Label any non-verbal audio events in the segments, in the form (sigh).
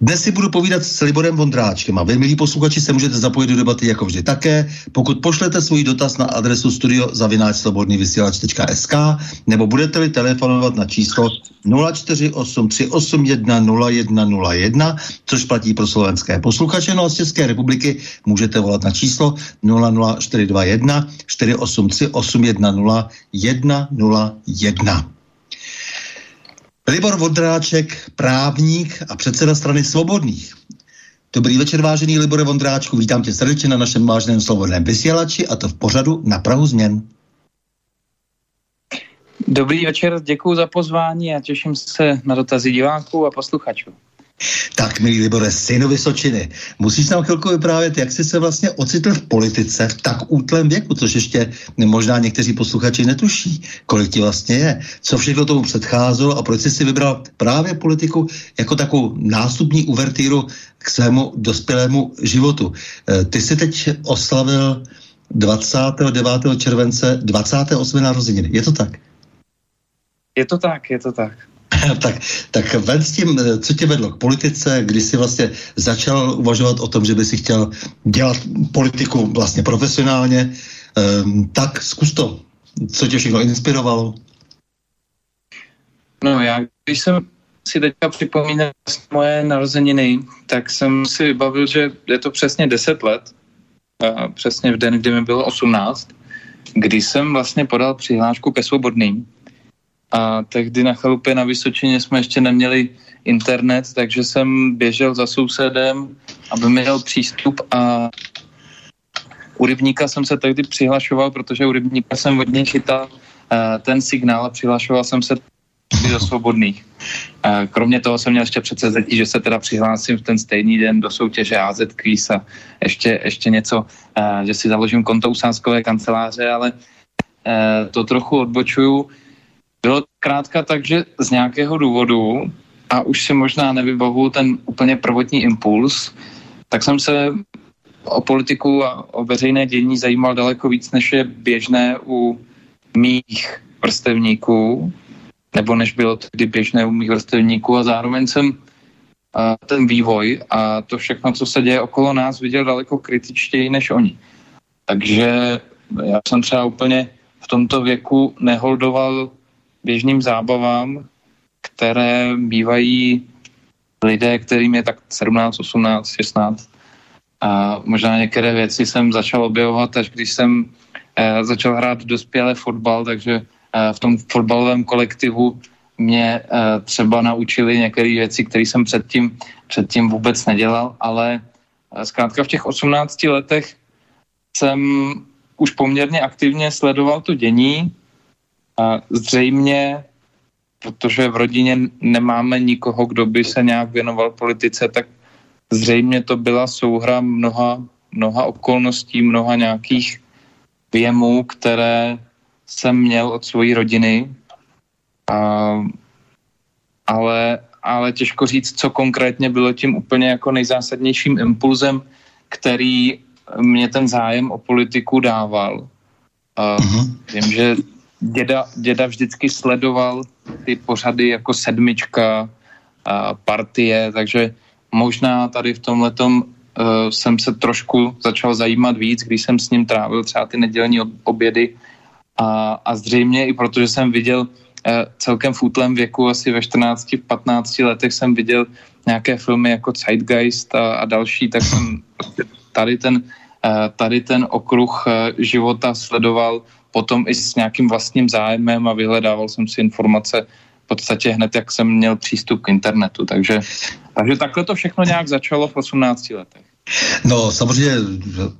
Dnes si budu povídat s Liborem Vondráčkem a vy, milí posluchači, se můžete zapojit do debaty jako vždy také, pokud pošlete svůj dotaz na adresu studiozavináčslobodnývysílač.sk nebo budete-li telefonovat na číslo 0483810101, což platí pro slovenské posluchače, no a z České republiky můžete volat na číslo 00421 483 810 101. Libor Vondráček, právník a předseda strany Svobodných. Dobrý večer, vážený Libore Vondráčku, vítám tě srdečně na našem vážném svobodném vysílači a to v pořadu na Prahu změn. Dobrý večer, děkuji za pozvání a těším se na dotazy diváků a posluchačů. Tak, milý Libore, synu Vysočiny, musíš nám chvilku vyprávět, jak jsi se vlastně ocitl v politice v tak útlém věku, což ještě možná někteří posluchači netuší, kolik ti vlastně je, co všechno tomu předcházelo a proč jsi si vybral právě politiku jako takovou nástupní uvertíru k svému dospělému životu. E, ty jsi teď oslavil 29. července 28. narozeniny. Je to tak? Je to tak, je to tak. (coughs) tak, tak ven s tím, co tě vedlo k politice, kdy jsi vlastně začal uvažovat o tom, že by si chtěl dělat politiku vlastně profesionálně, um, tak zkus to. Co tě všechno inspirovalo? No já, když jsem si teďka připomínal moje narozeniny, tak jsem si vybavil, že je to přesně 10 let, a přesně v den, kdy mi bylo 18, kdy jsem vlastně podal přihlášku ke svobodným a tehdy na chalupě na Vysočině jsme ještě neměli internet, takže jsem běžel za sousedem, aby měl přístup a u rybníka jsem se tehdy přihlašoval, protože u rybníka jsem od něj chytal uh, ten signál a přihlašoval jsem se do svobodných. Uh, kromě toho jsem měl ještě přece zetí, že se teda přihlásím v ten stejný den do soutěže AZ Quiz a ještě, ještě něco, uh, že si založím konto u kanceláře, ale to trochu odbočuju bylo krátka tak, že z nějakého důvodu, a už si možná nevybavu ten úplně prvotní impuls, tak jsem se o politiku a o veřejné dění zajímal daleko víc, než je běžné u mých vrstevníků, nebo než bylo tedy běžné u mých vrstevníků a zároveň jsem a ten vývoj a to všechno, co se děje okolo nás, viděl daleko kritičtěji než oni. Takže já jsem třeba úplně v tomto věku neholdoval běžným zábavám, které bývají lidé, kterým je tak 17, 18, 16. A možná některé věci jsem začal objevovat, až když jsem uh, začal hrát dospělé fotbal, takže uh, v tom fotbalovém kolektivu mě uh, třeba naučili některé věci, které jsem předtím, předtím vůbec nedělal, ale uh, zkrátka v těch 18 letech jsem už poměrně aktivně sledoval to dění a zřejmě, protože v rodině nemáme nikoho, kdo by se nějak věnoval politice, tak zřejmě to byla souhra mnoha, mnoha okolností, mnoha nějakých věmů, které jsem měl od své rodiny. A, ale, ale těžko říct, co konkrétně bylo tím úplně jako nejzásadnějším impulzem, který mě ten zájem o politiku dával. A uh-huh. Vím, že děda, děda vždycky sledoval ty pořady jako sedmička, a partie, takže možná tady v tomhle uh, jsem se trošku začal zajímat víc, když jsem s ním trávil třeba ty nedělní obědy. A, a zřejmě i protože jsem viděl uh, celkem v útlém věku, asi ve 14-15 letech jsem viděl nějaké filmy jako Zeitgeist a, a další, tak jsem (laughs) tady ten, eh, tady ten okruh eh, života sledoval potom i s nějakým vlastním zájmem a vyhledával jsem si informace v podstatě hned, jak jsem měl přístup k internetu. Takže, takže takhle to všechno nějak začalo v 18 letech. No, samozřejmě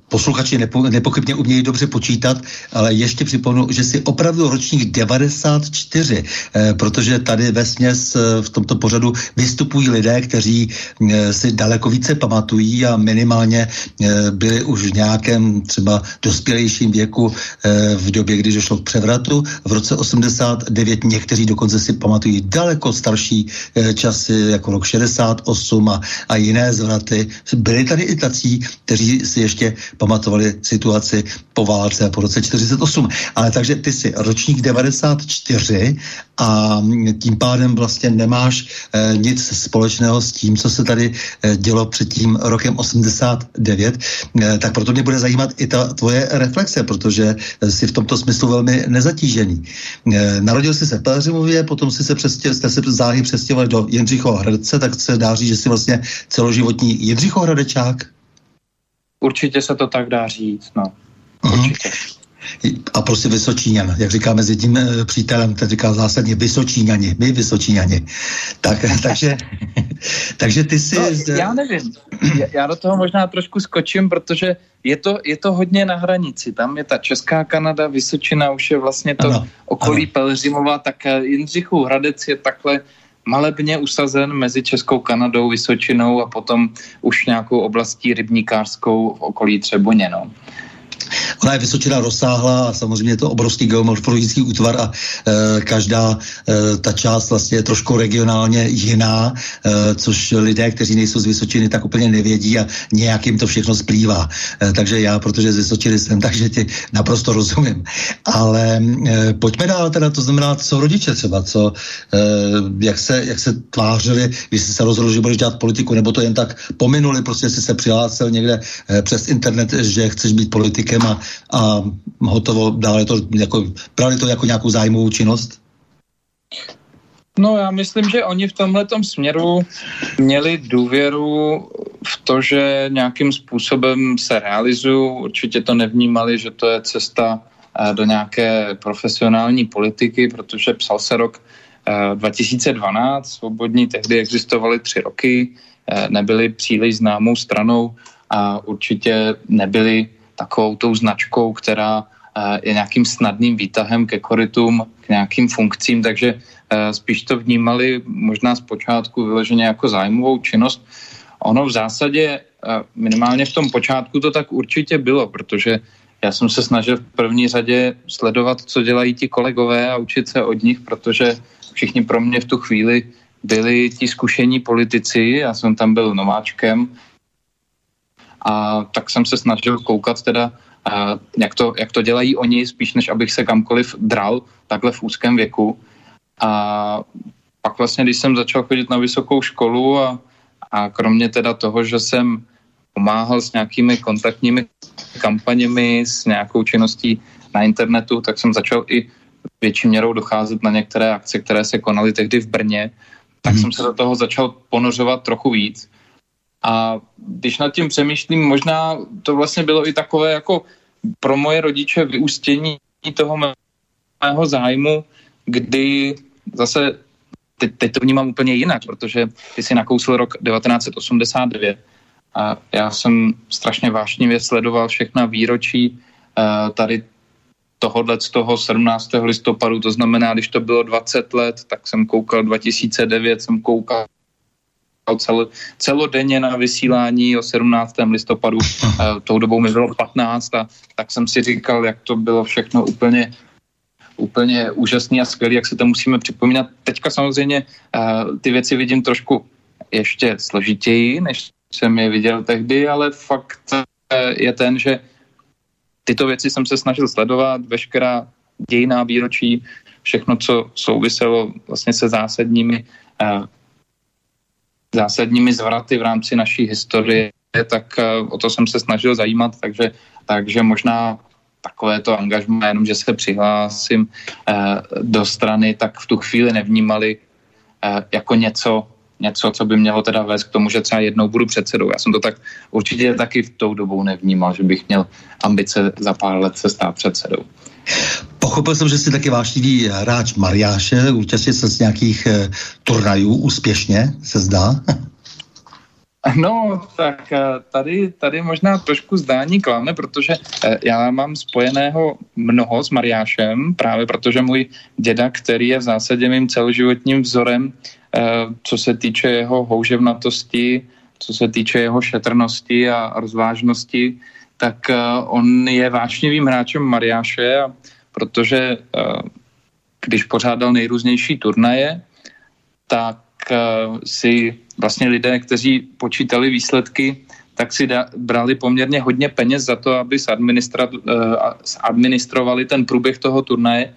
posluchači nepo, nepochybně umějí dobře počítat, ale ještě připomenu, že si opravdu ročník 94, eh, protože tady ve směs eh, v tomto pořadu vystupují lidé, kteří eh, si daleko více pamatují a minimálně eh, byli už v nějakém třeba dospělejším věku eh, v době, kdy došlo k převratu. V roce 89 někteří dokonce si pamatují daleko starší eh, časy, jako rok 68 a, a jiné zvraty. Byli tady i tací, kteří si ještě pamatovali situaci po válce a po roce 48. Ale takže ty jsi ročník 94 a tím pádem vlastně nemáš eh, nic společného s tím, co se tady eh, dělo před tím rokem 89, eh, tak proto mě bude zajímat i ta tvoje reflexe, protože jsi v tomto smyslu velmi nezatížený. Narodil jsi se v Pelřimově, potom si se přestěl, jste se záhy přestěhovali do Jindřichova Hradce, tak se dá říct, že jsi vlastně celoživotní Jindřichohradečák? Určitě se to tak dá říct, no. Uh-huh. Určitě. A prostě Vysočíňan, jak říkáme s jedním e, přítelem, ten říká zásadně Vysočíňani, my Vysočíňani. Tak, (laughs) takže, takže ty si... No, zde... Já nevím, já do toho možná trošku skočím, protože je to, je to hodně na hranici. Tam je ta Česká Kanada, Vysočina, už je vlastně to ano, okolí ano. Pelřimova, tak e, Jindřichů Hradec je takhle malebně usazen mezi Českou Kanadou, Vysočinou a potom už nějakou oblastí rybníkářskou v okolí Třeboně. No. Ona je Vysočina rozsáhla a samozřejmě je to obrovský geomorfologický útvar a e, každá e, ta část vlastně je trošku regionálně jiná, e, což lidé, kteří nejsou z Vysočiny, tak úplně nevědí a nějak jim to všechno splývá. E, takže já, protože z Vysočiny jsem, (laughs) takže ti naprosto rozumím. Ale e, pojďme dál teda, to znamená, co rodiče třeba, co, e, jak, se, jak se tvářili, když jsi se rozhodl, že budeš dělat politiku, nebo to jen tak pominuli, prostě jsi se přihlásil někde e, přes internet, že chceš být politikem a a hotovo, dále to jako, brali to jako nějakou zájmovou činnost? No já myslím, že oni v tomhle směru měli důvěru v to, že nějakým způsobem se realizují. Určitě to nevnímali, že to je cesta eh, do nějaké profesionální politiky, protože psal se rok 2012, eh, svobodní tehdy existovaly tři roky, eh, nebyly příliš známou stranou a určitě nebyli takovou tou značkou, která eh, je nějakým snadným výtahem ke korytům, k nějakým funkcím, takže eh, spíš to vnímali možná zpočátku vyloženě jako zájmovou činnost. Ono v zásadě eh, minimálně v tom počátku to tak určitě bylo, protože já jsem se snažil v první řadě sledovat, co dělají ti kolegové a učit se od nich, protože všichni pro mě v tu chvíli byli ti zkušení politici, já jsem tam byl nováčkem, a tak jsem se snažil koukat teda, a jak, to, jak to dělají oni, spíš než abych se kamkoliv dral takhle v úzkém věku. A pak vlastně, když jsem začal chodit na vysokou školu a, a kromě teda toho, že jsem pomáhal s nějakými kontaktními kampaněmi, s nějakou činností na internetu, tak jsem začal i větší měrou docházet na některé akce, které se konaly tehdy v Brně. tak hmm. jsem se do toho začal ponořovat trochu víc. A když nad tím přemýšlím, možná to vlastně bylo i takové jako pro moje rodiče vyústění toho mého zájmu, kdy zase, teď, teď to vnímám úplně jinak, protože ty si nakousil rok 1989 a já jsem strašně vášnivě sledoval všechna výročí uh, tady tohohle z toho 17. listopadu, to znamená, když to bylo 20 let, tak jsem koukal 2009, jsem koukal cel, celodenně na vysílání o 17. listopadu, uh, (laughs) tou dobou mi bylo 15 a tak jsem si říkal, jak to bylo všechno úplně úplně úžasný a skvělý, jak se to musíme připomínat. Teďka samozřejmě uh, ty věci vidím trošku ještě složitěji, než jsem je viděl tehdy, ale fakt je ten, že tyto věci jsem se snažil sledovat, veškerá dějiná výročí, všechno, co souviselo vlastně se zásadními, zásadními zvraty v rámci naší historie, tak uh, o to jsem se snažil zajímat, takže, takže možná takové to angažma, jenom že se přihlásím uh, do strany, tak v tu chvíli nevnímali uh, jako něco, něco, co by mělo teda vést k tomu, že třeba jednou budu předsedou. Já jsem to tak určitě taky v tou dobou nevnímal, že bych měl ambice za pár let se stát předsedou. Pochopil jsem, že jsi taky vášnivý hráč Mariáše, účastnil se z nějakých eh, turnajů úspěšně, se zdá? (laughs) No, tak eh, tady, tady možná trošku zdání klame, protože eh, já mám spojeného mnoho s Mariášem, právě protože můj děda, který je v zásadě mým celoživotním vzorem, co se týče jeho houževnatosti, co se týče jeho šetrnosti a rozvážnosti, tak eh, on je vášnivým hráčem Mariáše, protože eh, když pořádal nejrůznější turnaje, tak si vlastně lidé, kteří počítali výsledky, tak si da, brali poměrně hodně peněz za to, aby administrovali ten průběh toho turnaje.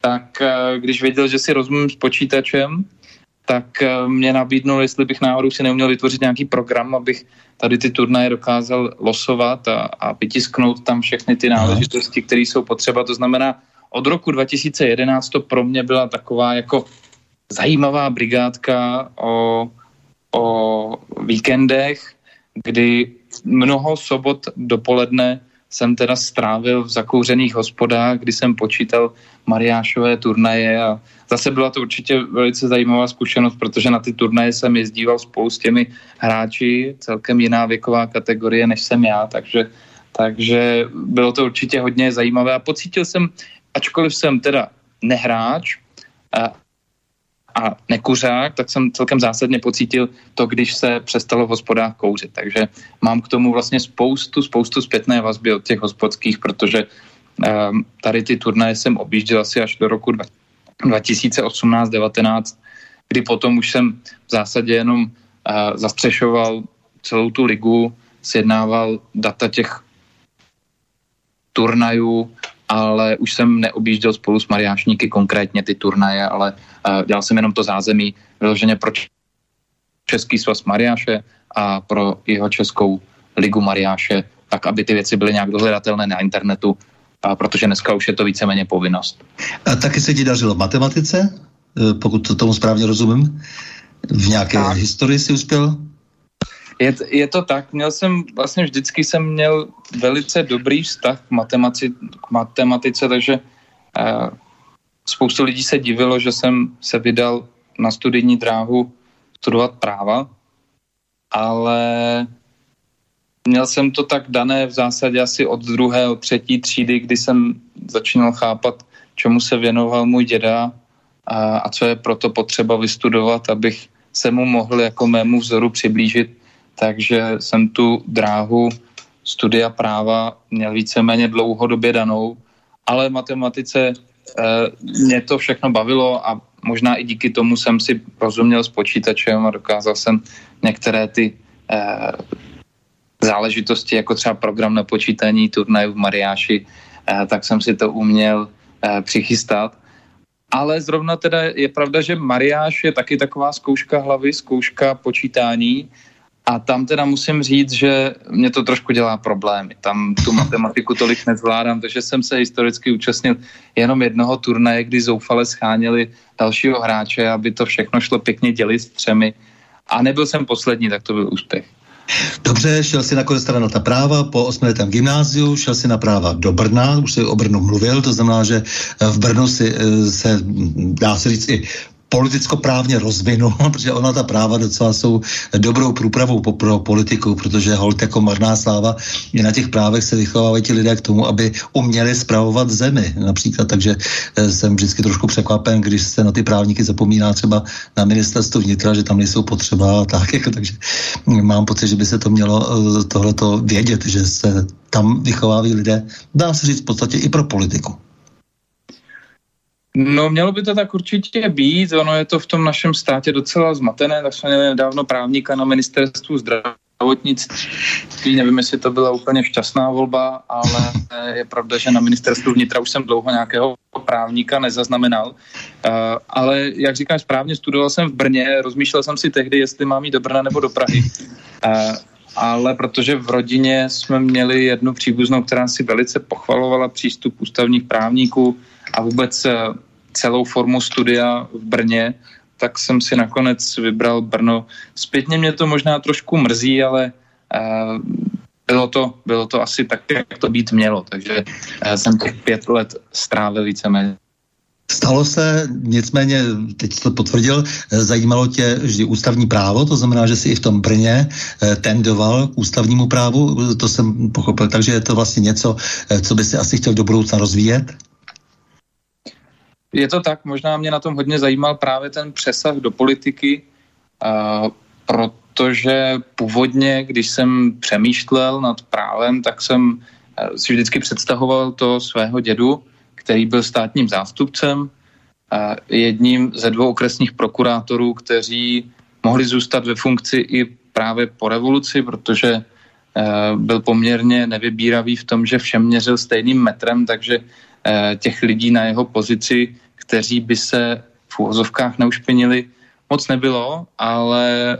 Tak když věděl, že si rozumím s počítačem, tak eh, mě nabídnul, jestli bych náhodou si neuměl vytvořit nějaký program, abych tady ty turnaje dokázal losovat a, a vytisknout tam všechny ty náležitosti, které jsou potřeba. To znamená, od roku 2011 to pro mě byla taková jako zajímavá brigádka o, o víkendech, kdy mnoho sobot dopoledne jsem teda strávil v zakouřených hospodách, kdy jsem počítal Mariášové turnaje a zase byla to určitě velice zajímavá zkušenost, protože na ty turnaje jsem jezdíval spolu s těmi hráči, celkem jiná věková kategorie, než jsem já, takže, takže bylo to určitě hodně zajímavé a pocítil jsem, ačkoliv jsem teda nehráč, a, a nekuřák, tak jsem celkem zásadně pocítil to, když se přestalo v hospodách kouřit. Takže mám k tomu vlastně spoustu, spoustu zpětné vazby od těch hospodských, protože um, tady ty turnaje jsem objížděl asi až do roku 2018-19, kdy potom už jsem v zásadě jenom uh, zastřešoval celou tu ligu, sjednával data těch turnajů, ale už jsem neobjížděl spolu s Mariášníky konkrétně ty turnaje, ale uh, dělal jsem jenom to zázemí vyloženě pro Český svaz Mariáše a pro jeho Českou ligu Mariáše, tak aby ty věci byly nějak dohledatelné na internetu, a protože dneska už je to víceméně povinnost. A taky se ti dařilo v matematice, e, pokud to tomu správně rozumím? V nějaké tak. historii si uspěl? Je, je to tak, měl jsem, vlastně vždycky jsem měl velice dobrý vztah k, matematice, k matematice takže uh, spoustu lidí se divilo, že jsem se vydal na studijní dráhu studovat práva, ale měl jsem to tak dané v zásadě asi od druhé, od třetí třídy, kdy jsem začínal chápat, čemu se věnoval můj děda a, a co je proto potřeba vystudovat, abych se mu mohl jako mému vzoru přiblížit. Takže jsem tu dráhu studia práva měl víceméně dlouhodobě danou, ale matematice eh, mě to všechno bavilo a možná i díky tomu jsem si rozuměl s počítačem a dokázal jsem některé ty eh, záležitosti, jako třeba program na počítání turnajů v Mariáši, eh, tak jsem si to uměl eh, přichystat. Ale zrovna teda je pravda, že Mariáš je taky taková zkouška hlavy, zkouška počítání A tam teda musím říct, že mě to trošku dělá problémy. Tam tu matematiku tolik nezvládám, takže jsem se historicky účastnil jenom jednoho turnaje, kdy zoufale scháněli dalšího hráče, aby to všechno šlo pěkně dělit s třemi. A nebyl jsem poslední, tak to byl úspěch. Dobře, šel si nakonec teda na ta práva po osmiletém gymnáziu, šel si na práva do Brna, už si o Brnu mluvil, to znamená, že v Brnu si eh, se, dá se říct, i politicko-právně rozvinu, (laughs) protože ona ta práva docela jsou dobrou průpravou pro politiku, protože hold jako marná sláva je na těch právech se vychovávají ti lidé k tomu, aby uměli zpravovat zemi například, takže eh, jsem vždycky trošku překvapen, když se na ty právníky zapomíná třeba na ministerstvu vnitra, že tam nejsou potřeba a tak, (laughs) jako, takže mám pocit, že by se to mělo eh, tohleto vědět, že se tam vychovávají lidé, dá se říct v podstatě i pro politiku. No, mělo by to tak určitě být, ono je to v tom našem státě docela zmatené, tak jsme měli nedávno právníka na ministerstvu zdravotnictví, nevím, jestli to byla úplně šťastná volba, ale je pravda, že na ministerstvu vnitra už jsem dlouho nějakého právníka nezaznamenal, uh, ale jak říkám správně, studoval jsem v Brně, rozmýšlel jsem si tehdy, jestli mám jít do Brna nebo do Prahy. Uh, ale protože v rodině jsme měli jednu příbuznou, která si velice pochvalovala přístup ústavních právníků a vůbec celou formu studia v Brně, tak jsem si nakonec vybral Brno. Zpětně mě to možná trošku mrzí, ale uh, bylo to, bylo to asi tak, jak to být mělo, takže uh, jsem těch pět let strávil víceméně. Stalo se, nicméně, teď to potvrdil, eh, zajímalo tě vždy ústavní právo, to znamená, že si i v tom Brně tendoval k ústavnímu právu, to jsem pochopil, takže je to vlastně něco, co by si asi chtěl do budoucna rozvíjet? Je to tak, možná mě na tom hodně zajímal právě ten přesah do politiky, uh, protože původně, když jsem přemýšlel nad právem, tak jsem uh, si vždycky představoval to svého dědu, který byl státním zástupcem, uh, jedním ze dvou okresních prokurátorů, kteří mohli zůstat ve funkci i právě po revoluci, protože byl poměrně nevybíravý v tom, že všem měřil stejným metrem, takže těch lidí na jeho pozici, kteří by se v úvozovkách neušpinili, moc nebylo, ale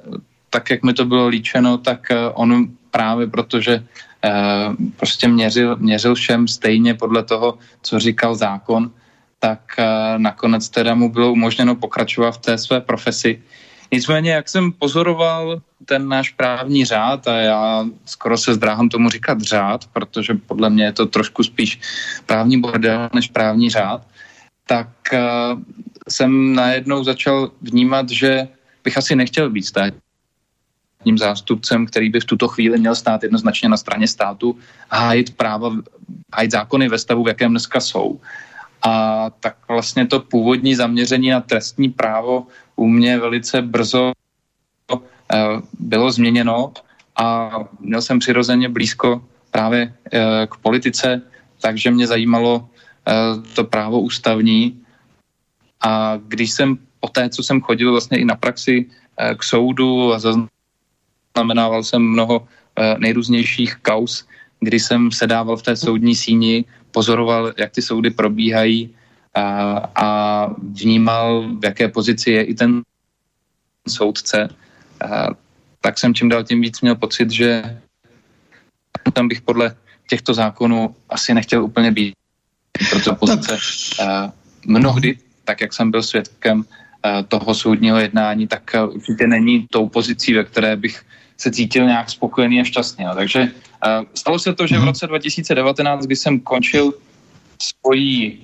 tak, jak mi to bylo líčeno, tak eh, on právě protože eh, prostě měřil, měřil všem stejně podle toho, co říkal zákon, tak nakonec teda mu bylo umožněno pokračovat v té své profesi. Nicméně, jak jsem pozoroval ten náš právní řád, a já skoro se zdráhám tomu říkat řád, protože podle mě je to trošku spíš právní bordel než právní řád, tak uh, jsem najednou začal vnímat, že bych asi nechtěl být státním zástupcem, který by v tuto chvíli měl stát jednoznačně na straně státu hájit práva, hájit zákony ve stavu, v jakém dneska jsou. A tak vlastně to původní zaměření na trestní právo u mě velice brzo eh, bylo změněno a měl jsem přirozeně blízko právě eh, k politice, takže mě zajímalo eh, to právo ústavní. A když jsem po té, co jsem chodil vlastně i na praxi k soudu a zaznamenával jsem mnoho nejrůznějších kaus, kdy jsem sedával v té soudní síni, pozoroval, jak ty soudy probíhají a, a vnímal, v jaké pozici je i ten soudce, a, tak jsem čím dál tím víc měl pocit, že tam bych podle těchto zákonů asi nechtěl úplně být. Proto pozice a, mnohdy, tak jak jsem byl svědkem a, toho soudního jednání, tak určitě není tou pozicí, ve které bych se cítil nějak spokojený a šťastný. Takže uh, stalo se to, že v roce 2019, kdy jsem končil svoji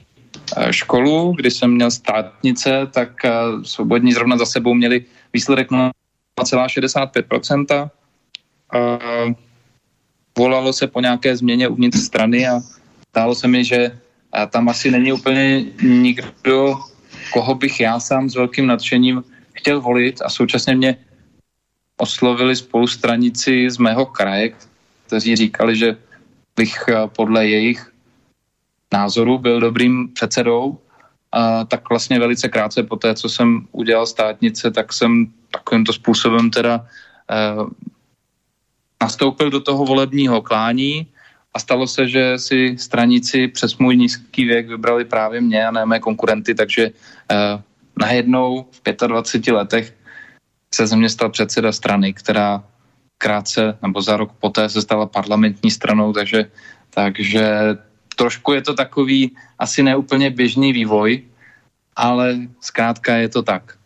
uh, školu, kdy jsem měl státnice, tak uh, svobodní zrovna za sebou měli výsledek 0,65%. Uh, volalo se po nějaké změně uvnitř strany a stálo se mi, že uh, tam asi není úplně nikdo, koho bych já sám s velkým nadšením chtěl volit a současně mě oslovili spolustranici z mého kraje, kteří říkali, že bych eh, podle jejich názoru byl dobrým předsedou, a tak vlastně velice krátce po té, co jsem udělal státnice, tak jsem takovýmto způsobem teda eh, nastoupil do toho volebního klání. A stalo se, že si stranici přes můj nízký věk vybrali právě mě a ne mé konkurenty, takže eh, najednou v 25 letech se ze mě stal předseda strany, která krátce nebo za rok poté se stala parlamentní stranou, takže, takže trošku je to takový asi neúplně běžný vývoj, ale zkrátka je to tak.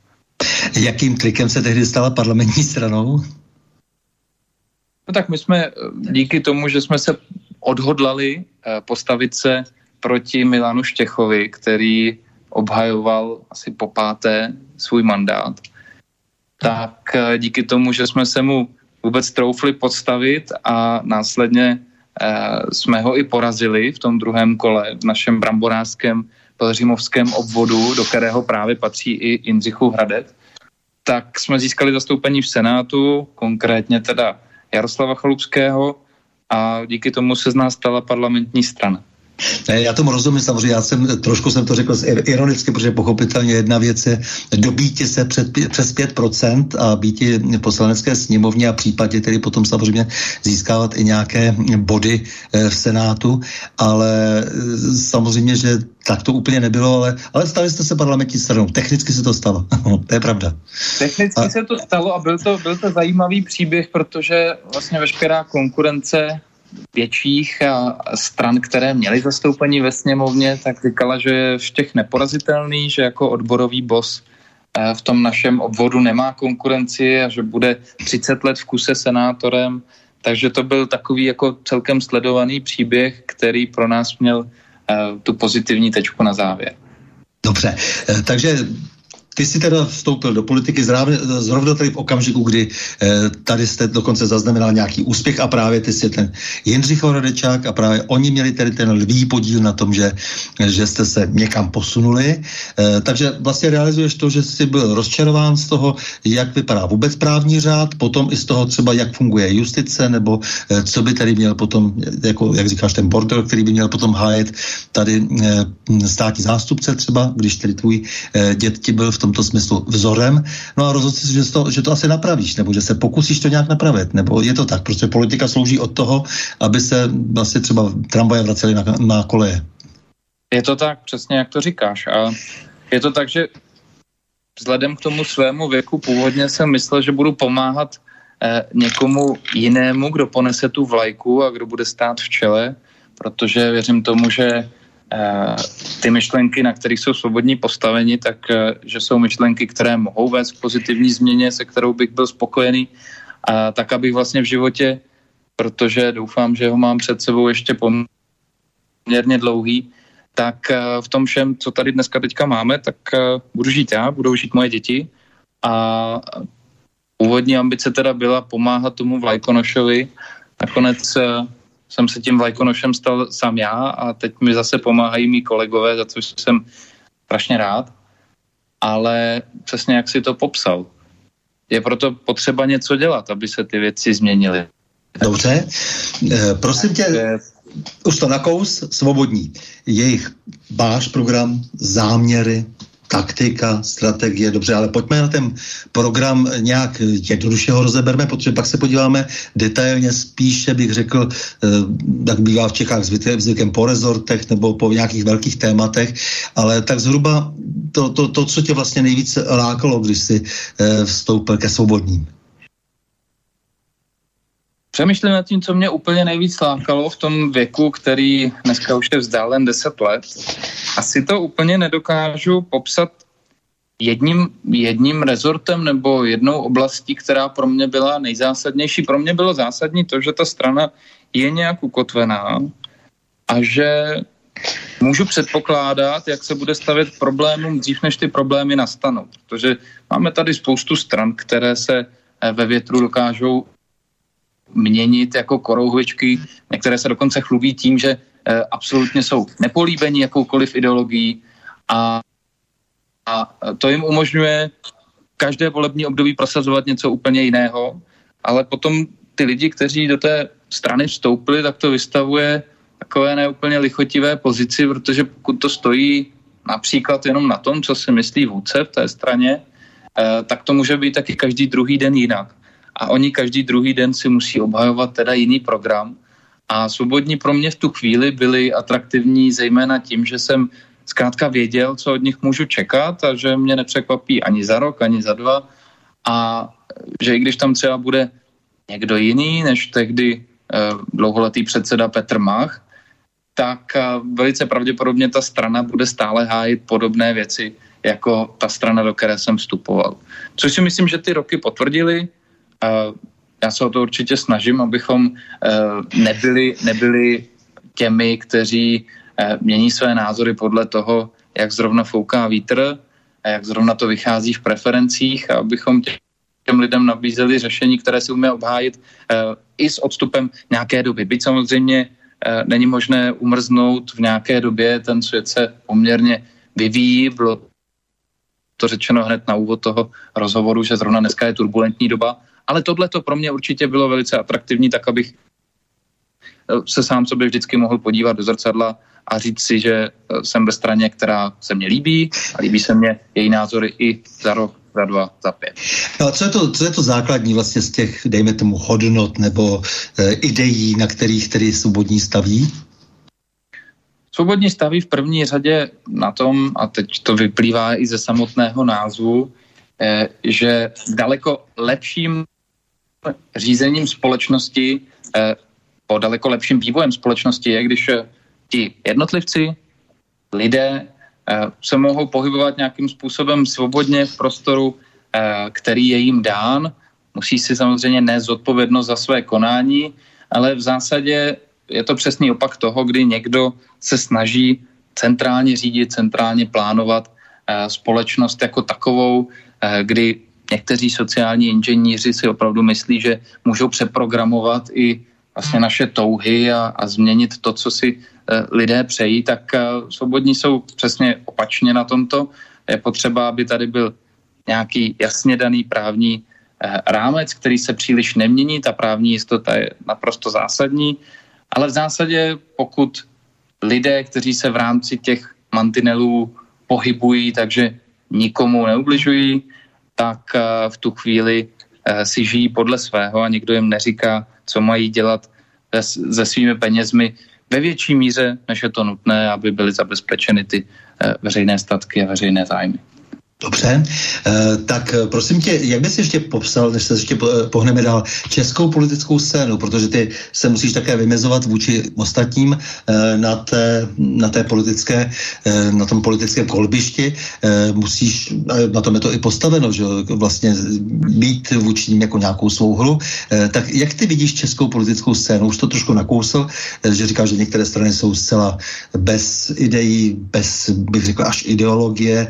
Jakým klikem se tehdy stala parlamentní stranou? No tak my jsme díky tomu, že jsme se odhodlali eh, postavit se proti Milanu Štěchovi, který obhajoval asi po páté svůj mandát, tak eh, díky tomu, že jsme se mu vůbec troufli podstavit a následně eh, jsme ho i porazili v tom druhém kole v našem bramborářském pelřimovském obvodu, do kterého právě patří i Jindřichův Hradec, tak jsme získali zastoupení v Senátu, konkrétně teda Jaroslava Chalupského a díky tomu se z nás stala parlamentní strana. Já tomu rozumím, samozřejmě, já jsem, trošku jsem to řekl ironicky, protože pochopitelně jedna věc je dobíti se před, přes 5% a být v poslanecké sněmovně a případně tedy potom samozřejmě získávat i nějaké body eh, v Senátu, ale eh, samozřejmě, že tak to úplně nebylo, ale, ale stali jste se parlamentní stranou. Technicky se to stalo. (laughs) to je pravda. Technicky a... se to stalo a byl to, byl to zajímavý příběh, protože vlastně veškerá konkurence větších stran, které měly zastoupení ve sněmovně, tak říkala, že je v těch neporazitelný, že jako odborový bos eh, v tom našem obvodu nemá konkurenci a že bude 30 let v kuse senátorem. Takže to byl takový jako celkem sledovaný příběh, který pro nás měl eh, tu pozitivní tečku na závěr. Dobře, eh, takže ty jsi teda vstoupil do politiky zrovna tady v okamžiku, kdy eh, tady jste dokonce zaznamenal nějaký úspěch a právě ty jsi ten Jindřich Horodečák a právě oni měli tedy ten lví podíl na tom, že, že jste se někam posunuli. Eh, takže vlastně realizuješ to, že jsi byl rozčarován z toho, jak vypadá vůbec právní řád, potom i z toho třeba, jak funguje justice, nebo eh, co by tady měl potom, jako, jak říkáš, ten bordel, který by měl potom hájet tady eh, státní zástupce třeba, když tedy tvůj eh, dět ti byl v tom tomto smyslu vzorem, no a rozhodl si, že to, že to asi napravíš, nebo že se pokusíš to nějak napravit, nebo je to tak, prostě politika slouží od toho, aby se vlastně třeba tramvaje vracely na, na koleje. Je to tak, přesně jak to říkáš. A je to tak, že vzhledem k tomu svému věku původně jsem myslel, že budu pomáhat eh, někomu jinému, kdo ponese tu vlajku a kdo bude stát v čele, protože věřím tomu, že ty myšlenky, na kterých jsou svobodní postaveni, tak eh, že jsou myšlenky, které mohou vést k pozitivní změně, se kterou bych byl spokojený, a tak abych vlastně v životě, protože doufám, že ho mám před sebou ještě poměrně dlouhý, tak eh, v tom všem, co tady dneska teďka máme, tak budu žít já, budou žít moje děti a původní ambice teda byla pomáhat tomu Vlajkonošovi. Nakonec jsem se tím vlajkonošem stal sám já a teď mi zase pomáhají mý kolegové, za což jsem strašně rád. Ale přesně jak si to popsal, je proto potřeba něco dělat, aby se ty věci změnily. Dobře, e, prosím tě, už to nakous, svobodní. Jejich váš program, záměry, taktika, strategie, dobře, ale pojďme na ten program nějak jednoduše ho rozeberme, protože pak se podíváme detailně, spíše bych řekl, eh, jak bývá v Čechách zvykem po rezortech nebo po nějakých velkých tématech, ale tak zhruba to, to, to co tě vlastně nejvíce lákalo, když jsi eh, vstoupil ke svobodním. Přemýšlím nad tím, co mě úplně nejvíc lákalo v tom věku, který dneska už je vzdálen 10 let. Asi to úplně nedokážu popsat jedním, jedním rezortem nebo jednou oblastí, která pro mě byla nejzásadnější. Pro mě bylo zásadní to, že ta strana je nějak ukotvená a že můžu předpokládat, jak se bude stavět problémům dřív, než ty problémy nastanou. Protože máme tady spoustu stran, které se ve větru dokážou měnit jako korouhvičky. Některé se dokonce chlubí tím, že eh, absolutně jsou nepolíbení jakoukoliv ideologií a, a to jim umožňuje každé volební období prosazovat něco úplně jiného, ale potom ty lidi, kteří do té strany vstoupili, tak to vystavuje takové neúplně lichotivé pozici, protože pokud to stojí například jenom na tom, co si myslí vůdce v té straně, eh, tak to může být taky každý druhý den jinak a oni každý druhý den si musí obhajovat teda jiný program. A svobodní pro mě v tu chvíli byli atraktivní zejména tím, že jsem zkrátka věděl, co od nich můžu čekat a že mě nepřekvapí ani za rok, ani za dva a že i když tam třeba bude někdo jiný než tehdy dlouholetý předseda Petr Mach, tak velice pravděpodobně ta strana bude stále hájit podobné věci, jako ta strana, do které jsem vstupoval. Což si myslím, že ty roky potvrdili. Já se o to určitě snažím, abychom nebyli, nebyli těmi, kteří mění své názory podle toho, jak zrovna fouká vítr a jak zrovna to vychází v preferencích a abychom těm lidem nabízeli řešení, které si umí obhájit i s odstupem nějaké doby. Byť samozřejmě Eh, není možné umrznout v nějaké době, ten svět se poměrně vyvíjí, bylo to řečeno hned na úvod toho rozhovoru, že zrovna dneska je turbulentní doba, ale tohle to pro mě určitě bylo velice atraktivní, tak abych eh, se sám sobě vždycky mohl podívat do zrcadla a říct si, že eh, jsem ve straně, která se mně líbí a líbí se mně její názory i za rok, za dva, za pět. No a co je to, co je to základní vlastně z těch, dejme tomu, hodnot nebo e, ideí, na kterých tedy svobodní staví? Svobodní staví v první řadě na tom, a teď to vyplývá i ze samotného názvu, e, že daleko lepším řízením společnosti, e, po daleko lepším vývojem společnosti je, když ti jednotlivci, lidé Eh, se mohou pohybovat nějakým způsobem svobodně v prostoru, eh, který je jim dán. Musí si samozřejmě nést zodpovědnost za své konání, ale v zásadě je to přesný opak toho, kdy někdo se snaží centrálně řídit, centrálně plánovat eh, společnost jako takovou, kdy někteří sociální inženýři si opravdu myslí, že můžou přeprogramovat i vlastně naše touhy a, a změnit to, co si Eh, lidé přejí, tak eh, svobodní jsou přesně opačně na tomto. Je potřeba, aby tady byl nějaký jasně daný právní eh, rámec, který se příliš nemění, ta právní jistota je naprosto zásadní, ale v zásadě pokud lidé, kteří se v rámci těch mantinelů pohybují, takže nikomu neubližují, tak v tu chvíli si žijí podle svého a nikdo jim neříká, co mají dělat se svými penězmi, ve větší míře, než je to nutné, aby byly zabezpečeny ty eh, veřejné statky a veřejné zájmy. Dobře, eh, tak eh, prosím tě, jak bys ještě popsal, než se ještě pohneme dál, českou politickou scénu, protože ty se musíš také vymezovat vůči ostatním na té, na té politické, na tom politickém kolbišti, musíš, na tom je to i postaveno, že vlastně být vůči ním jako nějakou svou hru, tak jak ty vidíš českou politickou scénu? Už to trošku nakousl, že říkáš, že některé strany jsou zcela bez ideí, bez, bych řekl, až ideologie,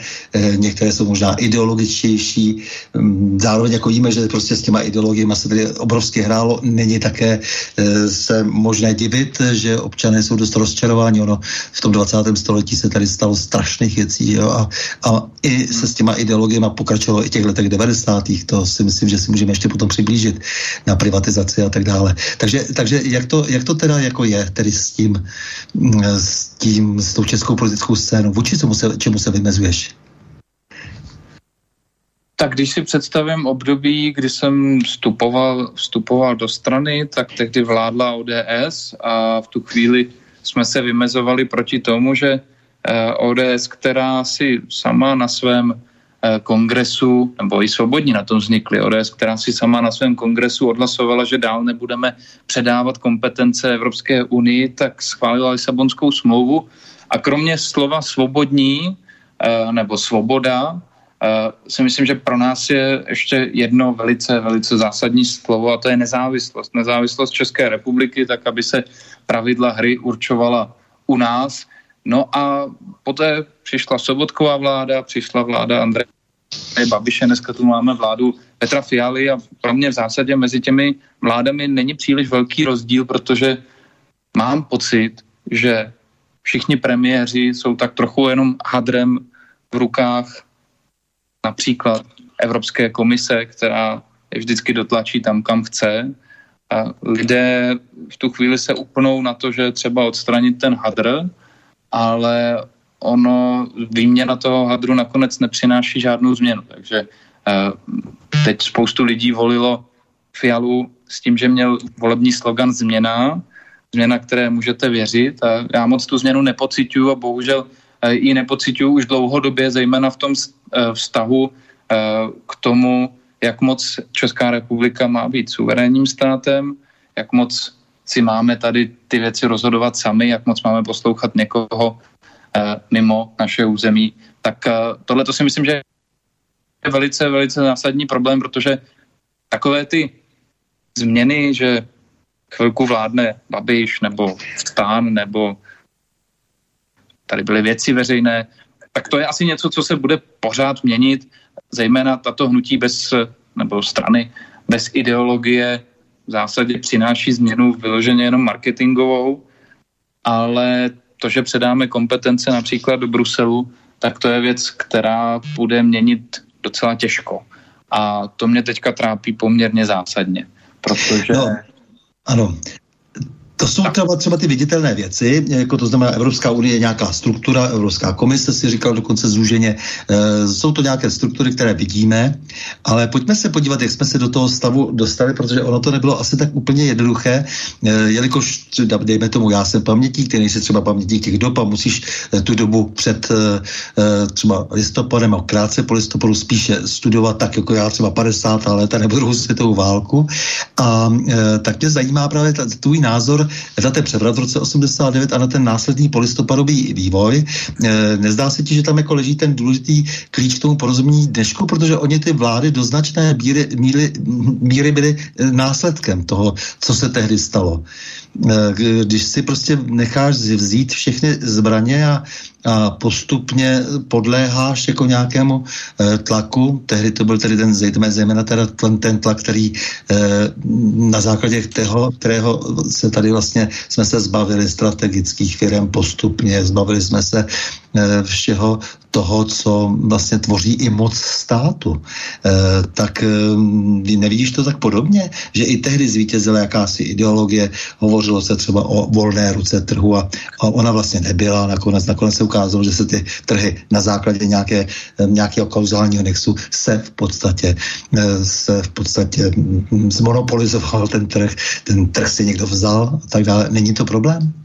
některé jsou možná ideologičtější. Mm, zároveň jako víme, že prostě s těma ideologiemi se tady obrovsky hrálo. Není také e, se možné divit, že občané jsou dost rozčarováni. Ono v tom 20. století se tady stalo strašných věcí jo? A, a i se s těma ideologiemi pokračovalo i těch letech 90. To si myslím, že si můžeme ještě potom přiblížit na privatizaci a tak dále. Takže, takže jak, to, jak to teda jako je tedy s tím, mm, s tím, s tou českou politickou scénou? Vůči čemu se, čemu se vymezuješ? Tak když si představím období, kdy jsem vstupoval, vstupoval do strany, tak tehdy vládla ODS a v tu chvíli jsme se vymezovali proti tomu, že eh, ODS, která si sama na svém eh, kongresu, nebo i svobodní na tom vznikly, ODS, která si sama na svém kongresu odhlasovala, že dál nebudeme předávat kompetence Evropské unii, tak schválila Lisabonskou smlouvu. A kromě slova svobodní eh, nebo svoboda, si myslím, že pro nás je ještě jedno velice, velice zásadní slovo a to je nezávislost. Nezávislost České republiky, tak aby se pravidla hry určovala u nás. No a poté přišla Sobotková vláda, přišla vláda Andreje Babiše, dneska tu máme vládu Petra Fialy a pro mě v zásadě mezi těmi vládami není příliš velký rozdíl, protože mám pocit, že všichni premiéři jsou tak trochu jenom hadrem v rukách například Evropské komise, která je vždycky dotlačí tam, kam chce. A lidé v tu chvíli se upnou na to, že třeba odstranit ten hadr, ale ono, výměna toho hadru nakonec nepřináší žádnou změnu. Takže eh, teď spoustu lidí volilo Fialu s tím, že měl volební slogan změna, změna, které můžete věřit a já moc tu změnu nepocituju a bohužel ji nepocituju už dlouhodobě, zejména v tom Eh, vztahu eh, k tomu, jak moc Česká republika má být suverénním státem, jak moc si máme tady ty věci rozhodovat sami, jak moc máme poslouchat někoho eh, mimo naše území, tak eh, tohle to si myslím, že je velice, velice zásadní problém, protože takové ty změny, že chvilku vládne Babiš nebo Stán nebo tady byly věci veřejné, tak to je asi něco, co se bude pořád měnit, zejména tato hnutí bez, nebo strany bez ideologie v zásadě přináší změnu vyloženě jenom marketingovou, ale to, že předáme kompetence například do Bruselu, tak to je věc, která bude měnit docela těžko. A to mě teďka trápí poměrně zásadně, protože... No, ano, to jsou třeba, třeba ty viditelné věci, jako to znamená Evropská unie je nějaká struktura, Evropská komise si říkal dokonce zúženě, e, jsou to nějaké struktury, které vidíme, ale pojďme se podívat, jak jsme se do toho stavu dostali, protože ono to nebylo asi tak úplně jednoduché, e, jelikož, dejme tomu, já jsem pamětník, který nejsi třeba pamětník těch dob a musíš e, tu dobu před e, třeba listopadem a krátce po listopadu spíše studovat tak, jako já třeba 50. let nebo druhou světovou válku. A e, tak mě zajímá právě tvůj názor na ten převrat v roce 89 a na ten následný polistopadový vývoj. E, nezdá se ti, že tam jako leží ten důležitý klíč k tomu porozumění dnešku, protože oni ty vlády do značné míry, míry, míry byly e, následkem toho, co se tehdy stalo. E, když si prostě necháš vzít všechny zbraně a a postupně podléháš jako nějakému e, tlaku. Tehdy to byl tedy ten zejména teda ten, ten tlak, který e, na základě toho, kterého se tady vlastně jsme se zbavili strategických firm postupně, zbavili jsme se všeho toho, co vlastně tvoří i moc státu. E, tak e, nevidíš to tak podobně, že i tehdy zvítězila jakási ideologie, hovořilo se třeba o volné ruce trhu a, ona vlastně nebyla, nakonec, nakonec se ukázalo, že se ty trhy na základě nějaké, eh, nějakého kauzálního nexu se v podstatě eh, se v podstatě mm, zmonopolizoval ten trh, ten trh si někdo vzal a tak dále. Není to problém?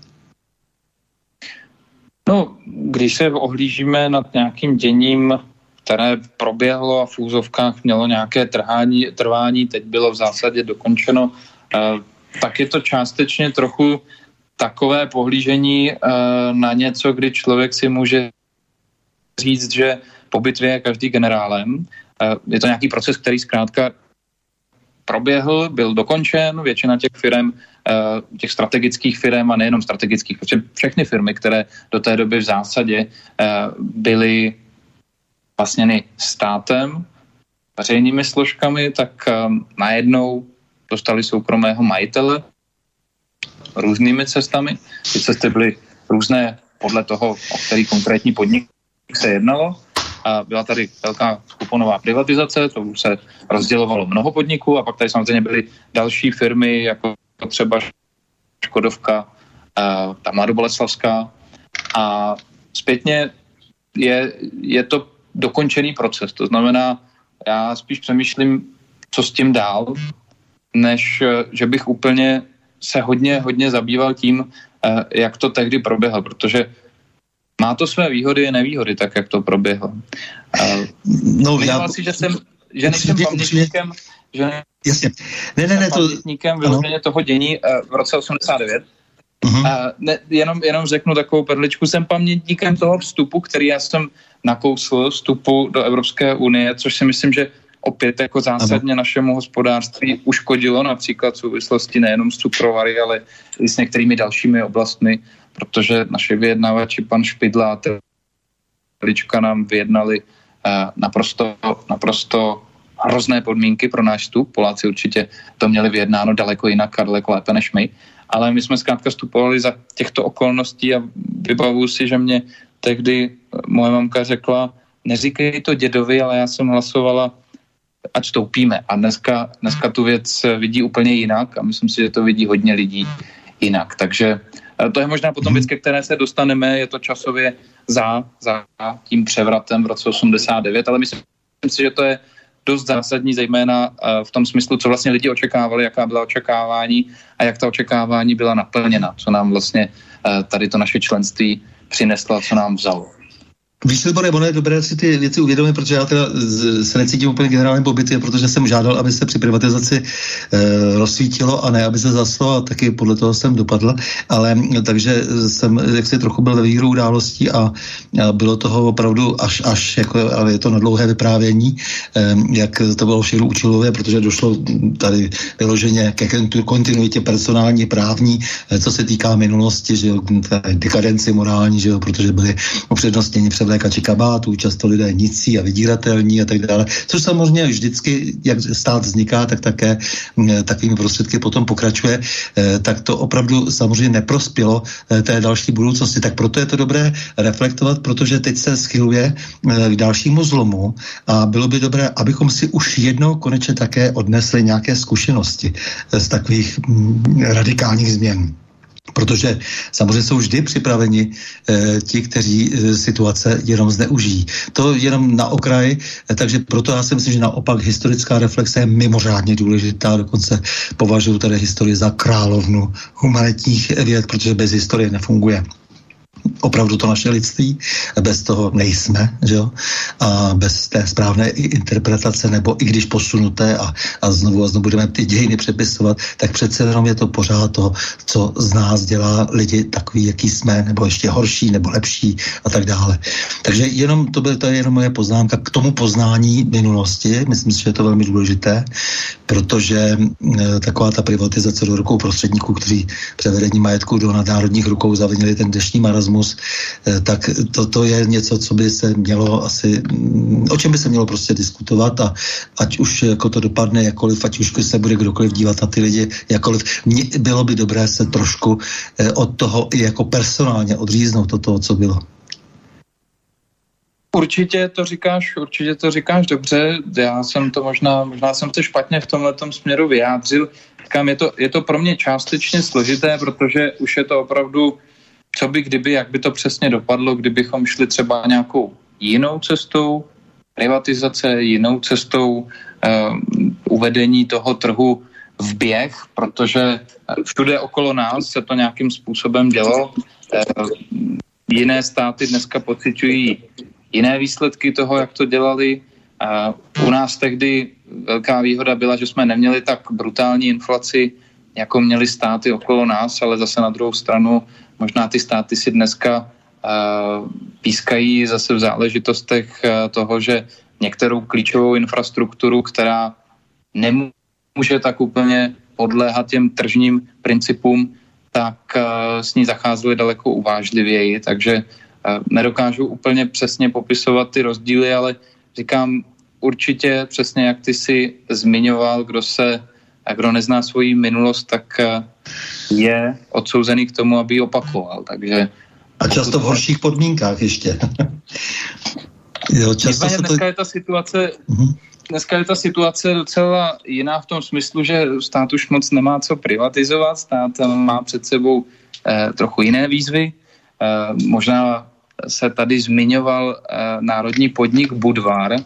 No, když se ohlížíme nad nějakým děním, které proběhlo a v úzovkách mělo nějaké trhání, trvání, teď bylo v zásadě dokončeno, eh, tak je to částečně trochu takové pohlížení uh, na něco, kdy člověk si může říct, že po bitvě je každý generálem. Uh, je to nějaký proces, který zkrátka proběhl, byl dokončen, většina těch firm, uh, těch strategických firm a nejenom strategických, protože všechny firmy, které do té doby v zásadě uh, byly vlastněny státem, veřejnými složkami, tak um, najednou dostali soukromého majitele, různými cestami. Ty cesty byly různé podle toho, o který konkrétní podnik se jednalo. A byla tady velká kuponová privatizace, to se rozdělovalo mnoho podniků a pak tady samozřejmě byly další firmy, jako třeba Škodovka, ta Mladoboleslavská. A zpětně je, je to dokončený proces. To znamená, já spíš přemýšlím, co s tím dál, než že bych úplně se hodně, hodně zabýval tím, eh, jak to tehdy proběhlo, protože má to své výhody a nevýhody, tak jak to proběhlo. No, já... si, že jsem, že nejsem pamětníkem, že Jasně. Ne, ne, ne, to... pamětníkem vyloženě toho dění eh, v roce 89. Uh-huh. Mhm. ne, jenom, jenom řeknu takovou perličku, jsem pamětníkem toho vstupu, který já jsem nakousl, vstupu do Evropské unie, což si myslím, že opět jako zásadně našemu hospodářství uškodilo například v souvislosti nejenom s cukrovary, ale i s některými dalšími oblastmi, protože naše vyjednávači, pan Špidla a Telička nám vyjednali uh, naprosto, naprosto hrozné podmínky pro náš vstup. Poláci určitě to měli vyjednáno daleko jinak a daleko lépe než my. Ale my jsme zkrátka vstupovali za těchto okolností a vybavuju si, že mě tehdy moje mamka řekla, neříkej to dědovi, ale já jsem hlasovala ať stoupíme. A dneska, dneska tu věc vidí úplně jinak a myslím si, že to vidí hodně lidí jinak. Takže eh, to je možná potom věc, ke které se dostaneme, je to časově za, za tím převratem v roce 89, ale myslím si, že to je dost zásadní, zejména eh, v tom smyslu, co vlastně lidi očekávali, jaká byla očekávání a jak ta očekávání byla naplněna, co nám vlastně eh, tady to naše členství přineslo co nám vzalo. Víš, Libore, ono je dobré si ty věci uvědomit, protože já teda se necítím úplně generálním pobytě, protože jsem žádal, aby se při privatizaci e, rozsvítilo a ne, aby se zaslo a taky podle toho jsem dopadl, ale takže jsem jak si trochu byl ve výhru událostí a, a bylo toho opravdu až, až jako, ale je to na dlouhé vyprávění, e, jak to bylo všechno účelové, protože došlo tady vyloženě ke kontinuitě personální, právní, e, co se týká minulosti, že jo, dekadenci morální, že jo, protože byly upřednostněni před vlékači kabátů, často lidé nicí a vydíratelní a tak dále, což samozřejmě vždycky, jak stát vzniká, tak také mm, takovými prostředky potom pokračuje, eh, tak to opravdu samozřejmě neprospělo eh, té další budoucnosti. Tak proto je to dobré reflektovat, protože teď se schyluje eh, k dalšímu zlomu a bylo by dobré, abychom si už jednou konečně také odnesli nějaké zkušenosti z takových mm, radikálních změn. Protože samozřejmě jsou vždy připraveni e, ti, kteří e, situace jenom zneužijí. To jenom na okraj, e, takže proto já si myslím, že naopak historická reflexe je mimořádně důležitá, dokonce považuji tady historii za královnu humanitních věd, protože bez historie nefunguje opravdu to naše lidství, bez toho nejsme, že jo? A bez té správné interpretace, nebo i když posunuté a, a znovu a znovu budeme ty dějiny přepisovat, tak přece jenom je to pořád to, co z nás dělá lidi takový, jaký jsme, nebo ještě horší, nebo lepší a tak dále. Takže jenom to, by, to je jenom moje poznámka k tomu poznání minulosti. Myslím si, že je to velmi důležité, protože e, taková ta privatizace do rukou prostředníků, kteří převedení majetku do nadnárodních rukou zavinili ten dnešní marazmus, e, tak toto je něco, co by se mělo asi, mm, o čem by se mělo prostě diskutovat a ať už jako to dopadne jakoliv, ať už se bude kdokoliv dívat na ty lidi jakoliv, mě, bylo by dobré se trošku e, od toho i jako personálně odříznout od toho, co bylo. Určitě to říkáš, určitě to říkáš dobře. Já jsem to možná, možná jsem se špatně v tomhle směru vyjádřil. Říkám, je to, je to pro mě částečně složité, protože už je to opravdu, co by kdyby, jak by to přesně dopadlo, kdybychom šli třeba nějakou jinou cestou, privatizace, jinou cestou uh, uvedení toho trhu v běh, protože všude okolo nás se to nějakým způsobem dělo. Uh, jiné státy dneska pocitují jiné výsledky toho, jak to dělali. A u nás tehdy velká výhoda byla, že jsme neměli tak brutální inflaci, jako měli státy okolo nás, ale zase na druhou stranu možná ty státy si dneska uh, pískají zase v záležitostech uh, toho, že některou klíčovou infrastrukturu, která nemůže tak úplně podléhat těm tržním principům, tak uh, s ní zacházeli daleko uvážlivěji, takže Nedokážu úplně přesně popisovat ty rozdíly, ale říkám určitě přesně, jak ty si zmiňoval, kdo se, kdo nezná svoji minulost, tak eh, je odsouzený k tomu, aby ji opakoval. Takže a často v horších podmínkách ještě. (laughs) jo, často to... dneska je ta situace, uh-huh. dneska je ta situace docela jiná v tom smyslu, že stát už moc nemá co privatizovat, stát má před sebou eh, trochu jiné výzvy. Eh, možná se tady zmiňoval uh, národní podnik Budvar. Uh,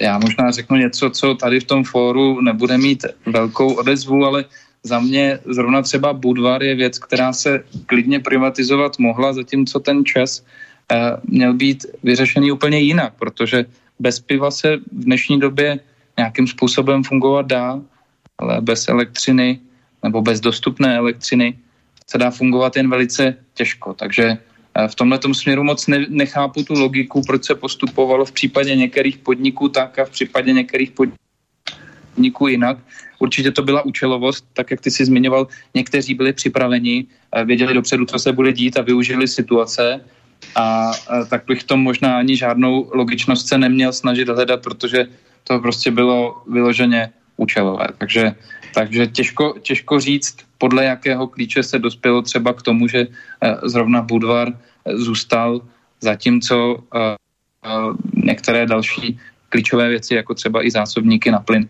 já možná řeknu něco, co tady v tom fóru nebude mít velkou odezvu, ale za mě zrovna třeba Budvar je věc, která se klidně privatizovat mohla, zatímco ten čas uh, měl být vyřešený úplně jinak, protože bez piva se v dnešní době nějakým způsobem fungovat dá, ale bez elektřiny nebo bez dostupné elektřiny se dá fungovat jen velice těžko. Takže v tomhle směru moc ne, nechápu tu logiku, proč se postupovalo v případě některých podniků tak a v případě některých podniků jinak. Určitě to byla účelovost, tak jak ty si zmiňoval, někteří byli připraveni, eh, věděli dopředu, co se bude dít a využili situace. A, a tak bych tom možná ani žádnou logičnost se neměl snažit hledat, protože to prostě bylo vyloženě účelové. Takže, takže těžko, těžko říct, podle jakého klíče se dospělo třeba k tomu, že eh, zrovna Budvar eh, zůstal, zatímco eh, některé další klíčové věci, jako třeba i zásobníky na plyn,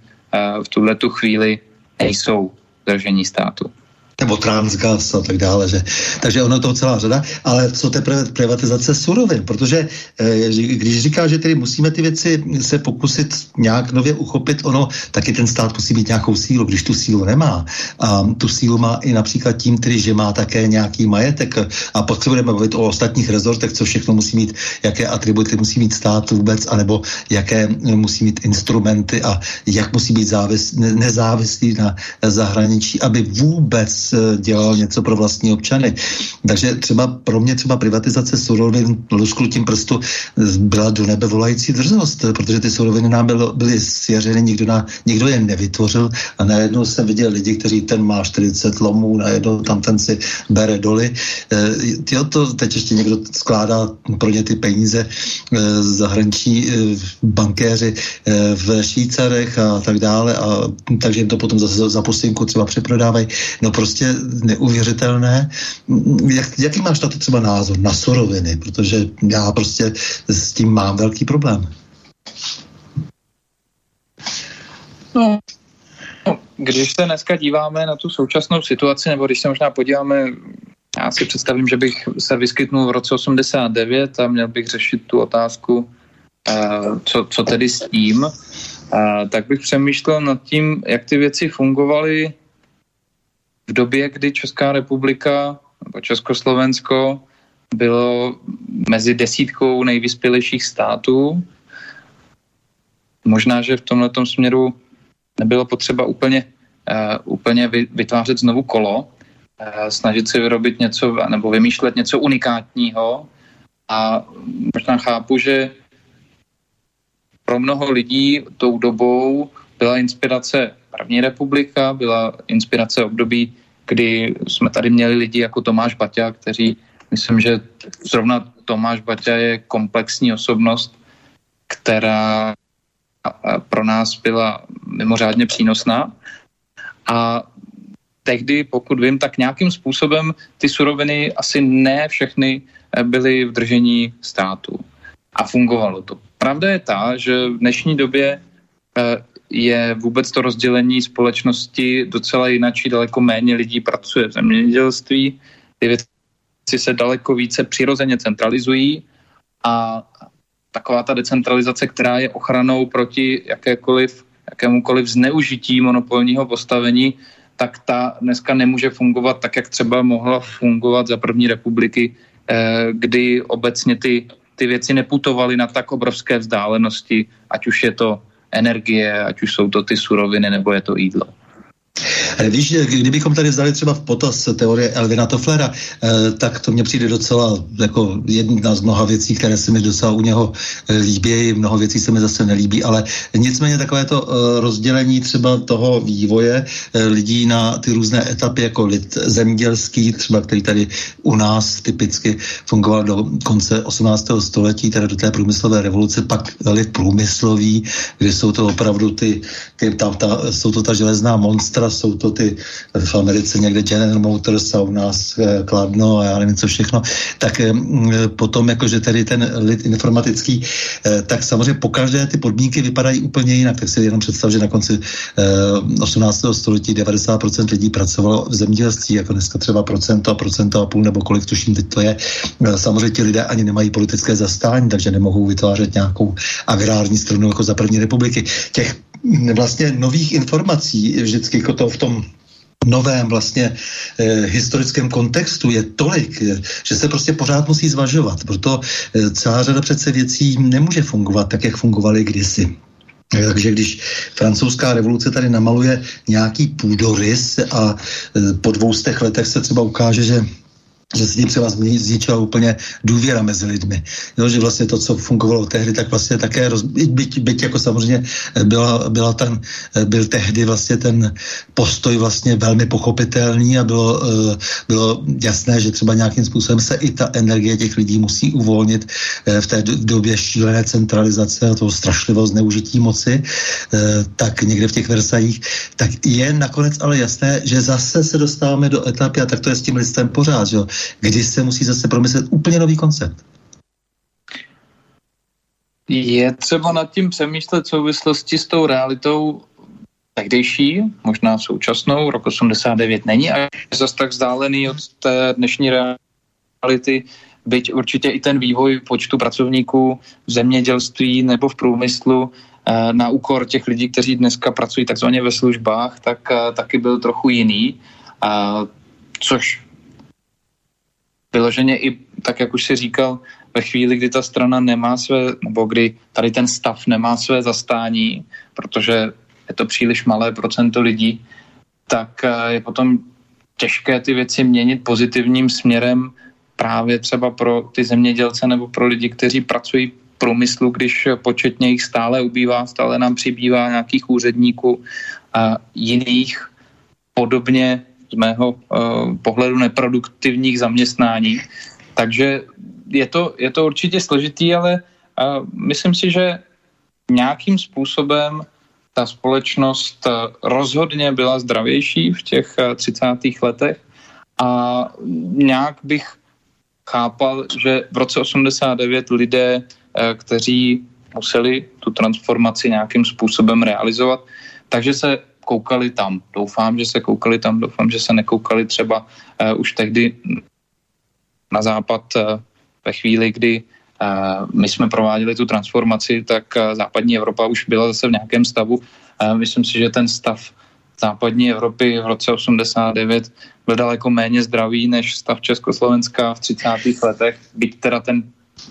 v tuhle tu chvíli nejsou držení státu. Nebo Transgas a tak dále. Že? Takže ono to celá řada, ale co teprve privatizace surovin, protože eh, když říká, že tedy musíme ty věci se pokusit nějak nově uchopit, ono taky ten stát musí mít nějakou sílu, když tu sílu nemá. A tu sílu má i například tím, tedy, že má také nějaký majetek a pak se budeme bavit o ostatních rezortech, co všechno musí mít, jaké atributy musí mít stát vůbec, anebo jaké musí mít instrumenty a jak musí být závis, nezávislý na zahraničí, aby vůbec Eh, dělal něco pro vlastní občany. Takže třeba pro mě třeba privatizace surovin lusknutím prstu byla do nebe volající drzost, protože ty suroviny nám bylo, byly svěřeny, nikdo, na, nikdo je nevytvořil a najednou jsem viděl lidi, kteří ten má 40 lomů, najednou tam ten si bere doly. E, jo, to teď ještě někdo skládá pro ně ty peníze e, zahraniční e, bankéři e, v Švýcarech a tak dále a takže jim to potom zase za postinku třeba přeprodávají. No prostě prostě neuvěřitelné. Jak, jaký máš na to třeba názor, na suroviny? Protože já prostě s tím mám velký problém. No, když se dneska díváme na tu současnou situaci, nebo když se možná podíváme, já si představím, že bych se vyskytnul v roce 89 a měl bych řešit tu otázku, uh, co, co tedy s tím, uh, tak bych přemýšlel nad tím, jak ty věci fungovaly v době, kdy Česká republika nebo Československo bylo mezi desítkou nejvyspělejších států. Možná, že v tomhle směru nebylo potřeba úplně, uh, úplně vytvářet znovu kolo, uh, snažit se vyrobit něco nebo vymýšlet něco unikátního a možná chápu, že pro mnoho lidí tou dobou byla inspirace první republika, byla inspirace období, kdy jsme tady měli lidi jako Tomáš Baťa, kteří, myslím, že zrovna Tomáš Baťa je komplexní osobnost, která pro nás byla mimořádně přínosná. A tehdy, pokud vím, tak nějakým způsobem ty suroviny asi ne všechny byly v držení státu. A fungovalo to. Pravda je ta, že v dnešní době eh, je vůbec to rozdělení společnosti docela jinačí, daleko méně lidí pracuje v zemědělství, ty věci se daleko více přirozeně centralizují a taková ta decentralizace, která je ochranou proti jakékoliv, jakémukoliv zneužití monopolního postavení, tak ta dneska nemůže fungovat tak, jak třeba mohla fungovat za první republiky, eh, kdy obecně ty, ty věci neputovaly na tak obrovské vzdálenosti, ať už je to energie, ať už jsou to ty suroviny nebo je to jídlo. Víš, kdybychom tady vzali třeba v potaz teorie Elvina Tofflera, eh, tak to mně přijde docela jako jedna z mnoha věcí, které se mi docela u něho eh, líbí, mnoho věcí se mi zase nelíbí, ale nicméně takové to eh, rozdělení třeba toho vývoje lidí na ty různé etapy, jako lid zemědělský, třeba který tady u nás typicky fungoval do konce 18. století, teda do té průmyslové revoluce, pak lid průmyslový, kde jsou to opravdu ty, ty tam ta, jsou to ta železná monstra, jsou to ty v Americe někde General Motors a u nás eh, Kladno a já nevím co všechno, tak eh, potom jakože tady ten lid informatický, eh, tak samozřejmě po každé ty podmínky vypadají úplně jinak, tak si jenom představ, že na konci 18. století 90% lidí pracovalo v zemědělství, jako dneska třeba procento a procento a půl, nebo kolik tuším teď to je. Samozřejmě ti lidé ani nemají politické zastání, takže nemohou vytvářet nějakou agrární stranu jako za první republiky. Těch vlastně nových informací vždycky jako to v tom novém vlastně eh, historickém kontextu je tolik, eh, že se prostě pořád musí zvažovat. Proto eh, celá řada přece věcí nemůže fungovat tak, jak fungovaly kdysi. Takže když francouzská revoluce tady namaluje nějaký půdorys a po dvoustech letech se třeba ukáže, že že se tím třeba zničila úplně důvěra mezi lidmi. Jo, že vlastně to, co fungovalo tehdy, tak vlastně také, roz, byť, byť jako samozřejmě byla, byla ten, byl tehdy vlastně ten postoj vlastně velmi pochopitelný a bylo, eh, bylo jasné, že třeba nějakým způsobem se i ta energie těch lidí musí uvolnit eh, v té době šílené centralizace a toho strašlivého zneužití moci, eh, tak někde v těch Versajích, tak je nakonec ale jasné, že zase se dostáváme do etapy, a tak to je s tím listem pořád, že? Kdy se musí zase promyslet úplně nový koncept. Je třeba nad tím přemýšlet v souvislosti s tou realitou tehdejší, možná současnou, rok 89 není a zase tak vzdálený od té dnešní reality, byť určitě i ten vývoj počtu pracovníků v zemědělství nebo v průmyslu eh, na úkor těch lidí, kteří dneska pracují takzvaně ve službách, tak eh, taky byl trochu jiný, což vyloženě i, tak jak už si říkal, ve chvíli, kdy ta strana nemá své, nebo kdy tady ten stav nemá své zastání, protože je to příliš malé procento lidí, tak eh, je potom těžké ty věci měnit pozitivním směrem právě třeba pro ty zemědělce nebo pro lidi, kteří pracují v průmyslu, když početně jich stále ubývá, stále nám přibývá nějakých úředníků a jiných. Podobně z mého uh, pohledu neproduktivních zaměstnání. Takže je to, je to určitě složitý, ale uh, myslím si, že nějakým způsobem ta společnost uh, rozhodně byla zdravější v těch uh, 30. letech a nějak bych chápal, že v roce 89 lidé, kteří museli tu transformaci nějakým způsobem realizovat, takže se koukali tam. Doufám, že se koukali tam, doufám, že se nekoukali třeba uh, už tehdy na západ uh, ve chvíli, kdy uh, my jsme prováděli tu transformaci, tak uh, západní Evropa už byla zase v nějakém stavu. Uh, myslím si, že ten stav západní Evropy v roce 89 byl daleko méně zdravý než stav Československa v 30. letech, byť teda ten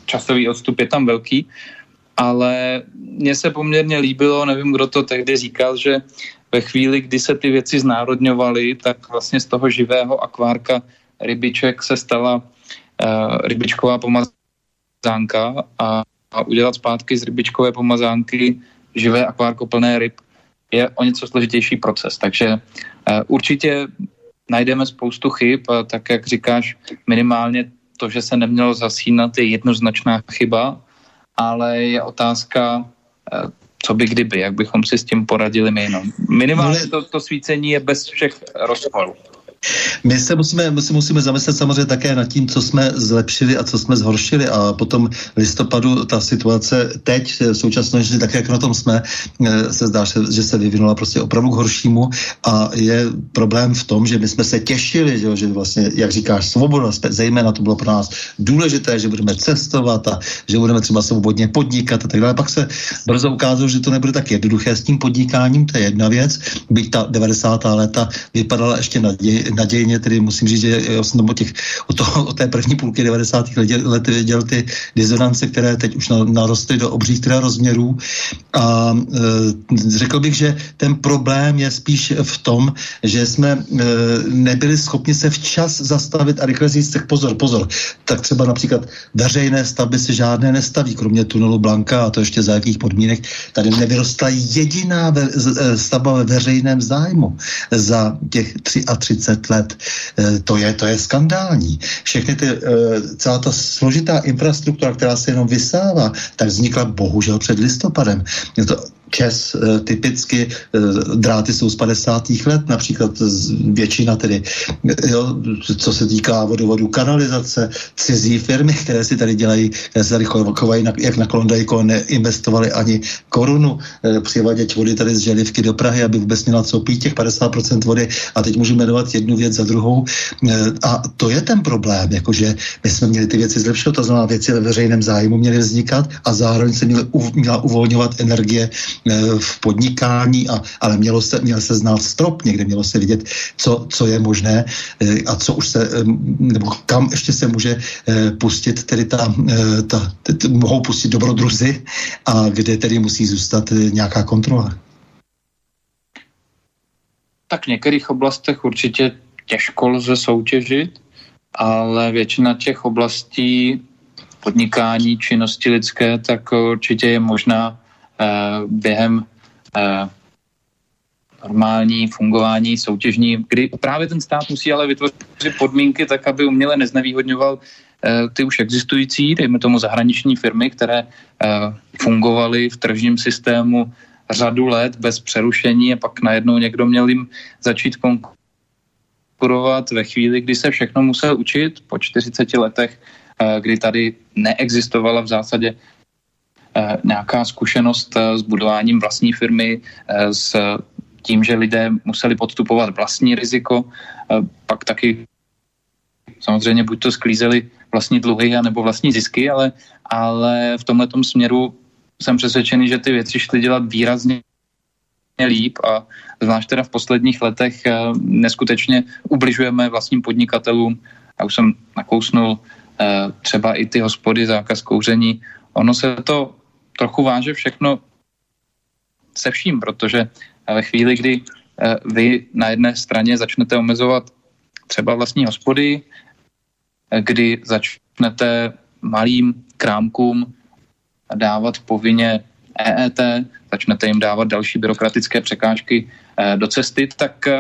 časový odstup je tam velký, ale mně se poměrně líbilo, nevím, kdo to tehdy říkal, že ve chvíli, kdy se ty věci znárodňovaly, tak vlastně z toho živého akvárka rybiček se stala uh, rybičková pomazánka a, a udělat zpátky z rybičkové pomazánky živé akvárko plné ryb je o něco složitější proces. Takže uh, určitě najdeme spoustu chyb, a tak jak říkáš, minimálně to, že se nemělo zasínat, je jednoznačná chyba, ale je otázka, uh, co by kdyby, jak bychom si s tím poradili my. No. Minimálně to, to svícení je bez všech rozporů. My se musíme, my musíme zamyslet samozřejmě také nad tím, co jsme zlepšili a co jsme zhoršili a potom listopadu ta situace teď v současnosti, tak jak na tom jsme, eh, se zdá, že se vyvinula prostě opravdu k horšímu a je problém v tom, že my jsme se těšili, že, že vlastně, jak říkáš, svoboda, zejména to bylo pro nás důležité, že budeme cestovat a že budeme třeba svobodně podnikat a tak dále. Pak se brzo ukázalo, že to nebude tak jednoduché s tím podnikáním, to je jedna věc, byť ta 90. léta vypadala ještě naděj, nadějně, tedy musím říct, že já jsem o, těch, o, toho, o té první půlky 90. let viděl ty dizonance, které teď už narostly do obřích teda rozměrů a e, řekl bych, že ten problém je spíš v tom, že jsme e, nebyli schopni se včas zastavit a rychle říct, tak pozor, pozor, tak třeba například veřejné stavby se žádné nestaví, kromě tunelu Blanka a to ještě za jakých podmínek, tady nevyrostla jediná ve, stavba ve veřejném zájmu za těch 33 let. Eh, to je, to je skandální. Všechny ty, eh, celá ta složitá infrastruktura, která se jenom vysává, tak vznikla bohužel před listopadem. To, Čes eh, typicky eh, dráty jsou z 50. let, například většina tedy, jo, co se týká vodovodu kanalizace, cizí firmy, které si tady dělají, které se tady chovají jak na Klondajko, neinvestovali ani korunu, eh, přivadět vody tady z Želivky do Prahy, aby vůbec měla co pít těch 50% vody a teď můžeme jmenovat jednu věc za druhou a to je ten problém, jakože my jsme měli ty věci zlepšovat, to znamená věci ve veřejném zájmu měly vznikat a zároveň se měla uvolňovat energie Eh, v podnikání, a, ale mělo se, měl se znát strop, někde mělo se vidět, co, co je možné eh, a co už se, nebo kam ještě se může eh, pustit, tedy ta, ta, ta mohou pustit dobrodruzy a kde tedy musí zůstat nějaká kontrola. Tak v některých oblastech určitě těžko lze soutěžit, ale většina těch oblastí podnikání, činnosti lidské, tak určitě je možná Eh, během eh, normální fungování soutěžní, kdy právě ten stát musí ale vytvořit podmínky tak, aby uměle neznevýhodňoval eh, ty už existující, dejme tomu zahraniční firmy, které fungovaly v tržním systému řadu let bez přerušení a pak najednou někdo měl jim začít konkurovat ve chvíli, kdy se všechno musel učit po 40 letech, kdy tady neexistovala v zásadě Eh, nějaká zkušenost eh, s budováním vlastní firmy, eh, s tím, že lidé museli podstupovat vlastní riziko, pak taky samozřejmě buď to sklízeli vlastní dluhy nebo vlastní zisky, ale, ale v tomhle směru jsem přesvědčený, že ty věci šly dělat výrazně líp a zvlášť teda v posledních letech eh, neskutečně ubližujeme vlastním podnikatelům. Já už jsem nakousnul eh, třeba i ty hospody, zákaz kouření. Ono se to trochu váže všechno se vším, protože ve chvíli, kdy eh, vy na jedné straně začnete omezovat třeba vlastní hospody, kdy začnete malým krámkům dávat povinně EET, začnete jim dávat další byrokratické překážky eh, do cesty, tak eh,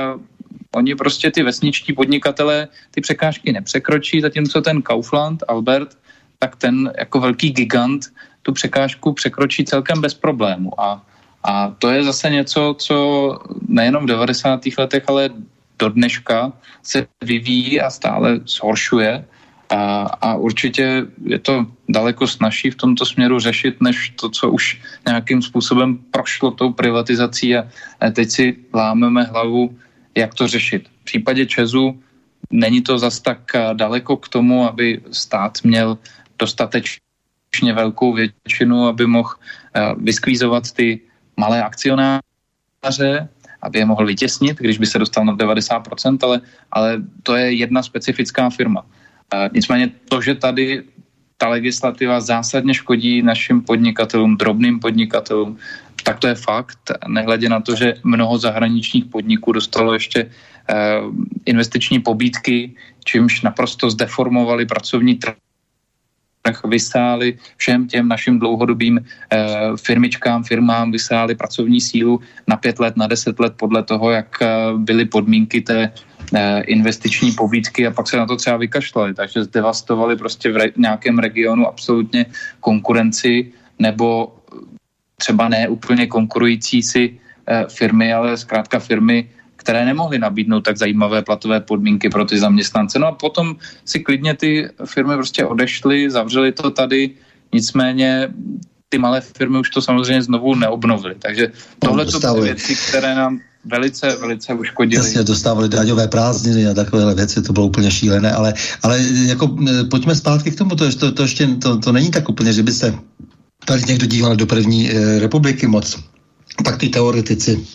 oni prostě ty vesničtí podnikatelé ty překážky nepřekročí, zatímco ten Kaufland, Albert, tak ten jako velký gigant tu překážku překročí celkem bez problému. A, a to je zase něco, co nejenom v 90. letech, ale do dneška se vyvíjí a stále zhoršuje. A, a určitě je to daleko snažší v tomto směru řešit, než to, co už nějakým způsobem prošlo tou privatizací a, teď si lámeme hlavu, jak to řešit. V případě Česu není to zas tak daleko k tomu, aby stát měl dostatečně velkou většinu, aby mohl vyskvízovat ty malé akcionáře, aby je mohl vytěsnit, když by se dostal na 90%, ale, ale to je jedna specifická firma. Nicméně to, že tady ta legislativa zásadně škodí našim podnikatelům, drobným podnikatelům, tak to je fakt, nehledě na to, že mnoho zahraničních podniků dostalo ještě uh, investiční pobídky, čímž naprosto zdeformovali pracovní trh vysáli všem těm našim dlouhodobým eh, firmičkám, firmám, vysáli pracovní sílu na pět let, na deset let podle toho, jak eh, byly podmínky té eh, investiční pobídky a pak se na to třeba vykašlali, takže zdevastovali prostě v re, nějakém regionu absolutně konkurenci nebo třeba ne úplně konkurující si firmy, ale zkrátka firmy, které nemohly nabídnout tak zajímavé platové podmínky pro ty zaměstnance. No a potom si klidně ty firmy prostě odešly, zavřely to tady, nicméně ty malé firmy už to samozřejmě znovu neobnovily. Takže tohle jsou no, věci, které nám velice, velice uškodili. Jasně, dostávali daňové prázdniny a takovéhle věci, to bylo úplně šílené, ale, ale jako pojďme zpátky k tomu, to, to, to ještě to, to není tak úplně, že by se tady někdo díval do první e, republiky moc. Pak ty teoretici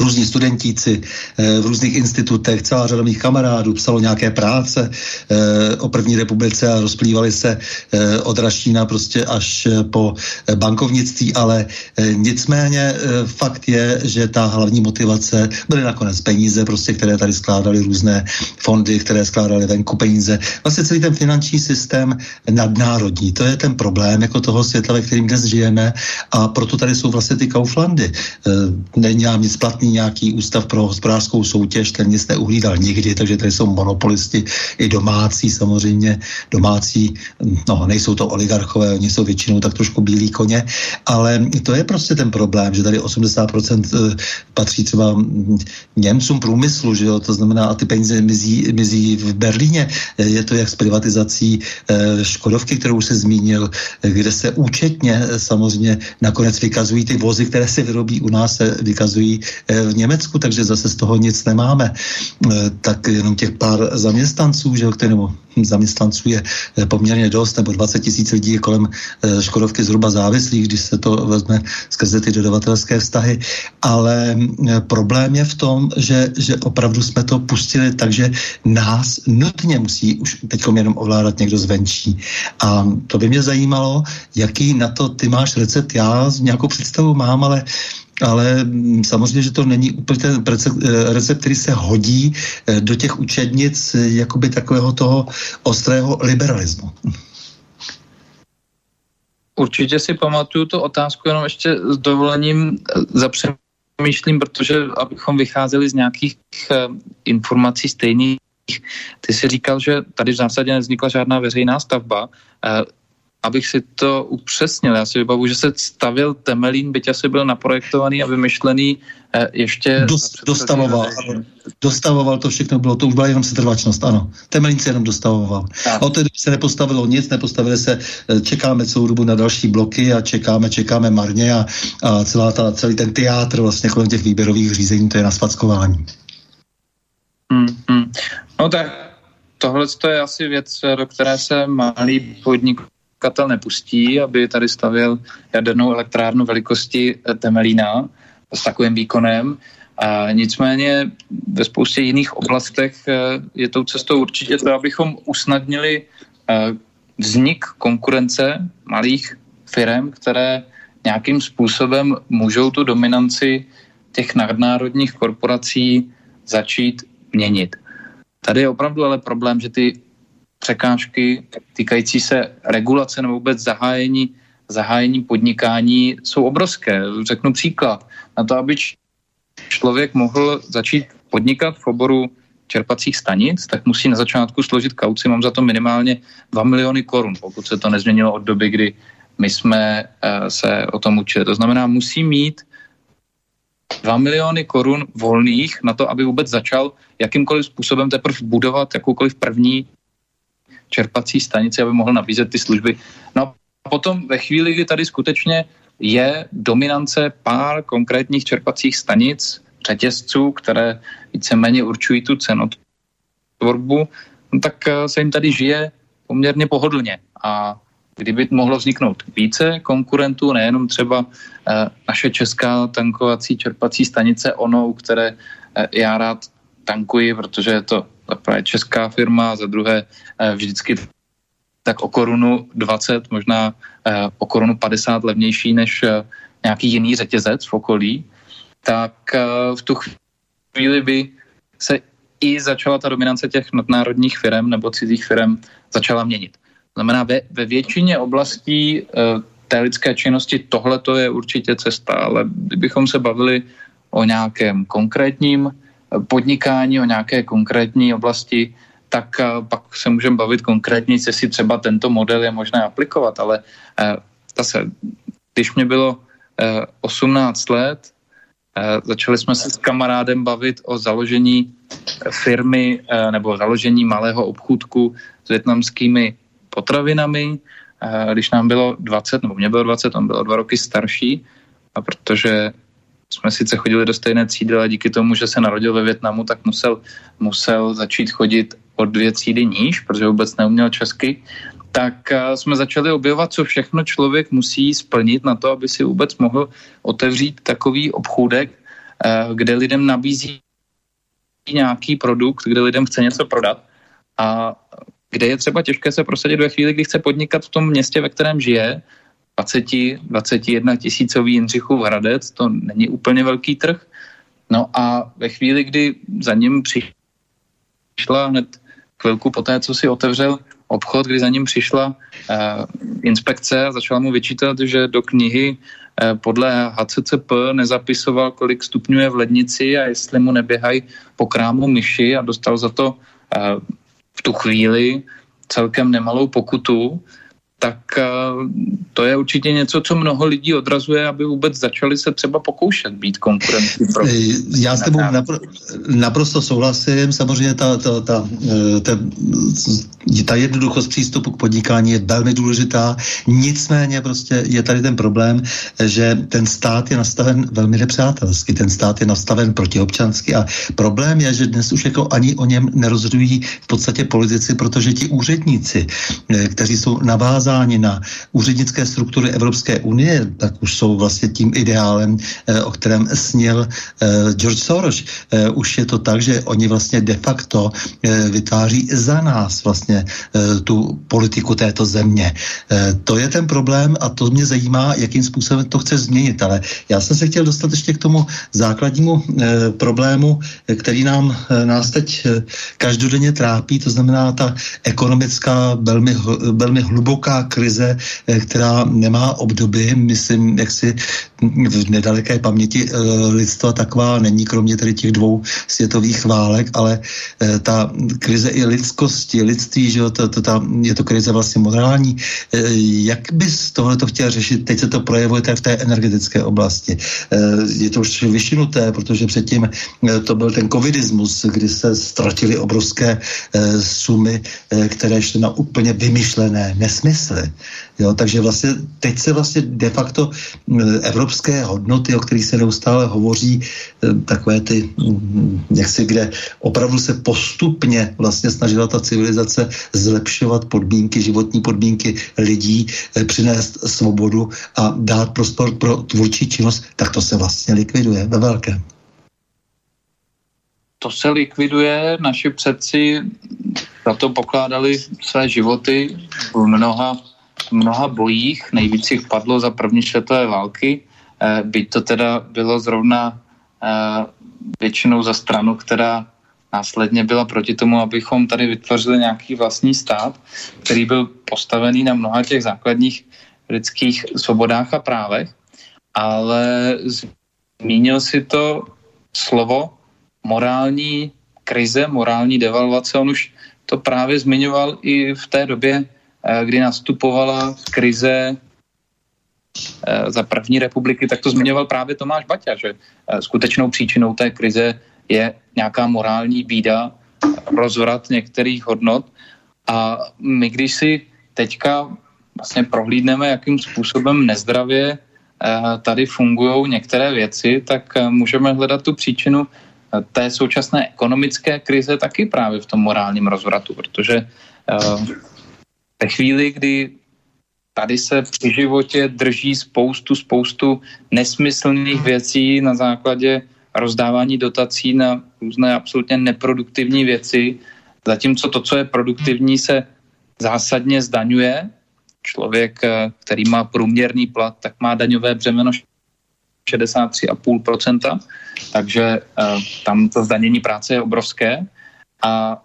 různí studentíci eh, v různých institutech, celá řada mých kamarádů psalo nějaké práce eh, o první republice a rozplývali se eh, od Raštína prostě až po bankovnictví, ale nicméně fakt je, že ta hlavní motivace byly nakonec peníze, prostě, které tady skládaly různé fondy, které skládaly venku peníze. Vlastně celý ten finanční systém nadnárodní, to je ten problém jako toho světa, ve kterým dnes žijeme a proto tady jsou vlastně ty Kauflandy. Není nám nic platný nějaký ústav pro hospodářskou soutěž, ten nic neuhlídal nikdy, takže tady jsou monopolisti i domácí samozřejmě, domácí, no nejsou to oligarchové, oni jsou většinou tak trošku bílí koně, ale to je prostě ten problém, že tady 80% eh, patří třeba Němcům průmyslu, že jo, to znamená, a ty peníze mizí, mizí v Berlíně. Je to jak s privatizací eh, Škodovky, kterou se zmínil, kde se účetně samozřejmě nakonec vykazují ty vozy, které se vyrobí u nás, se vykazují Eh, v Německu, takže zase z toho nic nemáme. Eh, tak jenom těch pár zaměstnanců, že, nebo zaměstnanců je eh, poměrně dost, nebo 20 tisíc lidí je kolem Škodovky zhruba závislých, když se to vezme skrze ty dodavatelské vztahy. Ale problém je v tom, že, že opravdu jsme to pustili tak, že nás nutně musí už teď jenom ovládat někdo zvenčí. A to by mě zajímalo, jaký na to ty máš recept. Já nějakou představu mám, ale ale mm, samozřejmě, že to není úplně ten eh, recept, který se hodí eh, do těch učednic eh, jakoby takového toho ostrého liberalismu. Určitě si pamatuju tu otázku, jenom ještě s dovolením zapřemýšlím, protože abychom vycházeli z nějakých informací stejných, ty si říkal, že tady v zásadě nevznikla žádná veřejná stavba. Abych si to upřesnil, já si vybavu, že se stavil Temelín, byť asi byl naprojektovaný a vymyšlený eh, ještě... Dost, dostavoval, ano. dostavoval to všechno, bylo to už byla jenom setrvačnost, ano. Temelín se jenom dostavoval. A od té doby se nepostavilo nic, nepostavili se, eh, čekáme celou dobu na další bloky a čekáme, čekáme marně a, a celá ta, celý ten teátr vlastně kolem těch výběrových řízení, to je na spackování. Hmm, hmm. No tak tohle je asi věc, do které se malý podnik podnikatel nepustí, aby tady stavěl jadernou elektrárnu velikosti eh, Temelína s takovým výkonem. A nicméně ve spoustě jiných oblastech eh, je tou cestou určitě to, abychom usnadnili eh, vznik konkurence malých firm, které nějakým způsobem můžou tu dominanci těch nadnárodních korporací začít měnit. Tady je opravdu ale problém, že ty překážky týkající se regulace nebo vůbec zahájení, zahájení podnikání jsou obrovské. Řeknu příklad. Na to, aby člověk mohl začít podnikat v oboru čerpacích stanic, tak musí na začátku složit kauci, mám za to minimálně 2 miliony korun, pokud se to nezměnilo od doby, kdy my jsme uh, se o tom učili. To znamená, musí mít 2 miliony korun volných na to, aby vůbec začal jakýmkoliv způsobem teprve budovat jakoukoliv první čerpací stanici, aby mohl nabízet ty služby. No a potom ve chvíli, kdy tady skutečně je dominance pár konkrétních čerpacích stanic, řetězců, které víceméně určují tu cenotvorbu, no tak eh, se jim tady žije poměrně pohodlně. A kdyby mohlo vzniknout více konkurentů, nejenom třeba eh, naše česká tankovací čerpací stanice ONO, které eh, já rád tankuji, protože je to právě česká firma, za druhé eh, vždycky tak o korunu 20, možná eh, o korunu 50 levnější než eh, nějaký jiný řetězec v okolí, tak v tu chvíli by se i začala ta dominance těch nadnárodních firm nebo cizích firm začala měnit. Znamená, ve, ve většině oblastí té lidské činnosti tohle to je určitě cesta, ale kdybychom se bavili o nějakém konkrétním podnikání, o nějaké konkrétní oblasti, tak eh, pak se můžeme bavit konkrétně, jestli třeba tento model je možné aplikovat, ale eh, zase, když mě bylo 18 eh, let, začali jsme se s kamarádem bavit o založení firmy nebo založení malého obchůdku s větnamskými potravinami, když nám bylo 20, nebo mě bylo 20, on bylo dva roky starší, a protože jsme sice chodili do stejné třídy, ale díky tomu, že se narodil ve Větnamu, tak musel, musel začít chodit o dvě třídy níž, protože vůbec neuměl česky, tak eh, jsme začali objevovat, co všechno člověk musí splnit na to, aby si vůbec mohl otevřít takový obchůdek, eh, kde lidem nabízí nějaký produkt, kde lidem chce něco prodat a kde je třeba těžké se prosadit ve chvíli, kdy chce podnikat v tom městě, ve kterém žije, 20, 21 tisícový Jindřichův Hradec, to není úplně velký trh. No a ve chvíli, kdy za ním přišla hned chvilku po té, co si otevřel obchod, kdy za ním přišla uh, inspekce a začala mu vyčítat, že do knihy uh, podle HCCP nezapisoval, kolik stupňů je v lednici a jestli mu neběhají po krámu myši a dostal za to uh, v tu chvíli celkem nemalou pokutu, tak eh, to je určitě něco, co mnoho lidí odrazuje, aby vůbec začali se třeba pokoušet být konkurenty. Pro... Eh, já s tebou napr- naprosto souhlasím. Samozřejmě ta, ta, ta, eh, ta, ta jednoduchost přístupu k podnikání je velmi důležitá. Nicméně prostě je tady ten problém, že ten stát je nastaven velmi nepřátelsky. Ten stát je nastaven protiobčansky a problém je, že dnes už jako ani o něm nerozhodují v podstatě politici, protože ti úředníci, kteří jsou navázáni navázáni na úřednické struktury Evropské unie, tak už jsou vlastně tím ideálem, eh, o kterém sněl eh, George Soros. Eh, už je to tak, že oni vlastně de facto vytváří za nás vlastně tu politiku této země. To je ten problém a to mě zajímá, jakým způsobem to chce změnit. Ale já jsem se chtěl dostat ještě k tomu základnímu problému, který nám nás teď každodenně trápí, to znamená ta ekonomická, velmi, velmi hluboká krize, eh, která nemá obdoby, myslím, jak si v nedaleké paměti eh, lidstva taková není, kromě tedy těch dvou světových válek, ale eh, ta krize i lidskosti, lidství že to, to, ta, je to krize vlastně morální. Jak bys tohle to chtěl řešit? Teď se to projevuje v té energetické oblasti. Je to už vyšinuté, protože předtím to byl ten covidismus, kdy se ztratily obrovské sumy, které šly na úplně vymyšlené nesmysly. Jo, takže vlastně teď se vlastně de facto evropské hodnoty, o kterých se neustále hovoří, takové ty, jak si kde opravdu se postupně vlastně snažila ta civilizace zlepšovat podmínky, životní podmínky lidí, eh, přinést svobodu a dát prostor pro tvůrčí činnost, tak to se vlastně likviduje ve velkém. To se likviduje, naši předci za to pokládali své životy v mnoha, mnoha bojích, nejvíc jich padlo za první světové války, eh, byť to teda bylo zrovna eh, většinou za stranu, která následně byla proti tomu, abychom tady vytvořili nějaký vlastní stát, který byl postavený na mnoha těch základních lidských svobodách a právech, ale zmínil si to slovo morální krize, morální devalvace. On už to právě zmiňoval i v té době, eh, kdy nastupovala krize eh, za první republiky, tak to zmiňoval právě Tomáš Baťa, že eh, skutečnou příčinou té krize je nějaká morální bída, rozvrat některých hodnot. A my, když si teďka vlastně prohlídneme, jakým způsobem nezdravě tady fungují některé věci, tak můžeme hledat tu příčinu té současné ekonomické krize taky právě v tom morálním rozvratu, protože ve chvíli, kdy tady se při životě drží spoustu, spoustu nesmyslných věcí na základě rozdávání dotací na různé absolutně neproduktivní věci, zatímco to, co je produktivní, se zásadně zdaňuje. Člověk, eh, který má průměrný plat, tak má daňové břemeno 63,5%, takže uh, tam to zdanění práce je obrovské. A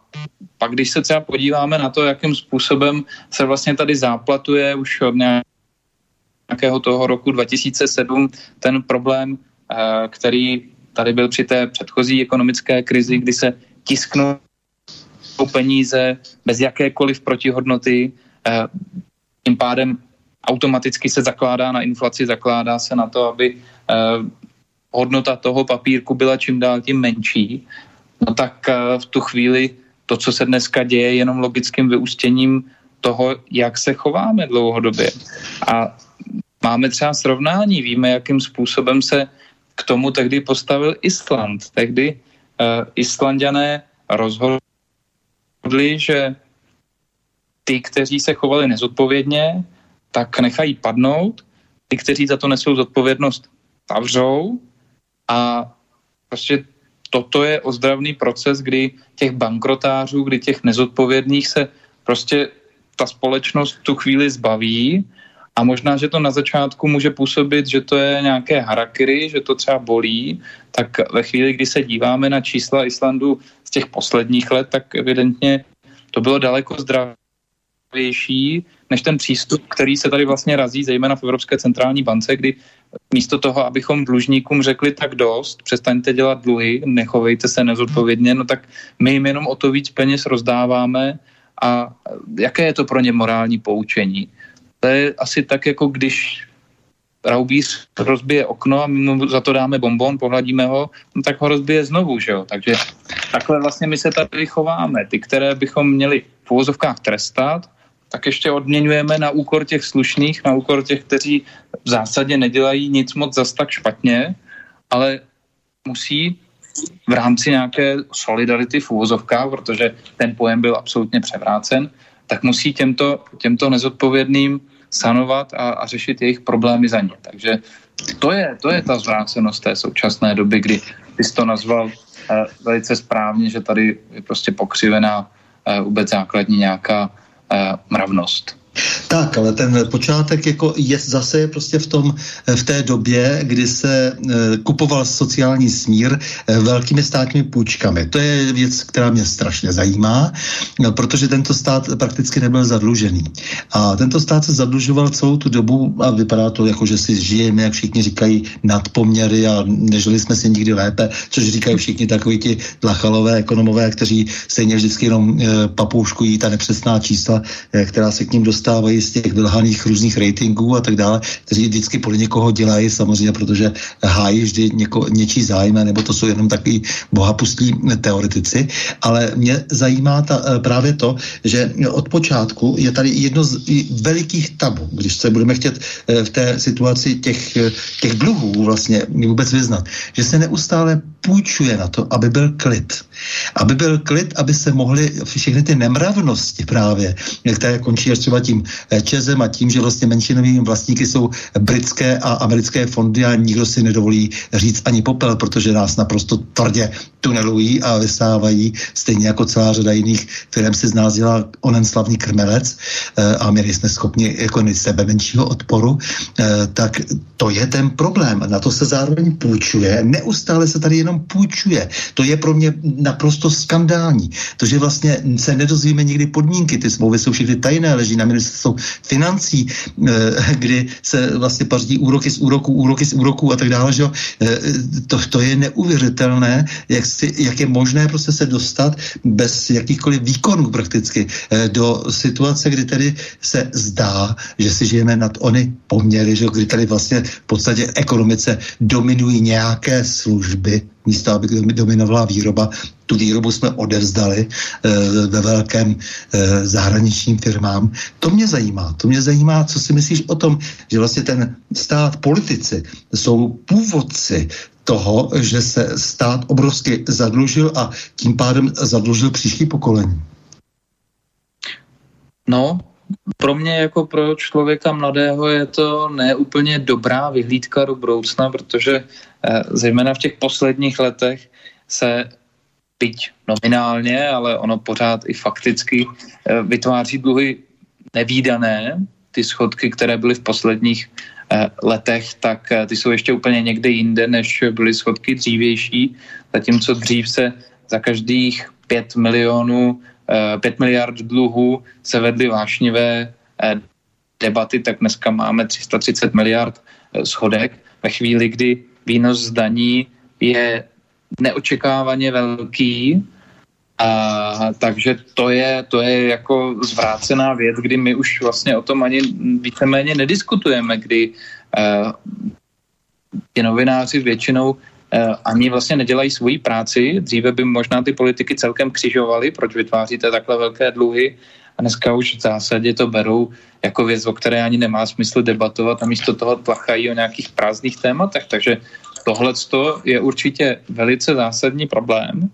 pak, když se třeba podíváme na to, jakým způsobem se vlastně tady záplatuje už od nějakého toho roku 2007 ten problém, uh, který tady byl při té předchozí ekonomické krizi, kdy se tisknou peníze bez jakékoliv protihodnoty, eh, tím pádem automaticky se zakládá na inflaci, zakládá se na to, aby eh, hodnota toho papírku byla čím dál tím menší, no tak eh, v tu chvíli to, co se dneska děje, je jenom logickým vyústěním toho, jak se chováme dlouhodobě. A máme třeba srovnání, víme, jakým způsobem se k tomu tehdy postavil Island. Tehdy uh, Islandiané rozhodli, že ty, kteří se chovali nezodpovědně, tak nechají padnout, ty, kteří za to nesou zodpovědnost, zavřou a prostě toto je ozdravný proces, kdy těch bankrotářů, kdy těch nezodpovědných se prostě ta společnost tu chvíli zbaví. A možná, že to na začátku může působit, že to je nějaké harakiri, že to třeba bolí, tak ve chvíli, kdy se díváme na čísla Islandu z těch posledních let, tak evidentně to bylo daleko zdravější než ten přístup, který se tady vlastně razí, zejména v Evropské centrální bance, kdy místo toho, abychom dlužníkům řekli tak dost, přestaňte dělat dluhy, nechovejte se nezodpovědně, no tak my jim jenom o to víc peněz rozdáváme a jaké je to pro ně morální poučení? To je asi tak, jako když raubíř rozbije okno a my mu za to dáme bonbon, pohladíme ho, no tak ho rozbije znovu, že jo. Takže takhle vlastně my se tady chováme. Ty, které bychom měli v úvozovkách trestat, tak ještě odměňujeme na úkor těch slušných, na úkor těch, kteří v zásadě nedělají nic moc zas tak špatně, ale musí v rámci nějaké solidarity v úvozovkách, protože ten pojem byl absolutně převrácen, tak musí těmto, těmto nezodpovědným sanovat a, a řešit jejich problémy za ně. Takže to je, to je ta zvrácenost té současné doby, kdy ty jsi to nazval uh, velice správně, že tady je prostě pokřivená uh, vůbec základní nějaká mravnost. Tak, ale ten počátek jako je zase prostě v tom, v té době, kdy se e, kupoval sociální smír e, velkými státními půjčkami. To je věc, která mě strašně zajímá, no, protože tento stát prakticky nebyl zadlužený. A tento stát se zadlužoval celou tu dobu a vypadá to jako, že si žijeme, jak všichni říkají, nadpoměry a nežili jsme si nikdy lépe, což říkají všichni takoví ti dlachalové ekonomové, kteří stejně vždycky jenom papouškují ta nepřesná čísla, která se k ním dostávají z těch vylhaných různých ratingů a tak dále, kteří vždycky podle někoho dělají, samozřejmě, protože hájí vždy něko, něčí zájem, nebo to jsou jenom takový bohapustí teoretici, ale mě zajímá ta, eh, právě to, že od počátku je tady jedno z velikých tabu, když se budeme chtět eh, v té situaci těch, eh, těch dluhů vlastně vůbec vyznat, že se neustále půjčuje na to, aby byl klid. Aby byl klid, aby se mohly všechny ty nemravnosti právě, které končí až třeba tím eh, Čezem a tím, že vlastně menšinovými vlastníky jsou britské a americké fondy a nikdo si nedovolí říct ani popel, protože nás naprosto tvrdě tunelují a vysávají, stejně jako celá řada jiných firm si z nás dělá onen slavný krmelec eh, a my nejsme schopni jako sebe menšího odporu, eh, tak to je ten problém. Na to se zároveň půjčuje. Neustále se tady jenom půjčuje. To je pro mě naprosto skandální. To, že vlastně se nedozvíme nikdy podmínky, ty smlouvy jsou všechny tajné, leží na ministerstvu financí, eh, kdy se vlastně paří úroky z úroků, úroky z úroků a tak dále. Že? To, to je neuvěřitelné, jak si, jak je možné prostě se dostat bez jakýchkoliv výkonů prakticky eh, do situace, kdy tedy se zdá, že si žijeme nad ony poměry, že kdy tady vlastně v podstatě ekonomice dominují nějaké služby, místo aby dominovala výroba. Tu výrobu jsme odevzdali e, ve velkém e, zahraničním firmám. To mě zajímá. To mě zajímá, co si myslíš o tom, že vlastně ten stát, politici jsou původci toho, že se stát obrovsky zadlužil a tím pádem zadlužil příští pokolení? No, pro mě jako pro člověka mladého je to neúplně dobrá vyhlídka do budoucna, protože eh, zejména v těch posledních letech se byť nominálně, ale ono pořád i fakticky eh, vytváří dluhy nevýdané, ty schodky, které byly v posledních Eh, letech, tak ty jsou ještě úplně někde jinde, než byly schodky dřívější, zatímco dřív se za každých 5 milionů, 5 eh, miliard dluhů se vedly vášnivé debaty, tak dneska máme 330 miliard schodek. Ve chvíli, kdy výnos z daní je neočekávaně velký, a, takže to je, to je jako zvrácená věc, kdy my už vlastně o tom ani víceméně nediskutujeme, kdy uh, ti novináři většinou ani vlastně nedělají svoji práci. Dříve by možná ty politiky celkem křižovali, proč vytváříte takhle velké dluhy a dneska už v zásadě to berou jako věc, o které ani nemá smysl debatovat a místo toho tlachají o nějakých prázdných tématech. Takže tohle je určitě velice zásadní problém.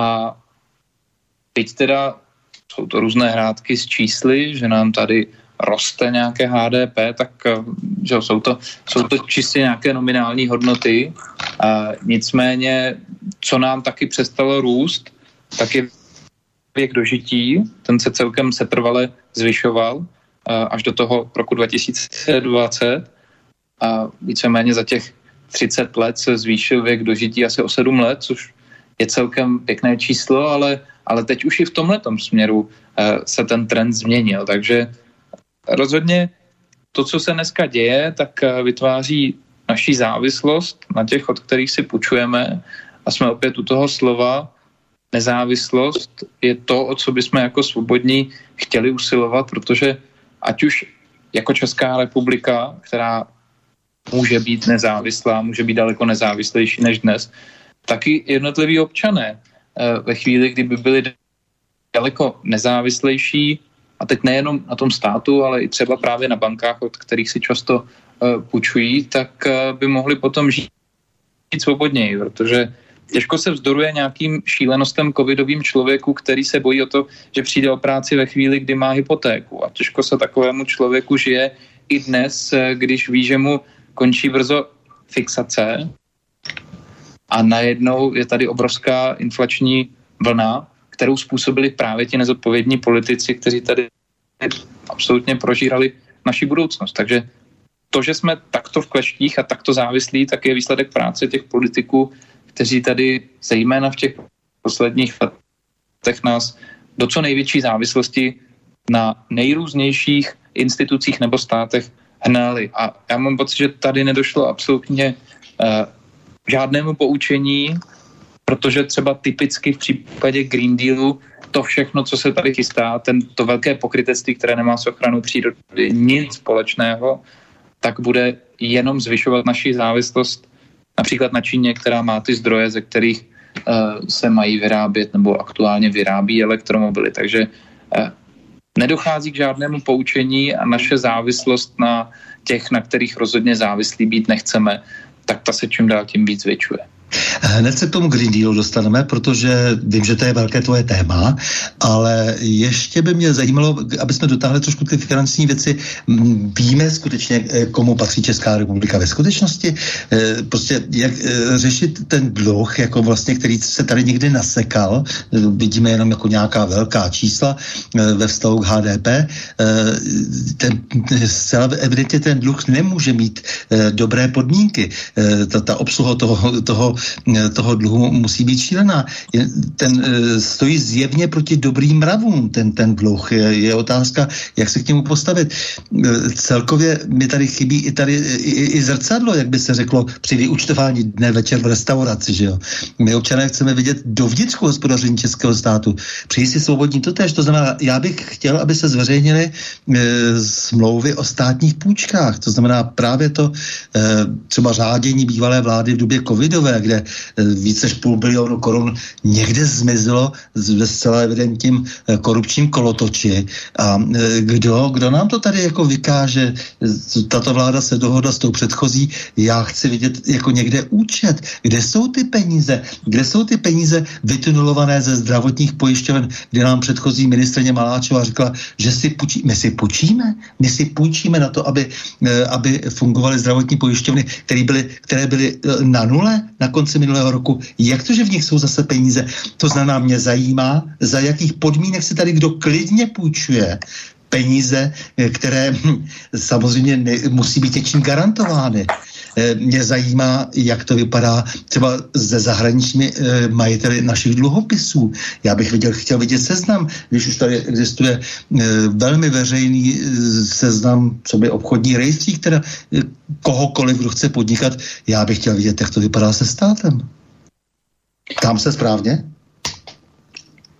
A Teď teda jsou to různé hrádky s čísly, že nám tady roste nějaké HDP, tak eh, že jsou, to, jsou to čistě nějaké nominální hodnoty. A nicméně, co nám taky přestalo růst, tak je věk dožití. Ten se celkem setrvale zvyšoval eh, až do toho roku 2020 a víceméně za těch 30 let se zvýšil věk dožití asi o 7 let, což je celkem pěkné číslo, ale ale teď už i v tomhle směru eh, se ten trend změnil. Takže rozhodně to, co se dneska děje, tak eh, vytváří naší závislost na těch, od kterých si půjčujeme. A jsme opět u toho slova. Nezávislost je to, o co bychom jako svobodní chtěli usilovat, protože ať už jako Česká republika, která může být nezávislá, může být daleko nezávislejší než dnes, taky jednotliví občané Eh, ve chvíli, kdyby byli daleko nezávislejší, a teď nejenom na tom státu, ale i třeba právě na bankách, od kterých si často uh, půjčují, tak uh, by mohli potom žít svobodněji, protože těžko se vzdoruje nějakým šílenostem covidovým člověku, který se bojí o to, že přijde o práci ve chvíli, kdy má hypotéku. A těžko se takovému člověku žije i dnes, když ví, že mu končí brzo fixace a najednou je tady obrovská inflační vlna, kterou způsobili právě ti nezodpovědní politici, kteří tady absolutně prožírali naši budoucnost. Takže to, že jsme takto v kleštích a takto závislí, tak je výsledek práce těch politiků, kteří tady zejména v těch posledních letech nás do co největší závislosti na nejrůznějších institucích nebo státech hnali. A já mám pocit, že tady nedošlo absolutně uh, žádnému poučení, protože třeba typicky v případě Green Dealu to všechno, co se tady chystá, ten, to velké pokrytectví, které nemá s ochranou přírody nic společného, tak bude jenom zvyšovat naši závislost například na Číně, která má ty zdroje, ze kterých uh, se mají vyrábět nebo aktuálně vyrábí elektromobily. Takže uh, nedochází k žádnému poučení a naše závislost na těch, na kterých rozhodně závislí být nechceme, tak ta se čím dál tím víc zvětšuje. Hned se k tomu Green Dealu dostaneme, protože vím, že to je velké tvoje téma, ale ještě by mě zajímalo, aby jsme dotáhli trošku ty finanční věci. Víme skutečně, eh, komu patří Česká republika ve skutečnosti? Eh, prostě jak eh, řešit ten dluh, jako vlastně, který se tady někdy nasekal, vidíme jenom jako nějaká velká čísla ve vztahu k HDP. Ten, zcela evidentně ten dluh nemůže mít dobré podmínky. Ta, ta obsluha toho, toho toho dluhu musí být šílená. Ten eh, stojí zjevně proti dobrým mravům, ten, ten dluh. Je, je otázka, jak se k němu postavit. Eh, celkově mi tady chybí i tady i, i zrcadlo, jak by se řeklo, při vyučtování dne večer v restauraci, že jo. My občané chceme vidět dovnitř hospodaření českého státu. Přeji si svobodní to tež. To znamená, já bych chtěl, aby se zveřejnily e, smlouvy o státních půjčkách. To znamená právě to e, třeba řádění bývalé vlády v době covidové, kde eh, více než půl bilionu korun někde zmizelo ve zcela evidentním eh, korupčním kolotoči. A eh, kdo, kdo nám to tady jako vykáže? Tato vláda se dohodla s tou předchozí. Já chci vidět jako někde účet. Kde jsou ty peníze? Kde jsou ty peníze vytunulované ze zdravotních pojišťoven, kde nám předchozí ministrně Maláčová řekla, že si půjčí, my si půjčíme? My si půjčíme na to, aby, aby fungovaly zdravotní pojišťovny, které byly, které byly na nule na konci minulého roku. Jak to, že v nich jsou zase peníze? To znamená, mě zajímá, za jakých podmínek se tady kdo klidně půjčuje peníze, eh, které hm, samozřejmě ne, musí být něčím garantovány. Eh, mě zajímá, jak to vypadá třeba se zahraničními eh, majiteli našich dluhopisů. Já bych viděl, chtěl vidět seznam, když už tady existuje velmi veřejný seznam, co by obchodní rejstřík, teda kohokoliv, kdo chce podnikat, já bych chtěl vidět, jak to vypadá se státem. Tam se správně?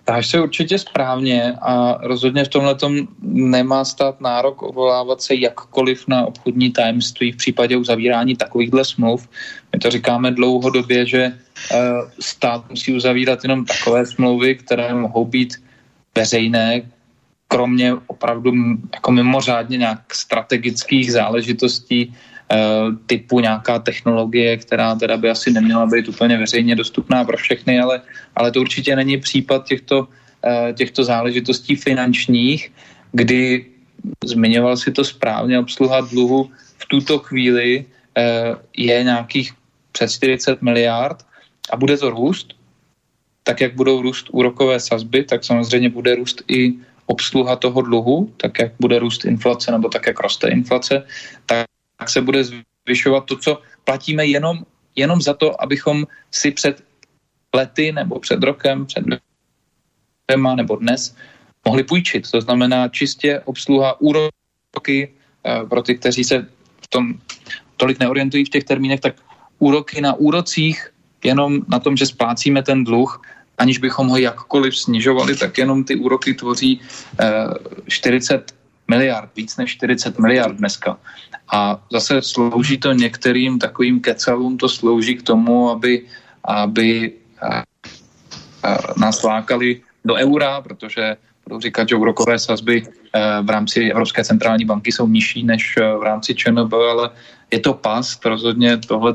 Ptáš se určitě správně a rozhodně v tomhle nemá stát nárok ovolávat se jakkoliv na obchodní tajemství v případě uzavírání takovýchhle smluv. My to říkáme dlouhodobě, že uh, stát musí uzavírat jenom takové smlouvy, které mohou být veřejné, kromě opravdu jako mimořádně nějak strategických záležitostí, Eh, typu nějaká technologie, která teda by asi neměla být úplně veřejně dostupná pro všechny, ale, ale to určitě není případ těchto, eh, těchto záležitostí finančních, kdy zmiňoval si to správně, obsluha dluhu v tuto chvíli eh, je nějakých přes 40 miliard. A bude to růst, tak jak budou růst úrokové sazby, tak samozřejmě bude růst i obsluha toho dluhu, tak jak bude růst inflace nebo tak jak roste inflace, tak tak se bude zvyšovat to, co platíme jenom, jenom za to, abychom si před lety nebo před rokem, před dvěma nebo dnes mohli půjčit. To znamená čistě obsluha úroky eh, pro ty, kteří se v tom tolik neorientují v těch termínech, tak úroky na úrocích, jenom na tom, že splácíme ten dluh, aniž bychom ho jakkoliv snižovali, tak jenom ty úroky tvoří 40 eh, miliard, víc než 40 miliard dneska. A zase slouží to některým takovým kecalům, to slouží k tomu, aby, aby a, a nás lákali do eura, protože budou říkat, že úrokové sazby e, v rámci Evropské centrální banky jsou nižší než e, v rámci ČNB, ale je to past, rozhodně tohle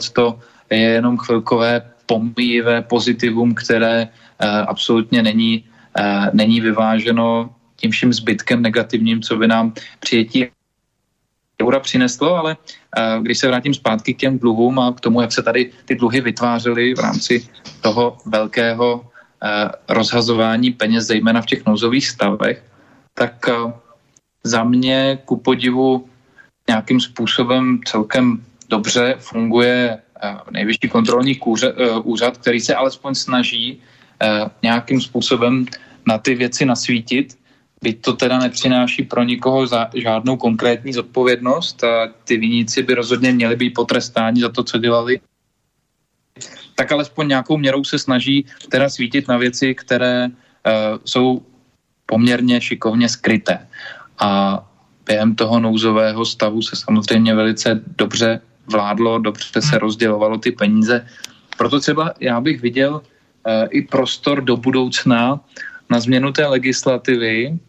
je jenom chvilkové pomíjivé pozitivum, které e, absolutně není, není vyváženo tím vším zbytkem negativním, co by nám přijetí eura přineslo, ale uh, když se vrátím zpátky k těm dluhům a k tomu, jak se tady ty dluhy vytvářely v rámci toho velkého uh, rozhazování peněz, zejména v těch nouzových stavech, tak uh, za mě ku podivu nějakým způsobem celkem dobře funguje eh, nejvyšší kontrolní kůře, eh, úřad, který se alespoň snaží eh, nějakým způsobem na ty věci nasvítit, byť to teda nepřináší pro nikoho za žádnou konkrétní zodpovědnost a ty viníci by rozhodně měli být potrestáni za to, co dělali, tak alespoň nějakou měrou se snaží teda svítit na věci, které uh, jsou poměrně šikovně skryté. A během toho nouzového stavu se samozřejmě velice dobře vládlo, dobře se rozdělovalo ty peníze. Proto třeba já bych viděl uh, i prostor do budoucna na změnu té legislativy,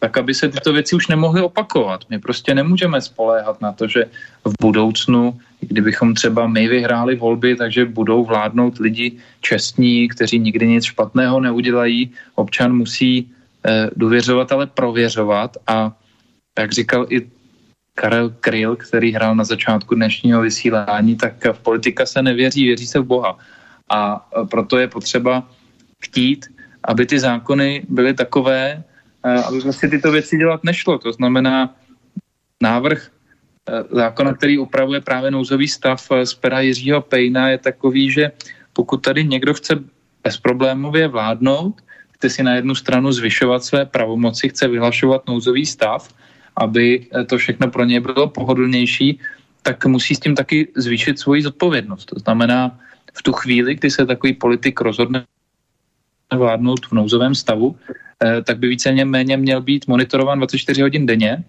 tak aby se tyto věci už nemohly opakovat. My prostě nemůžeme spoléhat na to, že v budoucnu, kdybychom třeba my vyhráli volby, takže budou vládnout lidi čestní, kteří nikdy nic špatného neudělají. Občan musí eh, důvěřovat, ale prověřovat a jak říkal i Karel Kryl, který hrál na začátku dnešního vysílání, tak v politika se nevěří, věří se v Boha. A proto je potřeba chtít, aby ty zákony byly takové, eh, aby vlastně tyto věci dělat nešlo. To znamená, návrh eh, zákona, který upravuje právě nouzový stav eh, z pera Jiřího Pejna, je takový, že pokud tady někdo chce bezproblémově vládnout, chce si na jednu stranu zvyšovat své pravomoci, chce vyhlašovat nouzový stav, aby to všechno pro ně bylo pohodlnější, tak musí s tím taky zvýšit svoji zodpovědnost. To znamená, v tu chvíli, kdy se takový politik rozhodne vládnout v nouzovém stavu, eh, tak by víceméně méně měl být monitorován 24 hodin denně,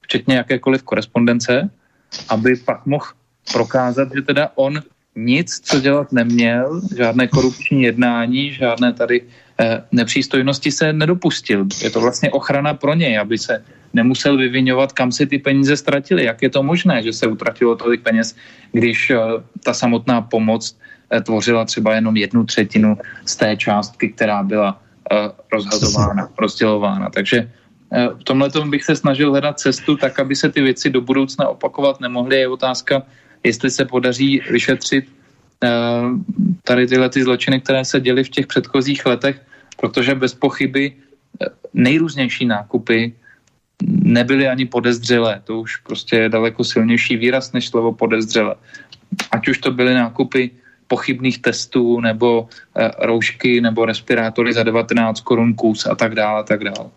včetně jakékoliv korespondence, aby pak mohl prokázat, že teda on nic, co dělat neměl, žádné korupční jednání, žádné tady eh, nepřístojnosti se nedopustil. Je to vlastně ochrana pro něj, aby se nemusel vyvinovat, kam se ty peníze ztratily. Jak je to možné, že se utratilo tolik peněz, když eh, ta samotná pomoc tvořila třeba jenom jednu třetinu z té částky, která byla eh, rozhazována, rozdělována. Takže eh, v tomhle bych se snažil hledat cestu tak, aby se ty věci do budoucna opakovat nemohly. Je otázka, jestli se podaří vyšetřit tady tyhle ty zločiny, které se děly v těch předchozích letech, protože bez pochyby nejrůznější nákupy nebyly ani podezřelé. To už prostě je daleko silnější výraz než slovo podezřelé. Ať už to byly nákupy pochybných testů nebo e, roušky nebo respirátory za 19 korun kus a tak dále, a tak dále.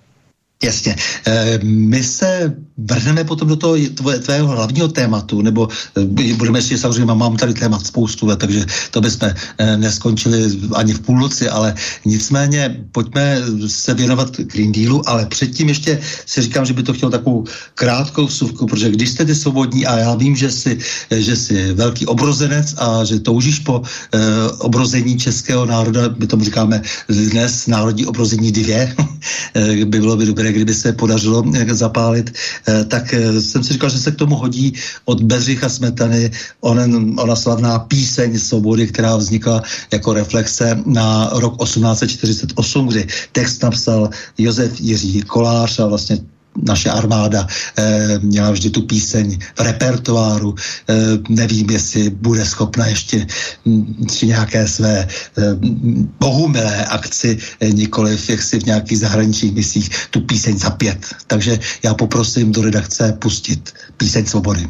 Jasně. Eh, my se vrhneme potom do toho tvého hlavního tématu, nebo eh, budeme ještě samozřejmě, mám tady témat spoustu, takže to bychom eh, neskončili ani v půlnoci, ale nicméně pojďme se věnovat Green Dealu, ale předtím ještě si říkám, že by to chtělo takovou krátkou vsuvku, protože když jste ty svobodní a já vím, že jsi, že jsi velký obrozenec a že toužíš po obrození českého národa, my tomu říkáme dnes národní obrození dvě, (laughs) by bylo by dobré, kdyby se podařilo zapálit Eh, tak eh, jsem si říkal, že se k tomu hodí od Bedřicha Smetany onen, ona slavná píseň svobody, která vznikla jako reflexe na rok 1848, kdy text napsal Josef Jiří Kolář a vlastně naše armáda eh, měla vždy tu píseň v repertoáru. Eh, nevím, jestli bude schopna ještě hm, při nějaké své eh, bohumilé akci, eh, nikoliv jaksi v nějakých zahraničních misích, tu píseň zapět. Takže já poprosím do redakce pustit píseň svobody.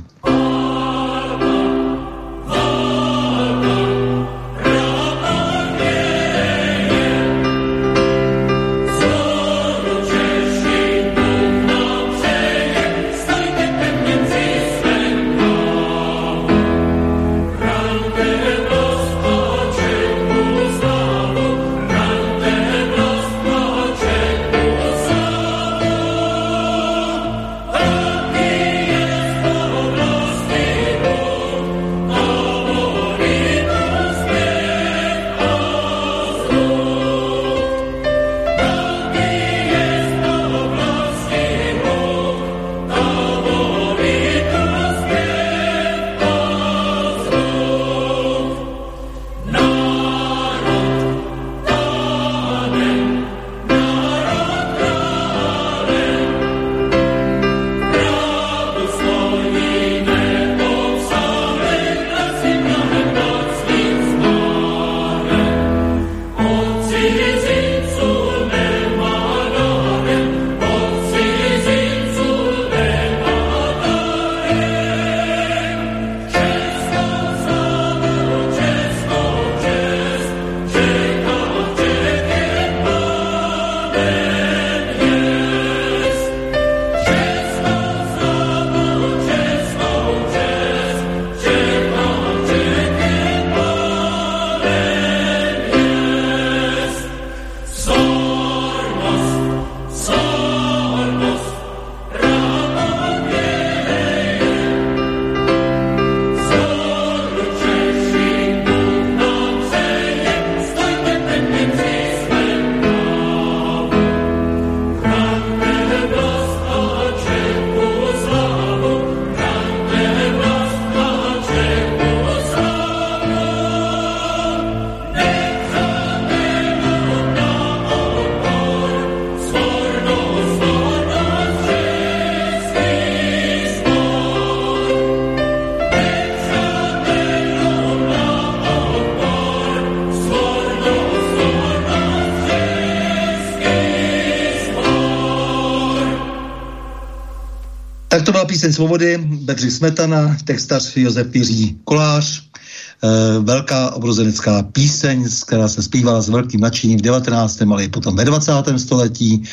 Píseň Svobody, Bedřich Smetana, textař Josef Jiří Kolář, e, velká obrozenecká píseň, která se zpívala s velkým nadšením v 19. ale i potom ve 20. století.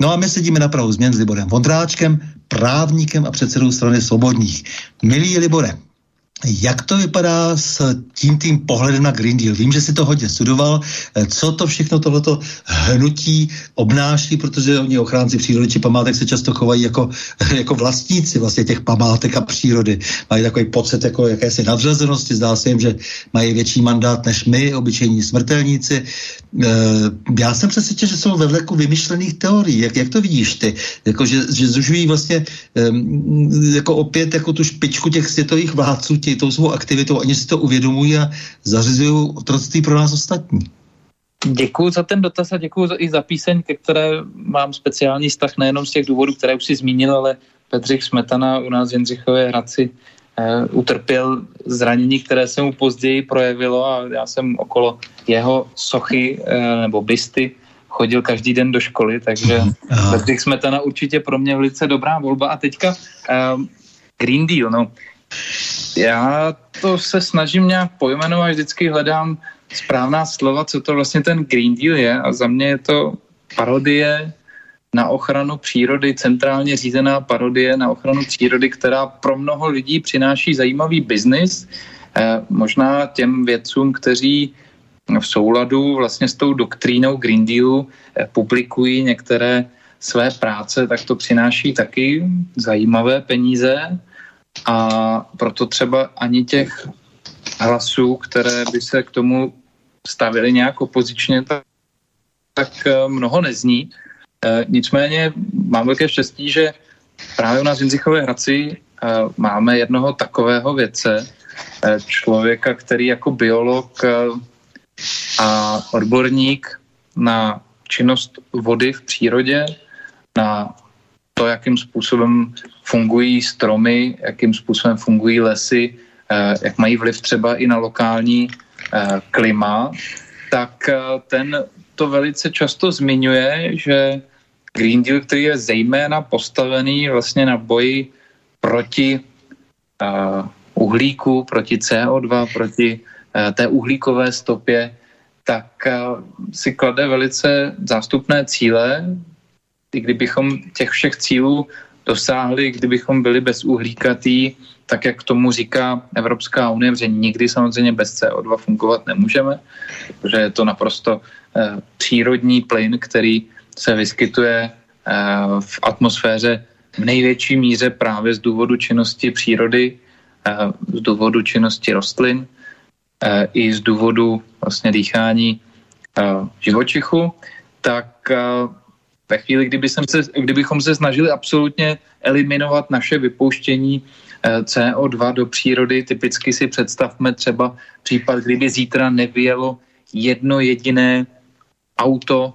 No a my sedíme na Prahu změn s Liborem Vondráčkem, právníkem a předsedou strany Svobodných. Milý Libore, jak to vypadá s tím tým pohledem na Green Deal? Vím, že si to hodně studoval. Eh, co to všechno tohleto hnutí obnáší, protože oni ochránci přírody či památek se často chovají jako, (laughs) jako vlastníci vlastně těch památek a přírody. Mají takový pocit jako jakési nadřazenosti. Zdá se jim, že mají větší mandát než my, obyčejní smrtelníci. Eh, já jsem přesvědčen, že jsou ve vleku vymyšlených teorií. Jak, jak to vidíš ty? Jako, že, že zužují vlastně jako opět jako tu špičku těch světových vládců, tě, tou svou aktivitou, oni si to uvědomují a zařizují otroctví pro nás ostatní. Děkuji za ten dotaz a děkuji i za píseň, ke které mám speciální vztah nejenom z těch důvodů, které už si zmínil, ale Petřich Smetana u nás v Jindřichově Hradci uh, utrpěl zranění, které se mu později projevilo a já jsem okolo jeho sochy uh, nebo bysty chodil každý den do školy, takže Bedřich Smetana určitě pro mě velice dobrá volba. A teďka uh, Green Deal, no. Já to se snažím nějak pojmenovat, vždycky hledám správná slova, co to vlastně ten Green Deal je a za mě je to parodie na ochranu přírody, centrálně řízená parodie na ochranu přírody, která pro mnoho lidí přináší zajímavý biznis, eh, možná těm vědcům, kteří v souladu vlastně s tou doktrínou Green Dealu eh, publikují některé své práce, tak to přináší taky zajímavé peníze. A proto třeba ani těch hlasů, které by se k tomu stavili nějak opozičně, tak, tak eh, mnoho nezní. E, nicméně mám velké štěstí, že právě u nás v Jindřichově Hradci e, máme jednoho takového věce, člověka, který jako biolog a odborník na činnost vody v přírodě, na to, jakým způsobem fungují stromy, jakým způsobem fungují lesy, eh, jak mají vliv třeba i na lokální eh, klima, tak eh, ten to velice často zmiňuje, že Green Deal, který je zejména postavený vlastně na boji proti uhlíku, proti CO2, proti té uhlíkové stopě, tak si klade velice zástupné cíle, i kdybychom těch všech cílů dosáhli, kdybychom byli bezuhlíkatý, tak jak tomu říká Evropská unie, že nikdy samozřejmě bez CO2 fungovat nemůžeme, protože je to naprosto eh, přírodní plyn, který se vyskytuje eh, v atmosféře v největší míře právě z důvodu činnosti přírody, eh, z důvodu činnosti rostlin i z důvodu vlastně dýchání živočichu, tak ve chvíli, kdyby se, kdybychom se snažili absolutně eliminovat naše vypouštění CO2 do přírody, typicky si představme třeba případ, kdyby zítra nevyjelo jedno jediné auto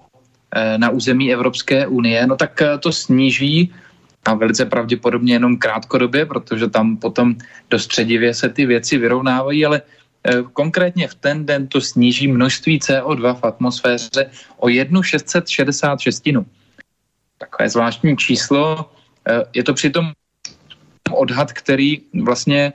eh, na území Evropské unie, no tak eh, to sníží a velice pravděpodobně jenom krátkodobě, protože tam potom dostředivě se ty věci vyrovnávají, ale konkrétně v ten den to sníží množství CO2 v atmosféře o jednu 666 takové zvláštní číslo. Eh, je to přitom odhad, který vlastně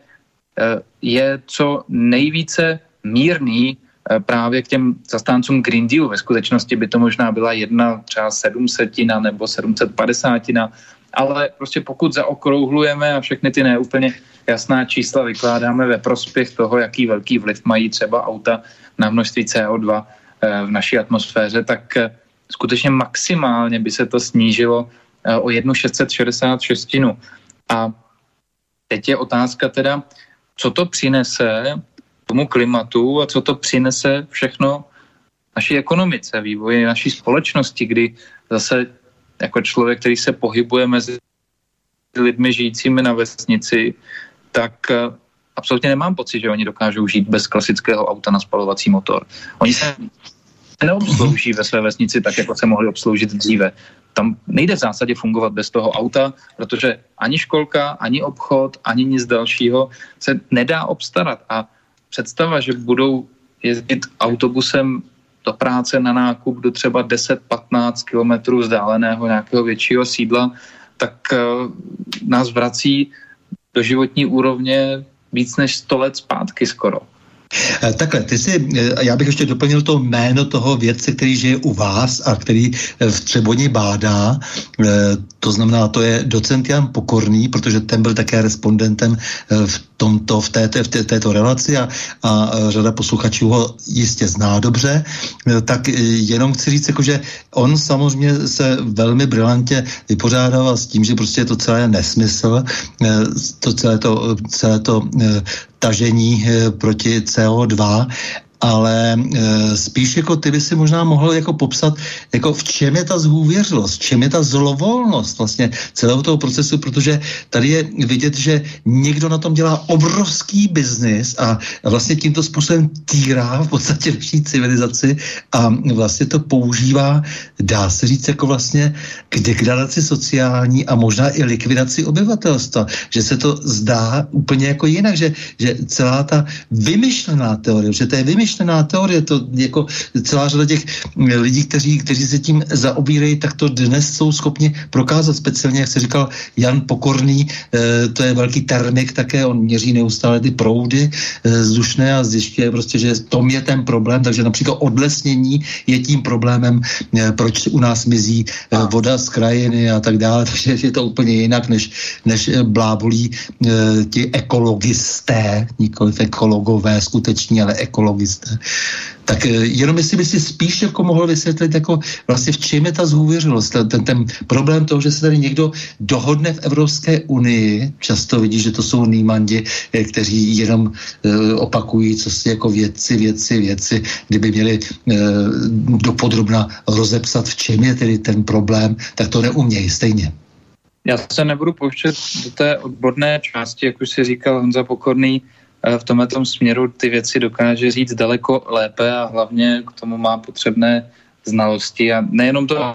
eh, je co nejvíce mírný eh, právě k těm zastáncům Green Dealu. Ve skutečnosti by to možná byla jedna třeba 700 nebo 750, ale prostě pokud zaokrouhlujeme a všechny ty neúplně jasná čísla vykládáme ve prospěch toho, jaký velký vliv mají třeba auta na množství CO2 v naší atmosféře, tak skutečně maximálně by se to snížilo eh, o jednu 666. A teď je otázka teda, co to přinese tomu klimatu a co to přinese všechno naší ekonomice, vývoji naší společnosti, kdy zase jako člověk, který se pohybuje mezi lidmi žijícími na vesnici, tak eh, absolutně nemám pocit, že oni dokážou žít bez klasického auta na spalovací motor. Oni se neobslouží ve své vesnici tak, jako se mohli obsloužit dříve. Tam nejde v zásadě fungovat bez toho auta, protože ani školka, ani obchod, ani nic dalšího se nedá obstarat. A představa, že budou jezdit autobusem do práce na nákup do třeba 10-15 kilometrů vzdáleného nějakého většího sídla, tak nás vrací do životní úrovně víc než 100 let zpátky skoro. Eh, takhle, ty si, eh, já bych ještě doplnil to jméno toho vědce, který žije u vás a který eh, v Třeboni bádá. To znamená, to je docent Jan Pokorný, protože ten byl také respondentem v tomto, v této, v této relaci a, a řada posluchačů ho jistě zná dobře, tak jenom chci říct, jako, že on samozřejmě se velmi brilantně vypořádával s tím, že prostě je to celé nesmysl, to celé to, celé to tažení proti CO2 ale e, spíš jako ty by si možná mohl jako popsat, jako v čem je ta zhůvěřilost, v čem je ta zlovolnost vlastně celého toho procesu, protože tady je vidět, že někdo na tom dělá obrovský biznis a vlastně tímto způsobem týrá v podstatě naší civilizaci a vlastně to používá, dá se říct, jako vlastně k degradaci sociální a možná i likvidaci obyvatelstva, že se to zdá úplně jako jinak, že, že celá ta vymyšlená teorie, že to je vymyšlená vymyšlená teorie, to jako celá řada těch lidí, kteří, kteří se tím zaobírají, tak to dnes jsou schopni prokázat, speciálně, jak se říkal Jan Pokorný, e, to je velký termik také, on měří neustále ty proudy e, vzdušné a zjišťuje prostě, že tom je ten problém, takže například odlesnění je tím problémem, e, proč u nás mizí e, voda z krajiny a tak dále, (laughs) takže je to úplně jinak, než, než blábolí e, ti ekologisté, nikoliv ekologové skuteční, ale ekologisté jste. Tak eh, jenom jestli by si spíš jako mohl vysvětlit, jako vlastně v čem je ta zhůvěřilost, ten, ten, problém toho, že se tady někdo dohodne v Evropské unii, často vidí, že to jsou nýmandi, eh, kteří jenom uh, opakují, co si jako věci, věci, věci, kdyby měli dopodrobna rozepsat, v čem je tedy ten problém, tak to neumějí stejně. Já se nebudu pouštět do té odborné části, jak už si říkal Honza Pokorný, v tomhle směru ty věci dokáže říct daleko lépe a hlavně k tomu má potřebné znalosti a nejenom to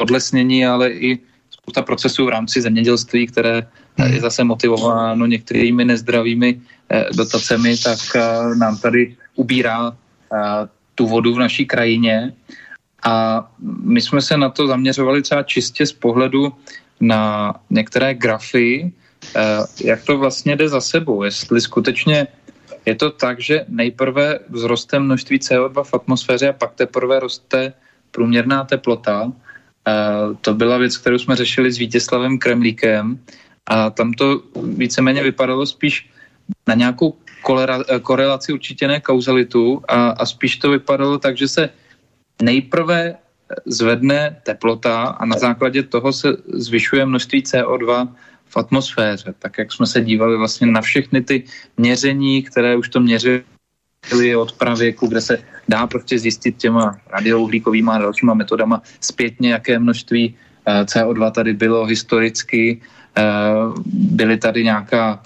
odlesnění, ale i spousta procesů v rámci zemědělství, které hmm. je zase motivováno některými nezdravými eh, dotacemi, tak eh, nám tady ubírá eh, tu vodu v naší krajině. A my jsme se na to zaměřovali třeba čistě z pohledu na některé grafy, Eh, jak to vlastně jde za sebou, jestli skutečně je to tak, že nejprve vzroste množství CO2 v atmosféře a pak teprve roste průměrná teplota. Eh, to byla věc, kterou jsme řešili s Vítězslavem Kremlíkem a tam to víceméně vypadalo spíš na nějakou kolera, eh, korelaci, určitě ne kauzalitu a, a spíš to vypadalo tak, že se nejprve zvedne teplota a na základě toho se zvyšuje množství CO2 atmosféře. Tak jak jsme se dívali vlastně na všechny ty měření, které už to měřili od pravěku, kde se dá prostě zjistit těma radiouhlíkovými a dalšíma metodama zpětně, jaké množství eh, CO2 tady bylo historicky. Eh, byly tady nějaká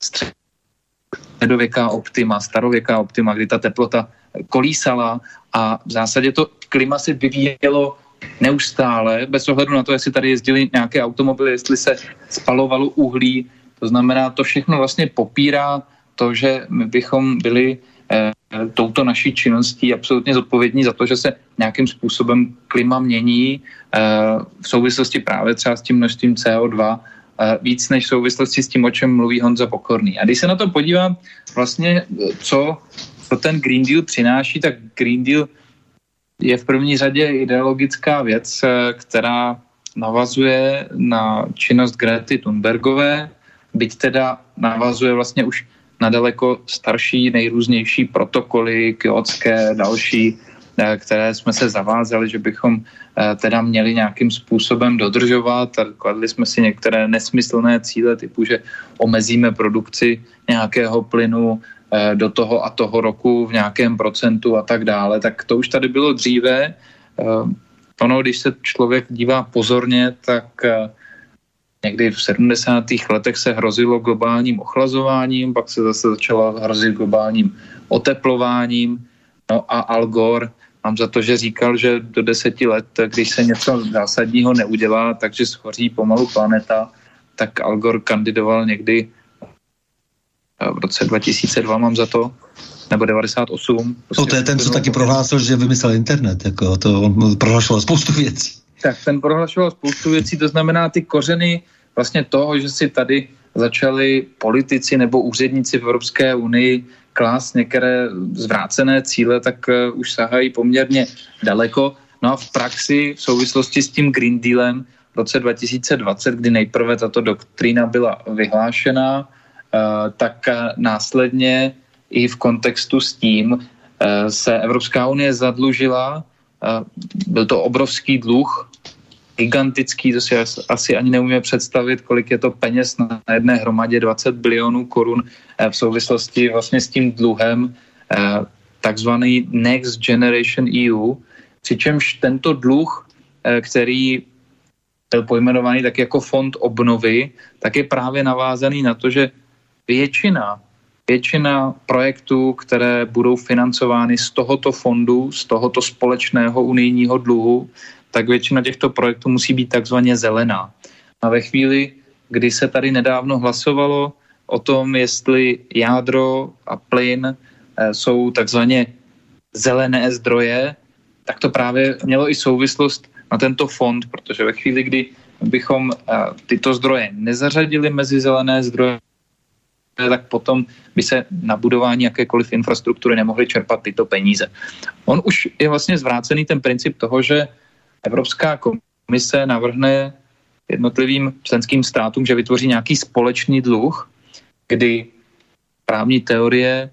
středověká optima, starověká optima, kdy ta teplota kolísala a v zásadě to klima se vyvíjelo neustále, bez ohledu na to, jestli tady jezdili nějaké automobily, jestli se spalovalo uhlí. To znamená, to všechno vlastně popírá to, že my bychom byli eh, touto naší činností absolutně zodpovědní za to, že se nějakým způsobem klima mění eh, v souvislosti právě třeba s tím množstvím CO2 eh, víc než v souvislosti s tím, o čem mluví Honza Pokorný. A když se na to podívám, vlastně co, co ten Green Deal přináší, tak Green Deal je v první řadě ideologická věc, eh, která navazuje na činnost Grety Thunbergové, byť teda navazuje vlastně už na daleko starší, nejrůznější protokoly, kyotské, další, eh, které jsme se zavázali, že bychom eh, teda měli nějakým způsobem dodržovat. Kladli jsme si některé nesmyslné cíle typu, že omezíme produkci nějakého plynu, do toho a toho roku v nějakém procentu a tak dále, tak to už tady bylo dříve. Eh, ono, když se člověk dívá pozorně, tak eh, někdy v 70. letech se hrozilo globálním ochlazováním, pak se zase začalo hrozit globálním oteplováním. No a Al Gore, mám za to, že říkal, že do deseti let, když se něco zásadního neudělá, takže schoří pomalu planeta, tak Al Gore kandidoval někdy v roce 2002 mám za to, nebo 98. Prostě no to je ten, co taky prohlásil, že vymyslel internet, jako to on prohlašoval spoustu věcí. tak ten prohlašoval spoustu věcí, to znamená ty kořeny vlastně toho, že si tady začali politici nebo úředníci v Evropské unii klást některé zvrácené cíle, tak uh, už sahají poměrně daleko. No a v praxi v souvislosti s tím Green Dealem v roce 2020, kdy nejprve tato doktrína byla vyhlášena, uh, tak následně i v kontextu s tím uh, se Evropská unie zadlužila. Byl to obrovský dluh, gigantický, to si asi ani neumíme představit, kolik je to peněz na jedné hromadě, 20 bilionů korun eh, v souvislosti vlastně s tím dluhem, eh, takzvaný Next Generation EU, přičemž tento dluh, eh, který byl pojmenovaný tak jako fond obnovy, tak je právě navázaný na to, že většina, většina projektů, které budou financovány z tohoto fondu, z tohoto společného unijního dluhu, tak většina těchto projektů musí být takzvaně zelená. A ve chvíli, kdy se tady nedávno hlasovalo o tom, jestli jádro a plyn eh, jsou takzvaně zelené zdroje, tak to právě mělo i souvislost na tento fond, protože ve chvíli, kdy bychom eh, tyto zdroje nezařadili mezi zelené zdroje, tak potom by se na budování jakékoliv infrastruktury nemohly čerpat tyto peníze. On už je vlastně zvrácený ten princip toho, že Evropská komise navrhne jednotlivým členským státům, že vytvoří nějaký společný dluh, kdy právní teorie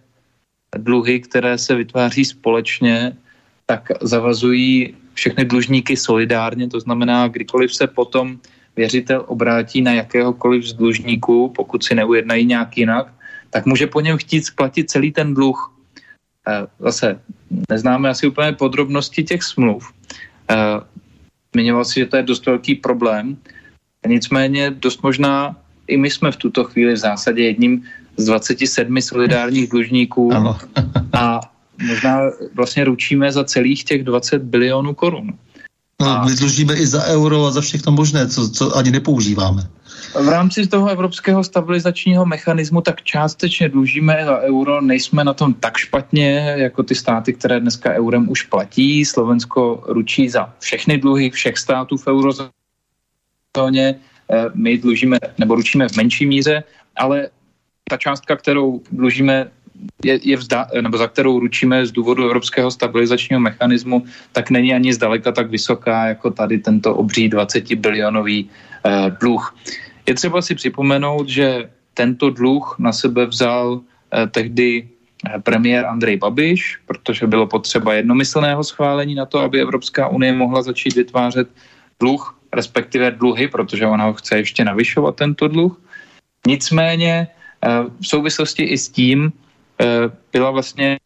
dluhy, které se vytváří společně, tak zavazují všechny dlužníky solidárně, to znamená, kdykoliv se potom věřitel obrátí na jakéhokoliv z dlužníků, pokud si neujednají nějak jinak, tak může po něm chtít splatit celý ten dluh. Eh, zase neznáme asi úplně podrobnosti těch smluv, eh, Zmiňoval si, že to je dost velký problém. Nicméně dost možná i my jsme v tuto chvíli v zásadě jedním z 27 solidárních dlužníků ano. a možná vlastně ručíme za celých těch 20 bilionů korun. No, a... my dlužíme i za euro a za všechno možné, co, co ani nepoužíváme. V rámci toho evropského stabilizačního mechanismu tak částečně dlužíme za euro, nejsme na tom tak špatně, jako ty státy, které dneska eurem už platí. Slovensko ručí za všechny dluhy všech států v eurozóně. Eh, my dlužíme nebo ručíme v menší míře, ale ta částka, kterou dlužíme je, je vzda, nebo za kterou ručíme z důvodu Evropského stabilizačního mechanismu, tak není ani zdaleka tak vysoká jako tady tento obří 20 bilionový eh, dluh. Je třeba si připomenout, že tento dluh na sebe vzal eh, tehdy eh, premiér Andrej Babiš, protože bylo potřeba jednomyslného schválení na to, aby Evropská unie mohla začít vytvářet dluh, respektive dluhy, protože ona ho chce ještě navyšovat, tento dluh. Nicméně eh, v souvislosti i s tím byla vlastně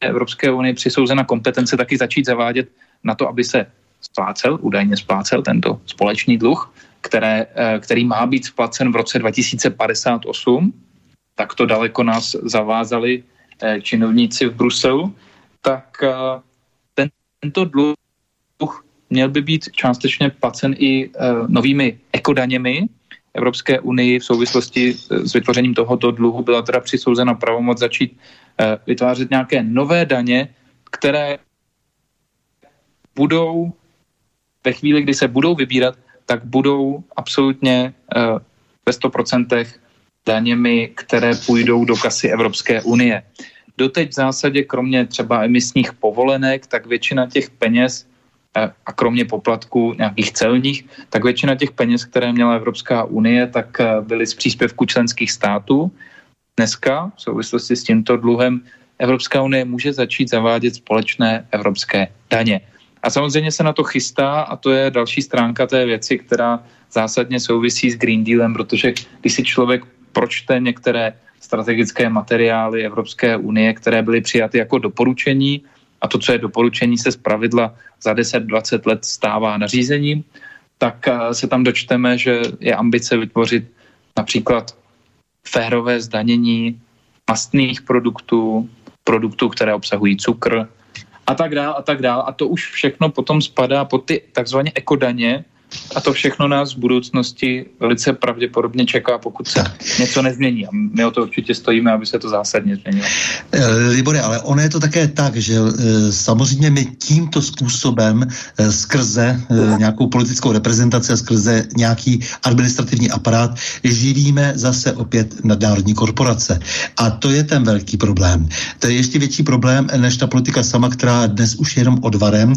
Evropské unii přisouzena kompetence taky začít zavádět na to, aby se splácel, údajně splácel tento společný dluh které, eh, který má být splacen v roce 2058, tak to daleko nás zavázali eh, činovníci v Bruselu, tak eh, ten, tento dluh měl by být částečně placen i novými ekodaněmi. Evropské unii v souvislosti s vytvořením tohoto dluhu byla teda přisouzena pravomoc začít vytvářet nějaké nové daně, které budou ve chvíli, kdy se budou vybírat, tak budou absolutně uh, ve 100% daněmi, které půjdou do kasy Evropské unie. Doteď v zásadě, kromě třeba emisních povolenek, tak většina těch peněz a kromě poplatků nějakých celních, tak většina těch peněz, které měla Evropská unie, tak uh, byly z příspěvku členských států. Dneska v souvislosti s tímto dluhem Evropská unie může začít zavádět společné evropské daně. A samozřejmě se na to chystá a to je další stránka té věci, která zásadně souvisí s Green Dealem, protože když si člověk pročte některé strategické materiály Evropské unie, které byly přijaty jako doporučení, a to, co je doporučení, se zpravidla za 10-20 let stává nařízením, tak eh, se tam dočteme, že je ambice vytvořit například férové zdanění mastných produktů, produktů, které obsahují cukr, a tak dál a tak dál. A to už všechno potom spadá pod ty takzvané ekodaně, a to všechno nás v budoucnosti velice pravděpodobně čeká, pokud se něco nezmění. A my o to určitě stojíme, aby se to zásadně změnilo. Eh, Libore, ale ono je to také tak, že eh, samozřejmě my tímto způsobem eh, skrze nějakou politickou reprezentaci a skrze nějaký administrativní aparát živíme zase opět nadnárodní korporace. A to je ten velký problém. To je ještě větší problém než ta politika sama, která dnes už je jenom odvarem.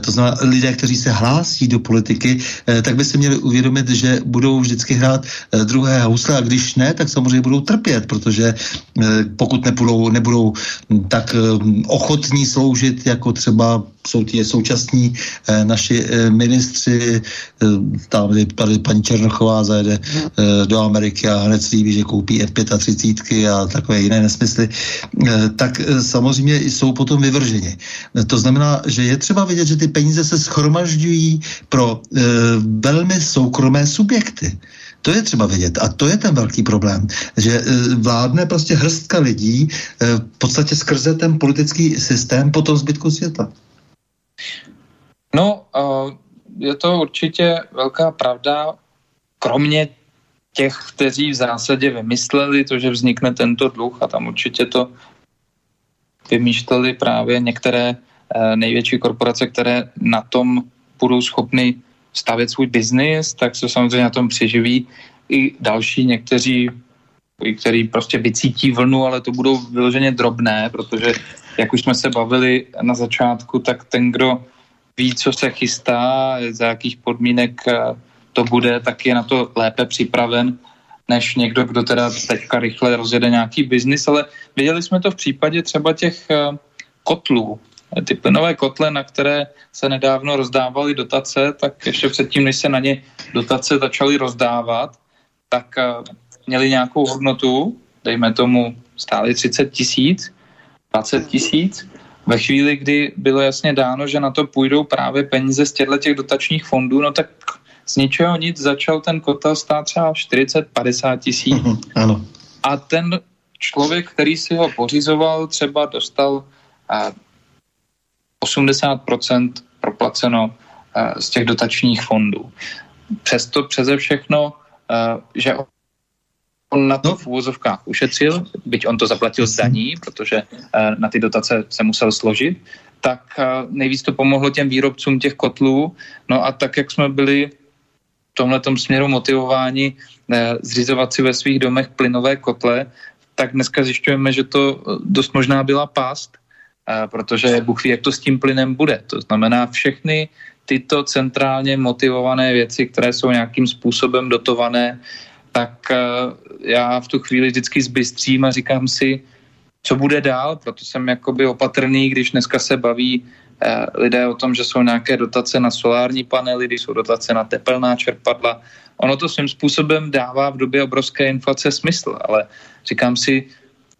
To znamená lidé, kteří se hlásí do politiky, tak by si měli uvědomit, že budou vždycky hrát eh, druhé housle a když ne, tak samozřejmě budou trpět, protože eh, pokud nebudou, nebudou tak ochotní sloužit, jako třeba jsou ti současní naši ministři, tam tady paní Černochová zajede do Ameriky a hned slíbí, že koupí F-35 a takové jiné nesmysly, tak samozřejmě jsou potom vyvrženi. To znamená, že je třeba vidět, že ty peníze se schromažďují pro velmi soukromé subjekty. To je třeba vědět. A to je ten velký problém, že e, vládne prostě hrstka lidí e, v podstatě skrze ten politický systém po tom zbytku světa. No, je to určitě velká pravda, kromě těch, kteří v zásadě vymysleli to, že vznikne tento dluh a tam určitě to vymýšleli právě některé e, největší korporace, které na tom budou schopny stavět svůj biznis, tak se samozřejmě na tom přeživí i další někteří, kteří prostě vycítí vlnu, ale to budou vyloženě drobné, protože jak už jsme se bavili na začátku, tak ten, kdo ví, co se chystá, za jakých podmínek eh, to bude, tak je na to lépe připraven, než někdo, kdo teda teďka rychle rozjede nějaký biznis, ale viděli jsme to v případě třeba těch eh, kotlů, ty plynové kotle, na které se nedávno rozdávaly dotace, tak ještě předtím, než se na ně dotace začaly rozdávat, tak eh, měli nějakou hodnotu, dejme tomu stále 30 tisíc, 20 tisíc. Ve chvíli, kdy bylo jasně dáno, že na to půjdou právě peníze z těchto těch dotačních fondů, no tak z ničeho nic začal ten kotel stát třeba 40-50 tisíc. Mhm, ano. A ten člověk, který si ho pořizoval, třeba dostal eh, 80% proplaceno eh, z těch dotačních fondů. Přesto přeze všechno, eh, že on na to no. v úvozovkách ušetřil, byť on to zaplatil z daní, protože eh, na ty dotace se musel složit, tak nejvíc to pomohlo těm výrobcům těch kotlů. No a tak, jak jsme byli v tomhle směru motivováni zřizovat si ve svých domech plynové kotle, tak dneska zjišťujeme, že to dost možná byla pást, protože Bůh ví, jak to s tím plynem bude. To znamená všechny tyto centrálně motivované věci, které jsou nějakým způsobem dotované, tak eh, já v tu chvíli vždycky zbystřím a říkám si, co bude dál, proto jsem jakoby opatrný, když dneska se baví eh, lidé o tom, že jsou nějaké dotace na solární panely, když jsou dotace na tepelná čerpadla. Ono to svým způsobem dává v době obrovské inflace smysl, ale říkám si,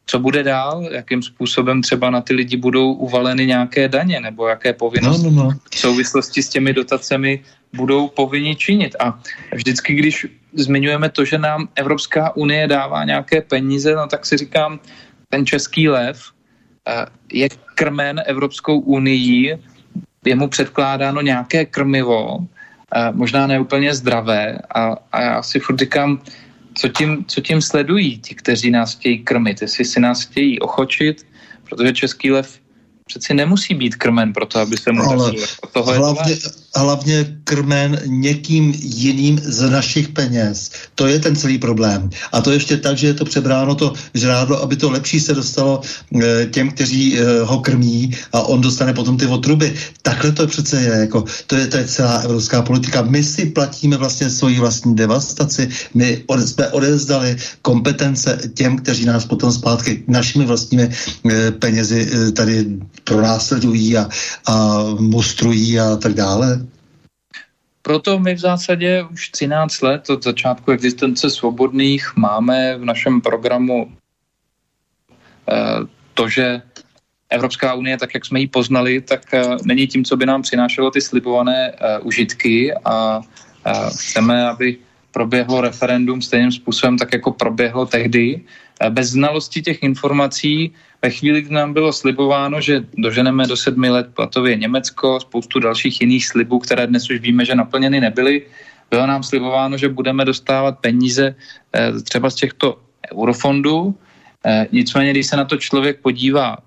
co bude dál, jakým způsobem třeba na ty lidi budou uvaleny nějaké daně nebo jaké povinnosti no, no, no. v souvislosti s těmi dotacemi budou povinni činit. A vždycky, když zmiňujeme to, že nám Evropská unie dává nějaké peníze, no tak si říkám, ten český lev eh, je krmen Evropskou unii, je mu předkládáno nějaké krmivo, eh, možná neúplně zdravé a, a já si furt říkám, co tím, co tím sledují ti, kteří nás chtějí krmit, jestli si nás chtějí ochočit, protože český lev přeci nemusí být krmen pro to, aby se mu Ale hlavně, hlavně krmen někým jiným z našich peněz. To je ten celý problém. A to ještě tak, že je to přebráno to žrádlo, aby to lepší se dostalo e, těm, kteří e, ho krmí a on dostane potom ty otruby. Takhle to přece je. Jako, to, je to je celá evropská politika. My si platíme vlastně svoji vlastní devastaci. My od, jsme odezdali kompetence těm, kteří nás potom zpátky našimi vlastními e, penězi e, tady pronásledují a, a mustrují a tak dále? Proto my v zásadě už 13 let od začátku existence svobodných máme v našem programu eh, to, že Evropská unie, tak jak jsme ji poznali, tak eh, není tím, co by nám přinášelo ty slibované eh, užitky a chceme, aby proběhlo referendum stejným způsobem, tak jako proběhlo tehdy bez znalosti těch informací ve chvíli, kdy nám bylo slibováno, že doženeme do sedmi let platově Německo, spoustu dalších jiných slibů, které dnes už víme, že naplněny nebyly, bylo nám slibováno, že budeme dostávat peníze eh, třeba z těchto eurofondů. Eh, nicméně, když se na to člověk podívá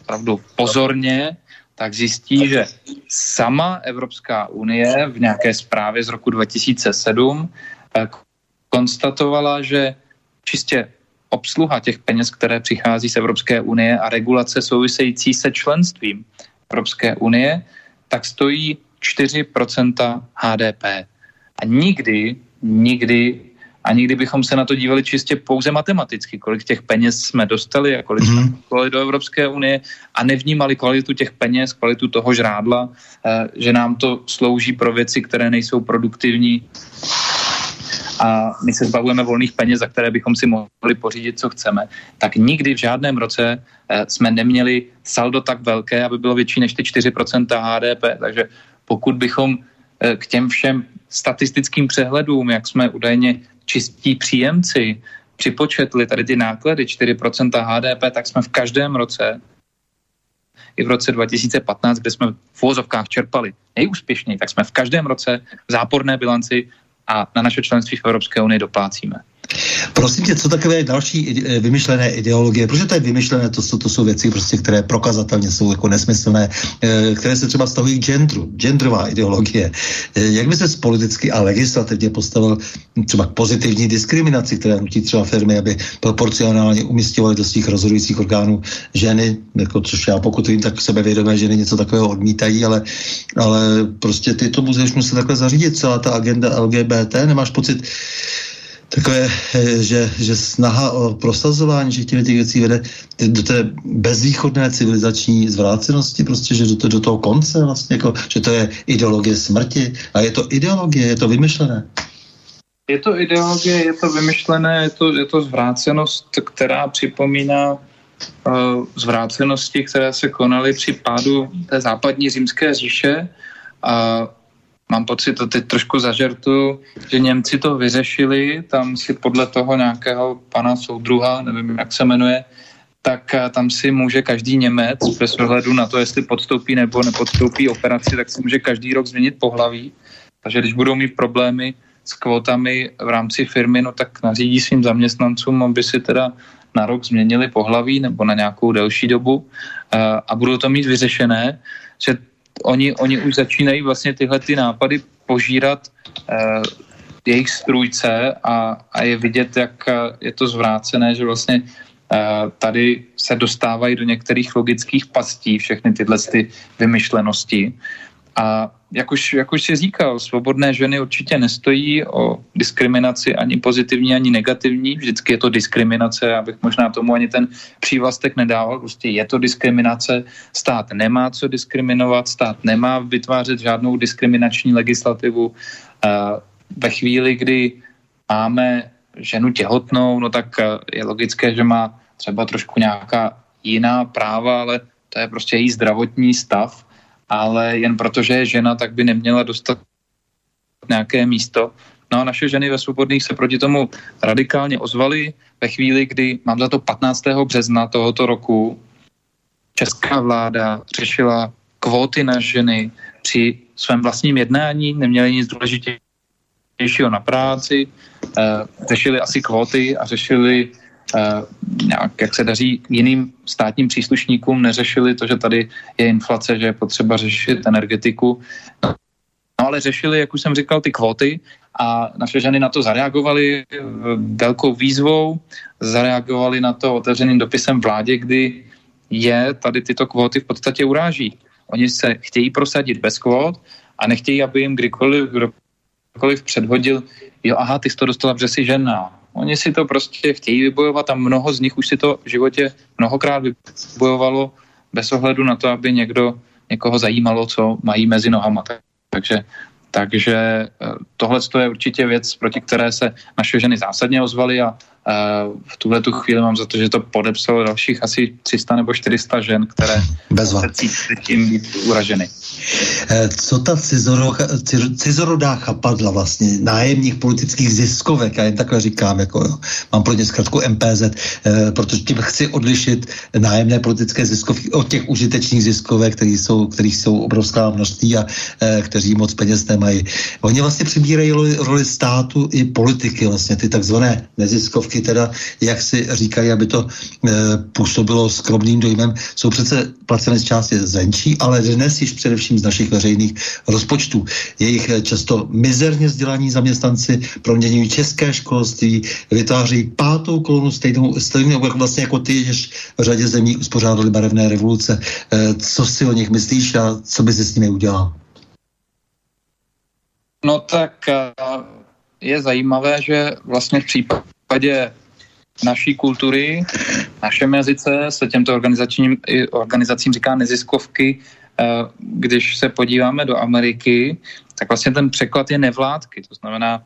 opravdu pozorně, tak zjistí, že sama Evropská unie v nějaké zprávě z roku 2007 eh, konstatovala, že čistě obsluha těch peněz, které přichází z Evropské unie a regulace související se členstvím Evropské unie, tak stojí 4% HDP. A nikdy, nikdy a nikdy bychom se na to dívali čistě pouze matematicky, kolik těch peněz jsme dostali a kolik mm-hmm. jsme dostali do Evropské unie a nevnímali kvalitu těch peněz, kvalitu toho žrádla, eh, že nám to slouží pro věci, které nejsou produktivní a my se zbavujeme volných peněz, za které bychom si mohli pořídit, co chceme, tak nikdy v žádném roce eh, jsme neměli saldo tak velké, aby bylo větší než ty 4% HDP. Takže pokud bychom eh, k těm všem statistickým přehledům, jak jsme údajně čistí příjemci, připočetli tady ty náklady 4% HDP, tak jsme v každém roce i v roce 2015, kde jsme v vozovkách čerpali nejúspěšněji, tak jsme v každém roce v záporné bilanci a na naše členství v Evropské unii doplácíme. Prosím tě, co takové další eh, vymyšlené ideologie? Protože to je vymyšlené, to jsou, to jsou věci, prostě, které prokazatelně jsou jako nesmyslné, eh, které se třeba stavují k genderu, genderová ideologie. Eh, jak by se politicky a legislativně postavil třeba k pozitivní diskriminaci, které nutí třeba firmy, aby proporcionálně umistěvaly do svých rozhodujících orgánů ženy, jako, což já pokud vím, tak sebevědomé ženy něco takového odmítají, ale, ale prostě ty to můžeš muset takhle zařídit, celá ta agenda LGBT, nemáš pocit, takové, eh, že, že snaha o prosazování že těch věcí vede do té bezvýchodné civilizační zvrácenosti, prostě, že do, to, do toho konce vlastně, jako, že to je ideologie smrti a je to ideologie, je to vymyšlené. Je to ideologie, je to vymyšlené, je to, je to zvrácenost, která připomíná uh, zvrácenosti, které se konaly při pádu té západní římské říše. A mám pocit, to teď trošku zažertu, že Němci to vyřešili, tam si podle toho nějakého pana soudruha, nevím, jak se jmenuje, tak eh, tam si může každý Němec, bez ohledu na to, jestli podstoupí nebo nepodstoupí operaci, tak si může každý rok změnit pohlaví. Takže když budou mít problémy s kvotami v rámci firmy, no tak nařídí svým zaměstnancům, aby si teda na rok změnili pohlaví nebo na nějakou delší dobu eh, a budou to mít vyřešené, že oni, oni už začínají vlastně tyhle ty nápady požírat uh, jejich strůjce a, a je vidět, jak eh, je to zvrácené, že vlastně uh, tady se dostávají do některých logických pastí všechny tyhle ty vymyšlenosti. A jak už, jak už si říkal, svobodné ženy určitě nestojí o diskriminaci ani pozitivní, ani negativní. Vždycky je to diskriminace, abych možná tomu ani ten přívlastek nedával. Prostě je to diskriminace. Stát nemá co diskriminovat, stát nemá vytvářet žádnou diskriminační legislativu. Ve chvíli, kdy máme ženu těhotnou, no tak je logické, že má třeba trošku nějaká jiná práva, ale to je prostě její zdravotní stav ale jen protože je žena, tak by neměla dostat nějaké místo. No a naše ženy ve Svobodných se proti tomu radikálně ozvaly ve chvíli, kdy, mám za to 15. března tohoto roku, česká vláda řešila kvóty na ženy při svém vlastním jednání, neměli nic důležitějšího na práci, eh, řešili asi kvóty a řešili nějak, jak se daří jiným státním příslušníkům, neřešili to, že tady je inflace, že je potřeba řešit energetiku. No ale řešili, jak už jsem říkal, ty kvóty a naše ženy na to zareagovaly velkou výzvou, zareagovali na to otevřeným dopisem vládě, kdy je tady tyto kvóty v podstatě uráží. Oni se chtějí prosadit bez kvót a nechtějí, aby jim kdykoliv kdokoliv předhodil, jo aha, ty jsi to dostala, protože jsi žena, Oni si to prostě chtějí vybojovat a mnoho z nich už si to v životě mnohokrát vybojovalo bez ohledu na to, aby někdo někoho zajímalo, co mají mezi nohama. Takže, takže eh, tohle je určitě věc, proti které se naše ženy zásadně ozvaly a v tuhle tu chvíli mám za to, že to podepsalo dalších asi 300 nebo 400 žen, které Bezva. se cítí tím být uraženy. Eh, co ta cizorodá chapadla vlastně, nájemních politických ziskovek, já jen takhle říkám, jako jo, mám pro ně zkrátku MPZ, eh, protože tím chci odlišit nájemné politické ziskovky od těch užitečných ziskovek, které jsou, kterých jsou obrovská množství a eh, kteří moc peněz nemají. Oni vlastně přibírají roli, roli státu i politiky, vlastně ty takzvané neziskovky, teda, jak si říkají, aby to působilo skromným dojmem, jsou přece placené z části zenčí, ale dnes již především z našich veřejných rozpočtů. Jejich často mizerně vzdělaní zaměstnanci proměňují české školství, vytváří pátou kolonu stejnou, stejnou vlastně jako ty, jež v řadě zemí uspořádali barevné revoluce. Eh, co si o nich myslíš a co by si s nimi udělal? No tak eh, je zajímavé, že vlastně v případě naší kultury, našem jazyce se těmto organizacím, organizacím říká neziskovky, eh, když se podíváme do Ameriky, tak vlastně ten překlad je nevládky. To znamená,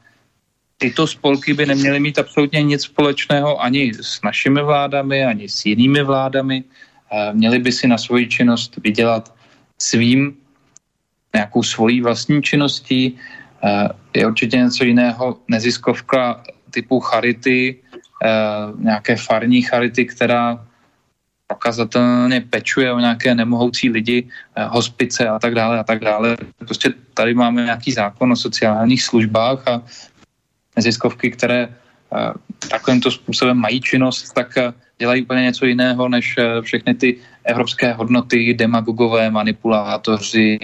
tyto spolky by neměly mít absolutně nic společného ani s našimi vládami, ani s jinými vládami. Eh, měli by si na svoji činnost vydělat svým nějakou svojí vlastní činností. Eh, je určitě něco jiného neziskovka typu charity, Eh, nějaké farní charity, která prokazatelně pečuje o nějaké nemohoucí lidi, eh, hospice a tak dále a tak dále. Prostě tady máme nějaký zákon o sociálních službách a neziskovky, které eh, takovýmto způsobem mají činnost, tak dělají úplně něco jiného než všechny ty evropské hodnoty, demagogové, manipulátoři,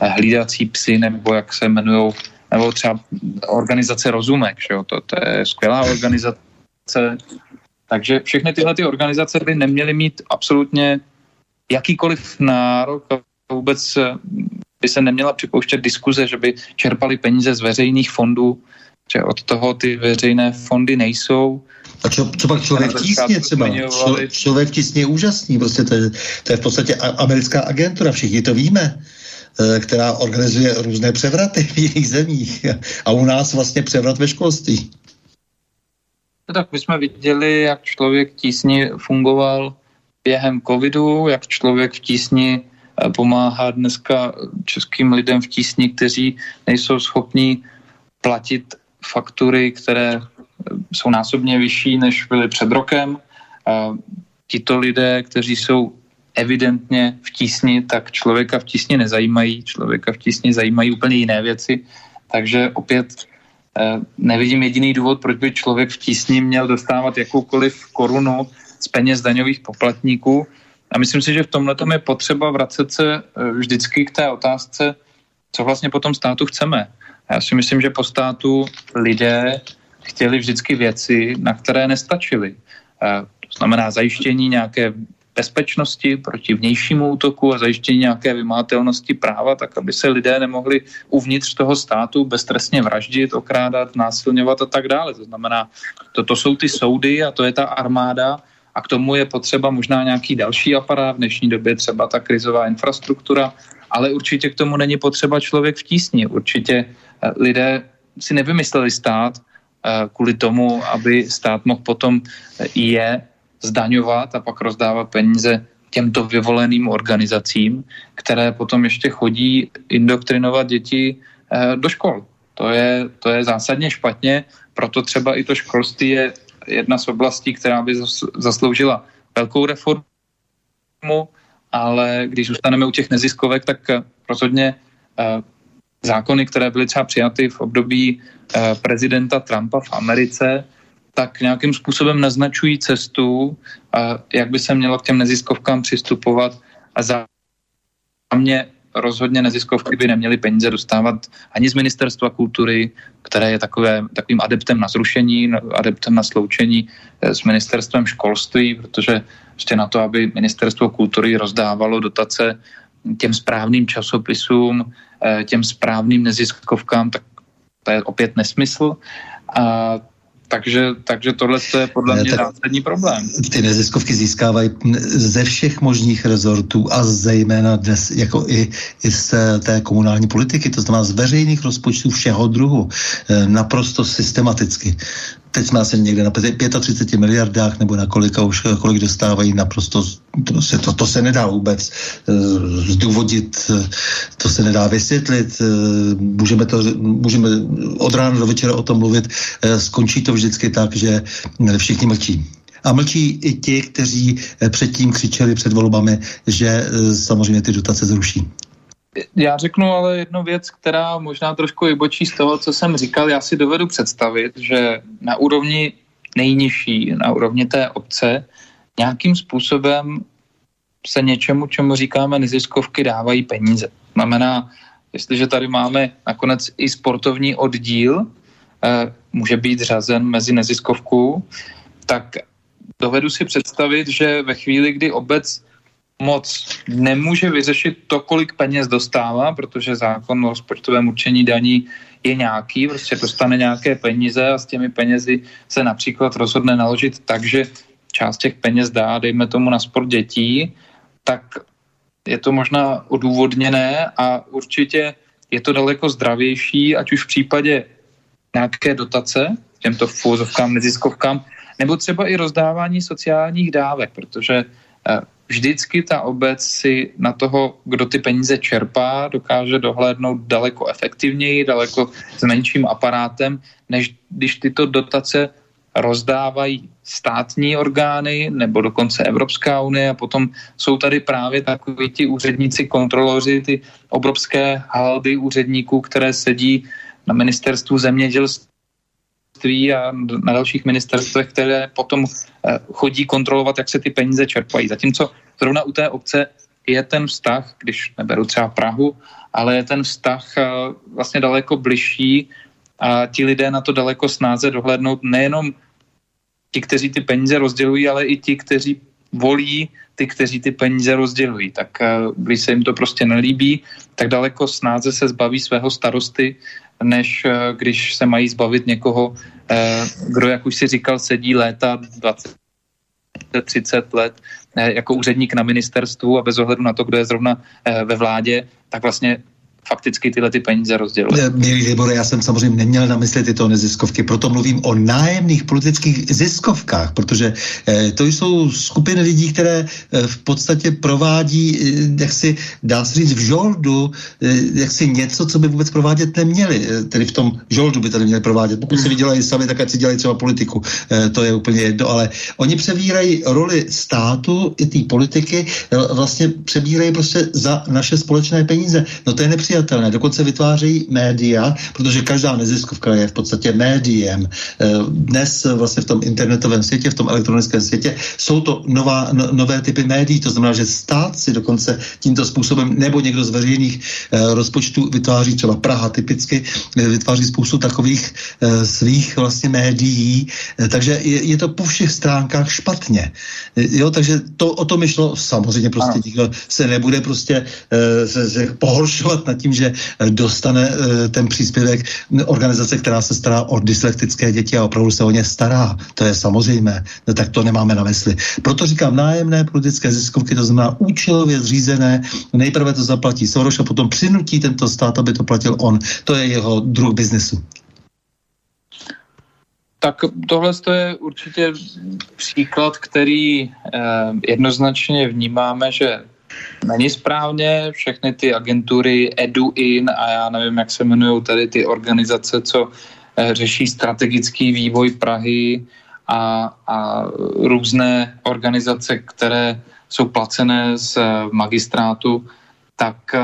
hlídací psy, nebo jak se jmenují, nebo třeba organizace Rozumek, že jo? To, to je skvělá organizace, takže všechny tyhle ty organizace by neměly mít absolutně jakýkoliv nárok a vůbec eh, by se neměla připouštět diskuze, že by čerpali peníze z veřejných fondů, že od toho ty veřejné fondy nejsou. A čo, co pak člověk tísně třeba? Čo, člověk tísně je úžasný, prostě to je, to je v podstatě americká agentura, všichni to víme která organizuje různé převraty v jiných zemích. (laughs) A u nás vlastně převrat ve školství. No tak my jsme viděli, jak člověk v tísni fungoval během covidu, jak člověk v tísni eh, pomáhá dneska českým lidem v tísni, kteří nejsou schopni platit faktury, které eh, jsou násobně vyšší, než byly před rokem. Tito lidé, kteří jsou evidentně v tísni, tak člověka v tísni nezajímají. Člověka v tísni zajímají úplně jiné věci. Takže opět Eh, nevidím jediný důvod, proč by člověk v tísni měl dostávat jakoukoliv korunu z peněz daňových poplatníků. A myslím si, že v tomhle je potřeba vracet se eh, vždycky k té otázce, co vlastně po tom státu chceme. Já si myslím, že po státu lidé chtěli vždycky věci, na které nestačili. Eh, to znamená zajištění nějaké bezpečnosti proti vnějšímu útoku a zajištění nějaké vymátelnosti práva, tak aby se lidé nemohli uvnitř toho státu beztrestně vraždit, okrádat, násilňovat a tak dále. To znamená, toto jsou ty soudy a to je ta armáda a k tomu je potřeba možná nějaký další aparát, v dnešní době třeba ta krizová infrastruktura, ale určitě k tomu není potřeba člověk v tísni. Určitě eh, lidé si nevymysleli stát eh, kvůli tomu, aby stát mohl potom eh, je zdaňovat a pak rozdávat peníze těmto vyvoleným organizacím, které potom ještě chodí indoktrinovat děti eh, do škol. To je, to je zásadně špatně, proto třeba i to školství je jedna z oblastí, která by zasloužila velkou reformu, ale když zůstaneme u těch neziskovek, tak eh, rozhodně eh, zákony, které byly třeba přijaty v období prezidenta Trumpa v Americe, tak nějakým způsobem naznačují cestu, jak by se mělo k těm neziskovkám přistupovat a za mě rozhodně neziskovky by neměly peníze dostávat ani z ministerstva kultury, které je takové, takovým adeptem na zrušení, adeptem na sloučení eh, s ministerstvem školství, protože ještě na to, aby ministerstvo kultury rozdávalo dotace těm správným časopisům, eh, těm správným neziskovkám, tak to je opět nesmysl. A takže, takže tohle je podle mě zásadní problém. Ty neziskovky získávají ze všech možných rezortů a zejména dnes jako i, i z té komunální politiky, to znamená z veřejných rozpočtů všeho druhu, eh, naprosto systematicky teď jsme asi někde na 35 miliardách, nebo na kolika už, kolik dostávají naprosto, to se, to, to se nedá vůbec uh, zdůvodit, uh, to se nedá vysvětlit, uh, můžeme, to, můžeme od rána do večera o tom mluvit, skončí to vždycky tak, že všichni mlčí. A mlčí i ti, kteří předtím křičeli před volbami, že samozřejmě ty dotace zruší. Já řeknu ale jednu věc, která možná trošku vybočí z toho, co jsem říkal. Já si dovedu představit, že na úrovni nejnižší, na úrovni té obce, nějakým způsobem se něčemu, čemu říkáme neziskovky, dávají peníze. Znamená, jestliže tady máme nakonec i sportovní oddíl, eh, může být řazen mezi neziskovku, tak dovedu si představit, že ve chvíli, kdy obec moc nemůže vyřešit to, kolik peněz dostává, protože zákon o rozpočtovém určení daní je nějaký, prostě dostane nějaké peníze a s těmi penězi se například rozhodne naložit tak, že část těch peněz dá, dejme tomu na sport dětí, tak je to možná odůvodněné a určitě je to daleko zdravější, ať už v případě nějaké dotace těmto fůzovkám, neziskovkám, nebo třeba i rozdávání sociálních dávek, protože eh, vždycky ta obec si na toho, kdo ty peníze čerpá, dokáže dohlédnout daleko efektivněji, daleko s menším aparátem, než když tyto dotace rozdávají státní orgány nebo dokonce Evropská unie. A potom jsou tady právě takový ti úředníci, kontroloři, ty obrovské haldy úředníků, které sedí na ministerstvu zemědělství školství a na dalších ministerstvech, které potom eh, chodí kontrolovat, jak se ty peníze čerpají. Zatímco zrovna u té obce je ten vztah, když neberu třeba Prahu, ale je ten vztah eh, vlastně daleko bližší a ti lidé na to daleko snáze dohlednout nejenom ti, kteří ty peníze rozdělují, ale i ti, kteří volí ty, kteří ty peníze rozdělují. Tak eh, když se jim to prostě nelíbí, tak daleko snáze se zbaví svého starosty než eh, když se mají zbavit někoho, eh, kdo, jak už si říkal, sedí léta 20 30 let eh, jako úředník na ministerstvu a bez ohledu na to, kdo je zrovna ve vládě, tak vlastně fakticky tyhle ty peníze rozděluje. Milý Libore, já jsem samozřejmě neměl na mysli tyto neziskovky, proto mluvím o nájemných politických ziskovkách, protože eh, to jsou skupiny lidí, které eh, v podstatě provádí, eh, jak si dá se říct, v žoldu, eh, jak si něco, co by vůbec provádět neměli. Eh, tedy v tom žoldu by tady měli provádět. Pokud si vydělají sami, tak ať si dělají třeba politiku. Eh, to je úplně jedno, ale oni převírají roli státu i té politiky, eh, vlastně přebírají prostě za naše společné peníze. No to je nepřijatelné nepřijatelné. Dokonce vytvářejí média, protože každá neziskovka je v podstatě médiem. Eh, dnes vlastně v tom internetovém světě, v tom elektronickém světě jsou to nová, no, nové typy médií. To znamená, že stát si dokonce tímto způsobem nebo někdo z veřejných eh, rozpočtů vytváří třeba Praha typicky, eh, vytváří spoustu takových svých vlastně médií. Takže je, je to po všech stránkách špatně. Jo, takže to o tom myšlo samozřejmě prostě nikdo se nebude prostě se, se pohoršovat nad tím, že eh, dostane eh, ten příspěvek organizace, která se stará o dyslektické děti a opravdu se o ně stará. To je samozřejmé. No, tak to nemáme na mysli. Proto říkám nájemné politické ziskovky, to znamená účelově zřízené. Nejprve to zaplatí Soros a potom přinutí tento stát, aby to platil on. To je jeho druh biznesu. Tak tohle je určitě příklad, který eh, jednoznačně vnímáme, že není správně. Všechny ty agentury EduIn a já nevím, jak se jmenují tady ty organizace, co eh, řeší strategický vývoj Prahy a, a různé organizace, které jsou placené z eh, magistrátu, tak eh,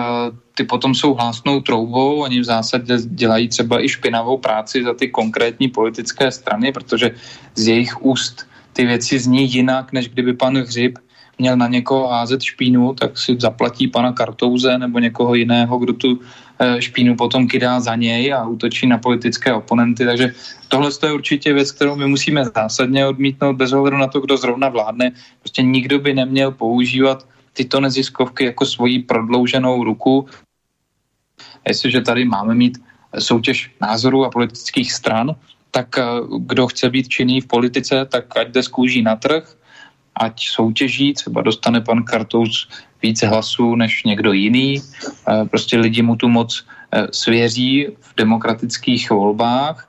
ty potom jsou hlásnou troubou, oni v zásadě dělají třeba i špinavou práci za ty konkrétní politické strany, protože z jejich úst ty věci zní jinak, než kdyby pan Hřib měl na někoho házet špínu, tak si zaplatí pana Kartouze nebo někoho jiného, kdo tu eh, špínu potom kydá za něj a útočí na politické oponenty. Takže tohle je určitě věc, kterou my musíme zásadně odmítnout bez ohledu na to, kdo zrovna vládne. Prostě nikdo by neměl používat tyto neziskovky jako svoji prodlouženou ruku. Jestliže tady máme mít soutěž názorů a politických stran, tak kdo chce být činný v politice, tak ať jde z kůží na trh, ať soutěží, třeba dostane pan Kartous více hlasů než někdo jiný. Prostě lidi mu tu moc svěří v demokratických volbách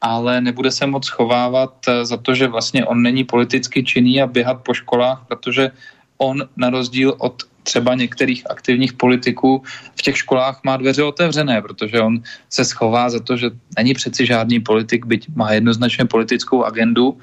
ale nebude se moc schovávat eh, za to, že vlastně on není politicky činný a běhat po školách, protože on na rozdíl od třeba některých aktivních politiků v těch školách má dveře otevřené, protože on se schová za to, že není přeci žádný politik, byť má jednoznačně politickou agendu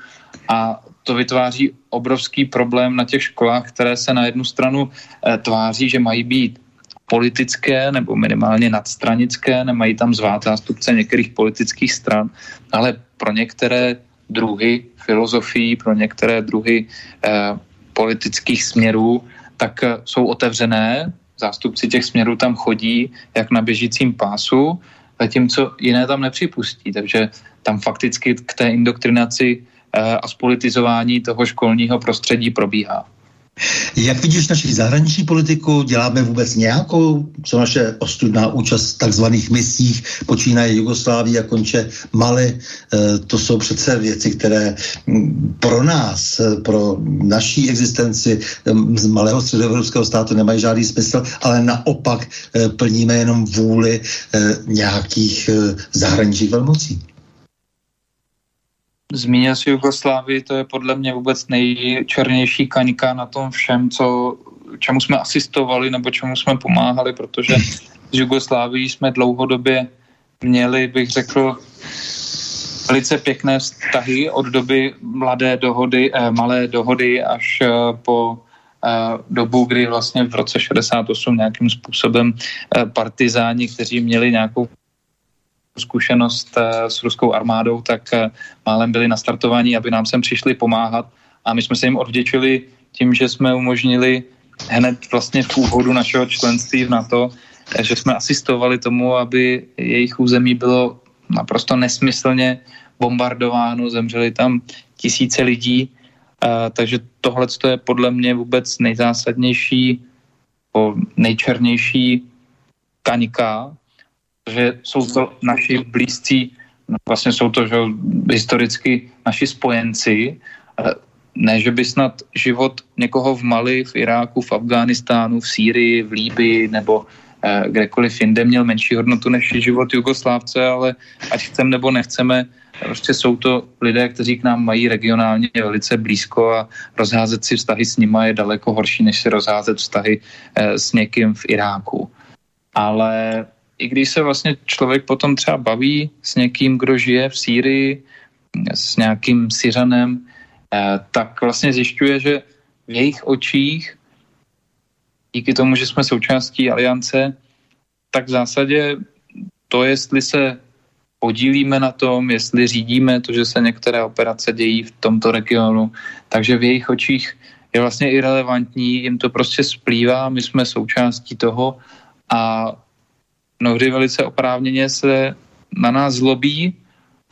a to vytváří obrovský problém na těch školách, které se na jednu stranu eh, tváří, že mají být politické nebo minimálně nadstranické, nemají tam zvát zástupce některých politických stran, ale pro některé druhy filozofií, pro některé druhy eh, politických směrů, tak eh, jsou otevřené, zástupci těch směrů tam chodí jak na běžícím pásu, zatímco jiné tam nepřipustí. Takže tam fakticky k té indoktrinaci a spolitizování toho školního prostředí probíhá. Jak vidíš naši zahraniční politiku? Děláme vůbec nějakou, co naše ostudná účast v takzvaných misích, počínaje Jugoslávii a konče Mali? E, to jsou přece věci, které pro nás, e, pro naší existenci z malého středoevropského státu nemají žádný smysl, ale naopak plníme jenom vůli nějakých zahraničních velmocí. Zmínil si Jugoslávii, to je podle mě vůbec nejčernější kaňka na tom všem, co, čemu jsme asistovali nebo čemu jsme pomáhali, protože z Jugoslávii jsme dlouhodobě měli, bych řekl, velice pěkné vztahy od doby mladé dohody, eh, malé dohody až eh, po eh, dobu, kdy vlastně v roce 68 nějakým způsobem eh, partizáni, kteří měli nějakou zkušenost eh, s ruskou armádou, tak eh, málem byli nastartovaní, aby nám sem přišli pomáhat. A my jsme se jim odvděčili tím, že jsme umožnili hned vlastně v úvodu našeho členství v NATO, eh, že jsme asistovali tomu, aby jejich území bylo naprosto nesmyslně bombardováno, zemřeli tam tisíce lidí, takže tohle je podle mě vůbec nejzásadnější, nejčernější kaňka že jsou to naši blízcí, no vlastně jsou to že, historicky naši spojenci, ne, že by snad život někoho v Mali, v Iráku, v Afghánistánu, v Sýrii, v Líbii nebo eh, kdekoliv jinde měl menší hodnotu než život Jugoslávce, ale ať chceme nebo nechceme, prostě jsou to lidé, kteří k nám mají regionálně velice blízko a rozházet si vztahy s nima je daleko horší, než si rozházet vztahy eh, s někým v Iráku. Ale i když se vlastně člověk potom třeba baví s někým, kdo žije v Sýrii, s nějakým Syřanem, eh, tak vlastně zjišťuje, že v jejich očích, díky tomu, že jsme součástí aliance, tak v zásadě to, jestli se podílíme na tom, jestli řídíme to, že se některé operace dějí v tomto regionu, takže v jejich očích je vlastně irrelevantní, jim to prostě splývá, my jsme součástí toho a mnohdy velice oprávněně se na nás zlobí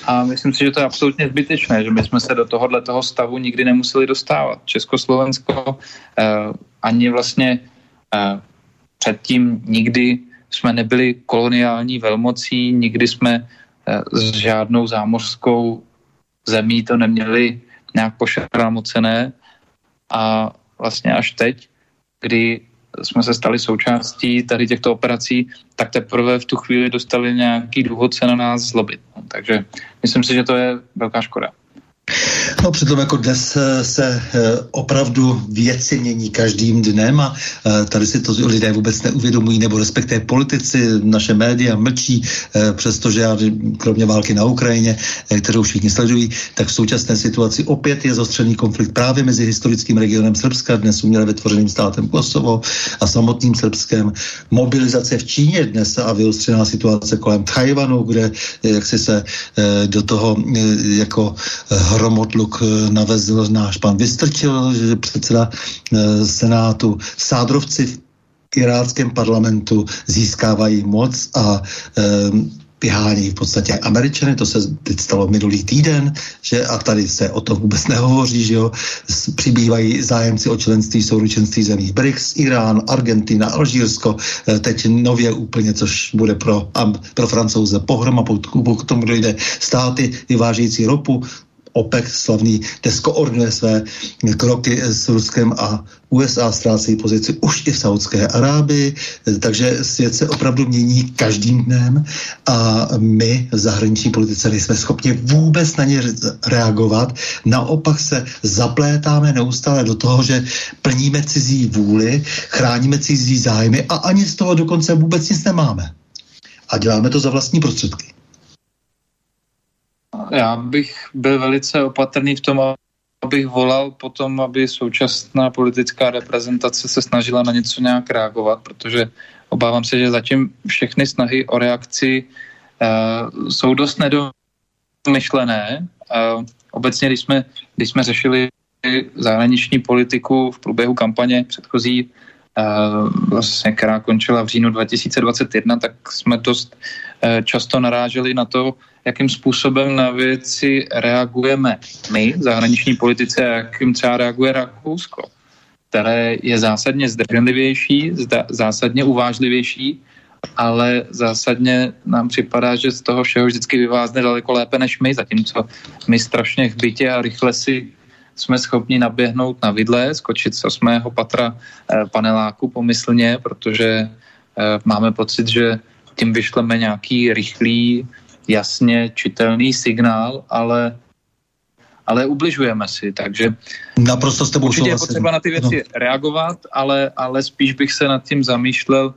a myslím si, že to je absolutně zbytečné, že my jsme se do tohohle toho stavu nikdy nemuseli dostávat. Československo eh, ani vlastně eh, předtím nikdy jsme nebyli koloniální velmocí, nikdy jsme eh, s žádnou zámořskou zemí to neměli nějak pošramocené a vlastně až teď, kdy jsme se stali součástí tady těchto operací, tak teprve v tu chvíli dostali nějaký důvod se na nás zlobit. Takže myslím si, že to je velká škoda. No přitom jako dnes eh, se eh, opravdu věci mění každým dnem a eh, tady si to lidé vůbec neuvědomují, nebo respektive politici, naše média mlčí, přestože já, kromě války na Ukrajině, kterou všichni sledují, tak v současné situaci opět je zostřený konflikt právě mezi historickým regionem Srbska, dnes uměle vytvořeným státem Kosovo a samotným Srbskem. Mobilizace v Číně dnes a vyostřená situace kolem Tajvanu, kde jak si se do toho jako hromotluk eh, navezl náš pan Vystrčil, že předseda eh, Senátu. Sádrovci v iráckém parlamentu získávají moc a eh, vyhánějí v podstatě Američany, to se teď stalo minulý týden, že a tady se o tom vůbec nehovoří, že jo, přibývají zájemci o členství souručenství zemí BRICS, Irán, Argentina, Alžírsko, eh, teď nově úplně, což bude pro, pro francouze pohroma, pokud k tomu dojde státy vyvážející ropu, OPEC slavný deskoordinuje své kroky s Ruskem a USA ztrácejí pozici už i v Saudské Arábii, takže svět se opravdu mění každým dnem a my v zahraniční politice nejsme schopni vůbec na ně reagovat. Naopak se zaplétáme neustále do toho, že plníme cizí vůli, chráníme cizí zájmy a ani z toho dokonce vůbec nic nemáme. A děláme to za vlastní prostředky. Já bych byl velice opatrný v tom, abych volal potom, aby současná politická reprezentace se snažila na něco nějak reagovat, protože obávám se, že zatím všechny snahy o reakci uh, jsou dost nedomyšlené. Uh, obecně, když jsme, když jsme řešili zahraniční politiku v průběhu kampaně předchozí, vlastně, která končila v říjnu 2021, tak jsme dost uh, často naráželi na to, jakým způsobem na věci reagujeme my, zahraniční politice, a jakým třeba reaguje Rakousko, které je zásadně zdrženlivější, zásadně uvážlivější, ale zásadně nám připadá, že z toho všeho vždycky vyvázne daleko lépe než my, zatímco my strašně v bytě a rychle si jsme schopni naběhnout na vidle, skočit z osmého patra eh, paneláku pomyslně, protože eh, máme pocit, že tím vyšleme nějaký rychlý jasně čitelný signál, ale ale ubližujeme si, takže Naprosto s tebou určitě je potřeba na ty věci no. reagovat, ale, ale spíš bych se nad tím zamýšlel,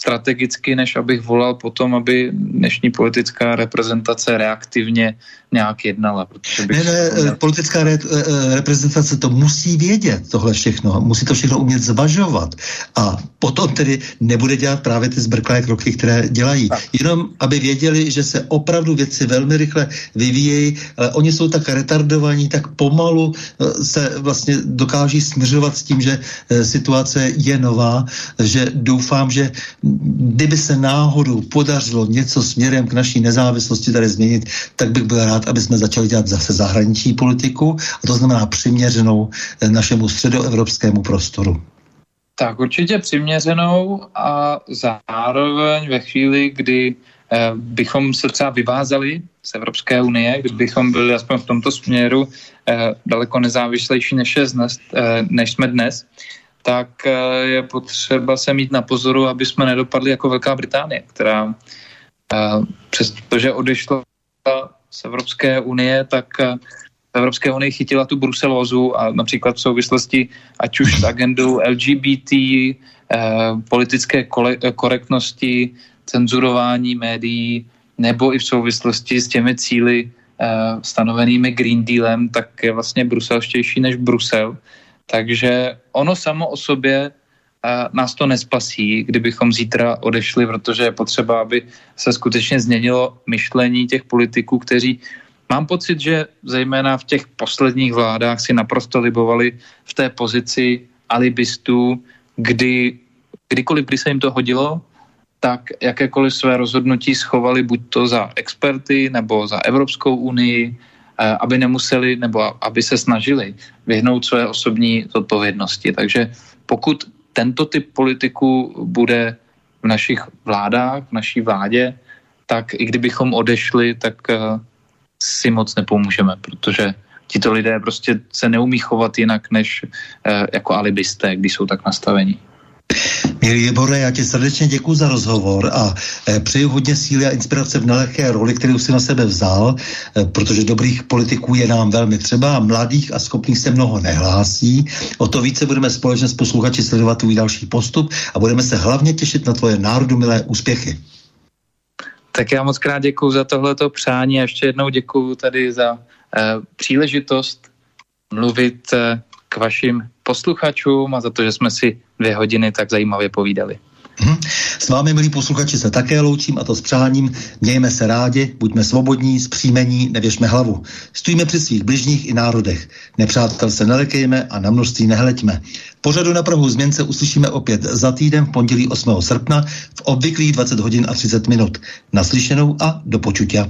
strategicky, než abych volal potom, aby dnešní politická reprezentace reaktivně nějak jednala. Protože bych ne, ne, měl... politická re, eh, reprezentace to musí vědět, tohle všechno. Musí to všechno umět zvažovat. A potom tedy nebude dělat právě ty zbrklé kroky, které dělají. Tak. Jenom, aby věděli, že se opravdu věci velmi rychle vyvíjejí, ale oni jsou tak retardovaní, tak pomalu eh, se vlastně dokáží směřovat s tím, že eh, situace je nová, že doufám, že kdyby se náhodou podařilo něco směrem k naší nezávislosti tady změnit, tak bych byl rád, aby jsme začali dělat zase zahraniční politiku, a to znamená přiměřenou eh, našemu středoevropskému prostoru. Tak určitě přiměřenou a zároveň ve chvíli, kdy eh, bychom se třeba vyvázali z Evropské unie, kdybychom byli aspoň v tomto směru eh, daleko nezávislejší než, dnes, eh, než jsme dnes, tak je potřeba se mít na pozoru, aby jsme nedopadli jako Velká Británie, která přestože odešla z Evropské unie, tak eh, v Evropské unii chytila tu bruselózu a například v souvislosti ať už s agendou LGBT, politické korektnosti, cenzurování médií, nebo i v souvislosti s těmi cíly stanovenými Green Dealem, tak je vlastně bruselštější než Brusel. Takže ono samo o sobě nás to nespasí, kdybychom zítra odešli, protože je potřeba, aby se skutečně změnilo myšlení těch politiků, kteří mám pocit, že zejména v těch posledních vládách si naprosto libovali v té pozici alibistů, kdy kdykoliv, kdy se jim to hodilo, tak jakékoliv své rozhodnutí schovali buď to za experty nebo za Evropskou unii, Eh, aby nemuseli nebo aby se snažili vyhnout své osobní zodpovědnosti. Takže pokud tento typ politiku bude v našich vládách, v naší vládě, tak i kdybychom odešli, tak eh, si moc nepomůžeme, protože tito lidé prostě se neumí chovat jinak než eh, jako alibisté, když jsou tak nastavení. Milý Jebore, já ti srdečně děkuji za rozhovor a e, přeju hodně síly a inspirace v nelehké roli, kterou si na sebe vzal, e, protože dobrých politiků je nám velmi třeba, mladých a schopných se mnoho nehlásí. O to více budeme společně s posluchači sledovat tvůj další postup a budeme se hlavně těšit na tvoje národumilé úspěchy. Tak já moc krát děkuji za tohleto přání a ještě jednou děkuji tady za e, příležitost mluvit k vašim posluchačům a za to, že jsme si dvě hodiny tak zajímavě povídali. Hm. S vámi, milí posluchači, se také loučím a to s přáním. Mějme se rádi, buďme svobodní, zpříjmení, nevěšme hlavu. Stojíme při svých bližních i národech. Nepřátel se nelekejme a na množství nehleďme. Pořadu na Prahu změn se uslyšíme opět za týden v pondělí 8. srpna v obvyklých 20 hodin a 30 minut. Naslyšenou a do počutia.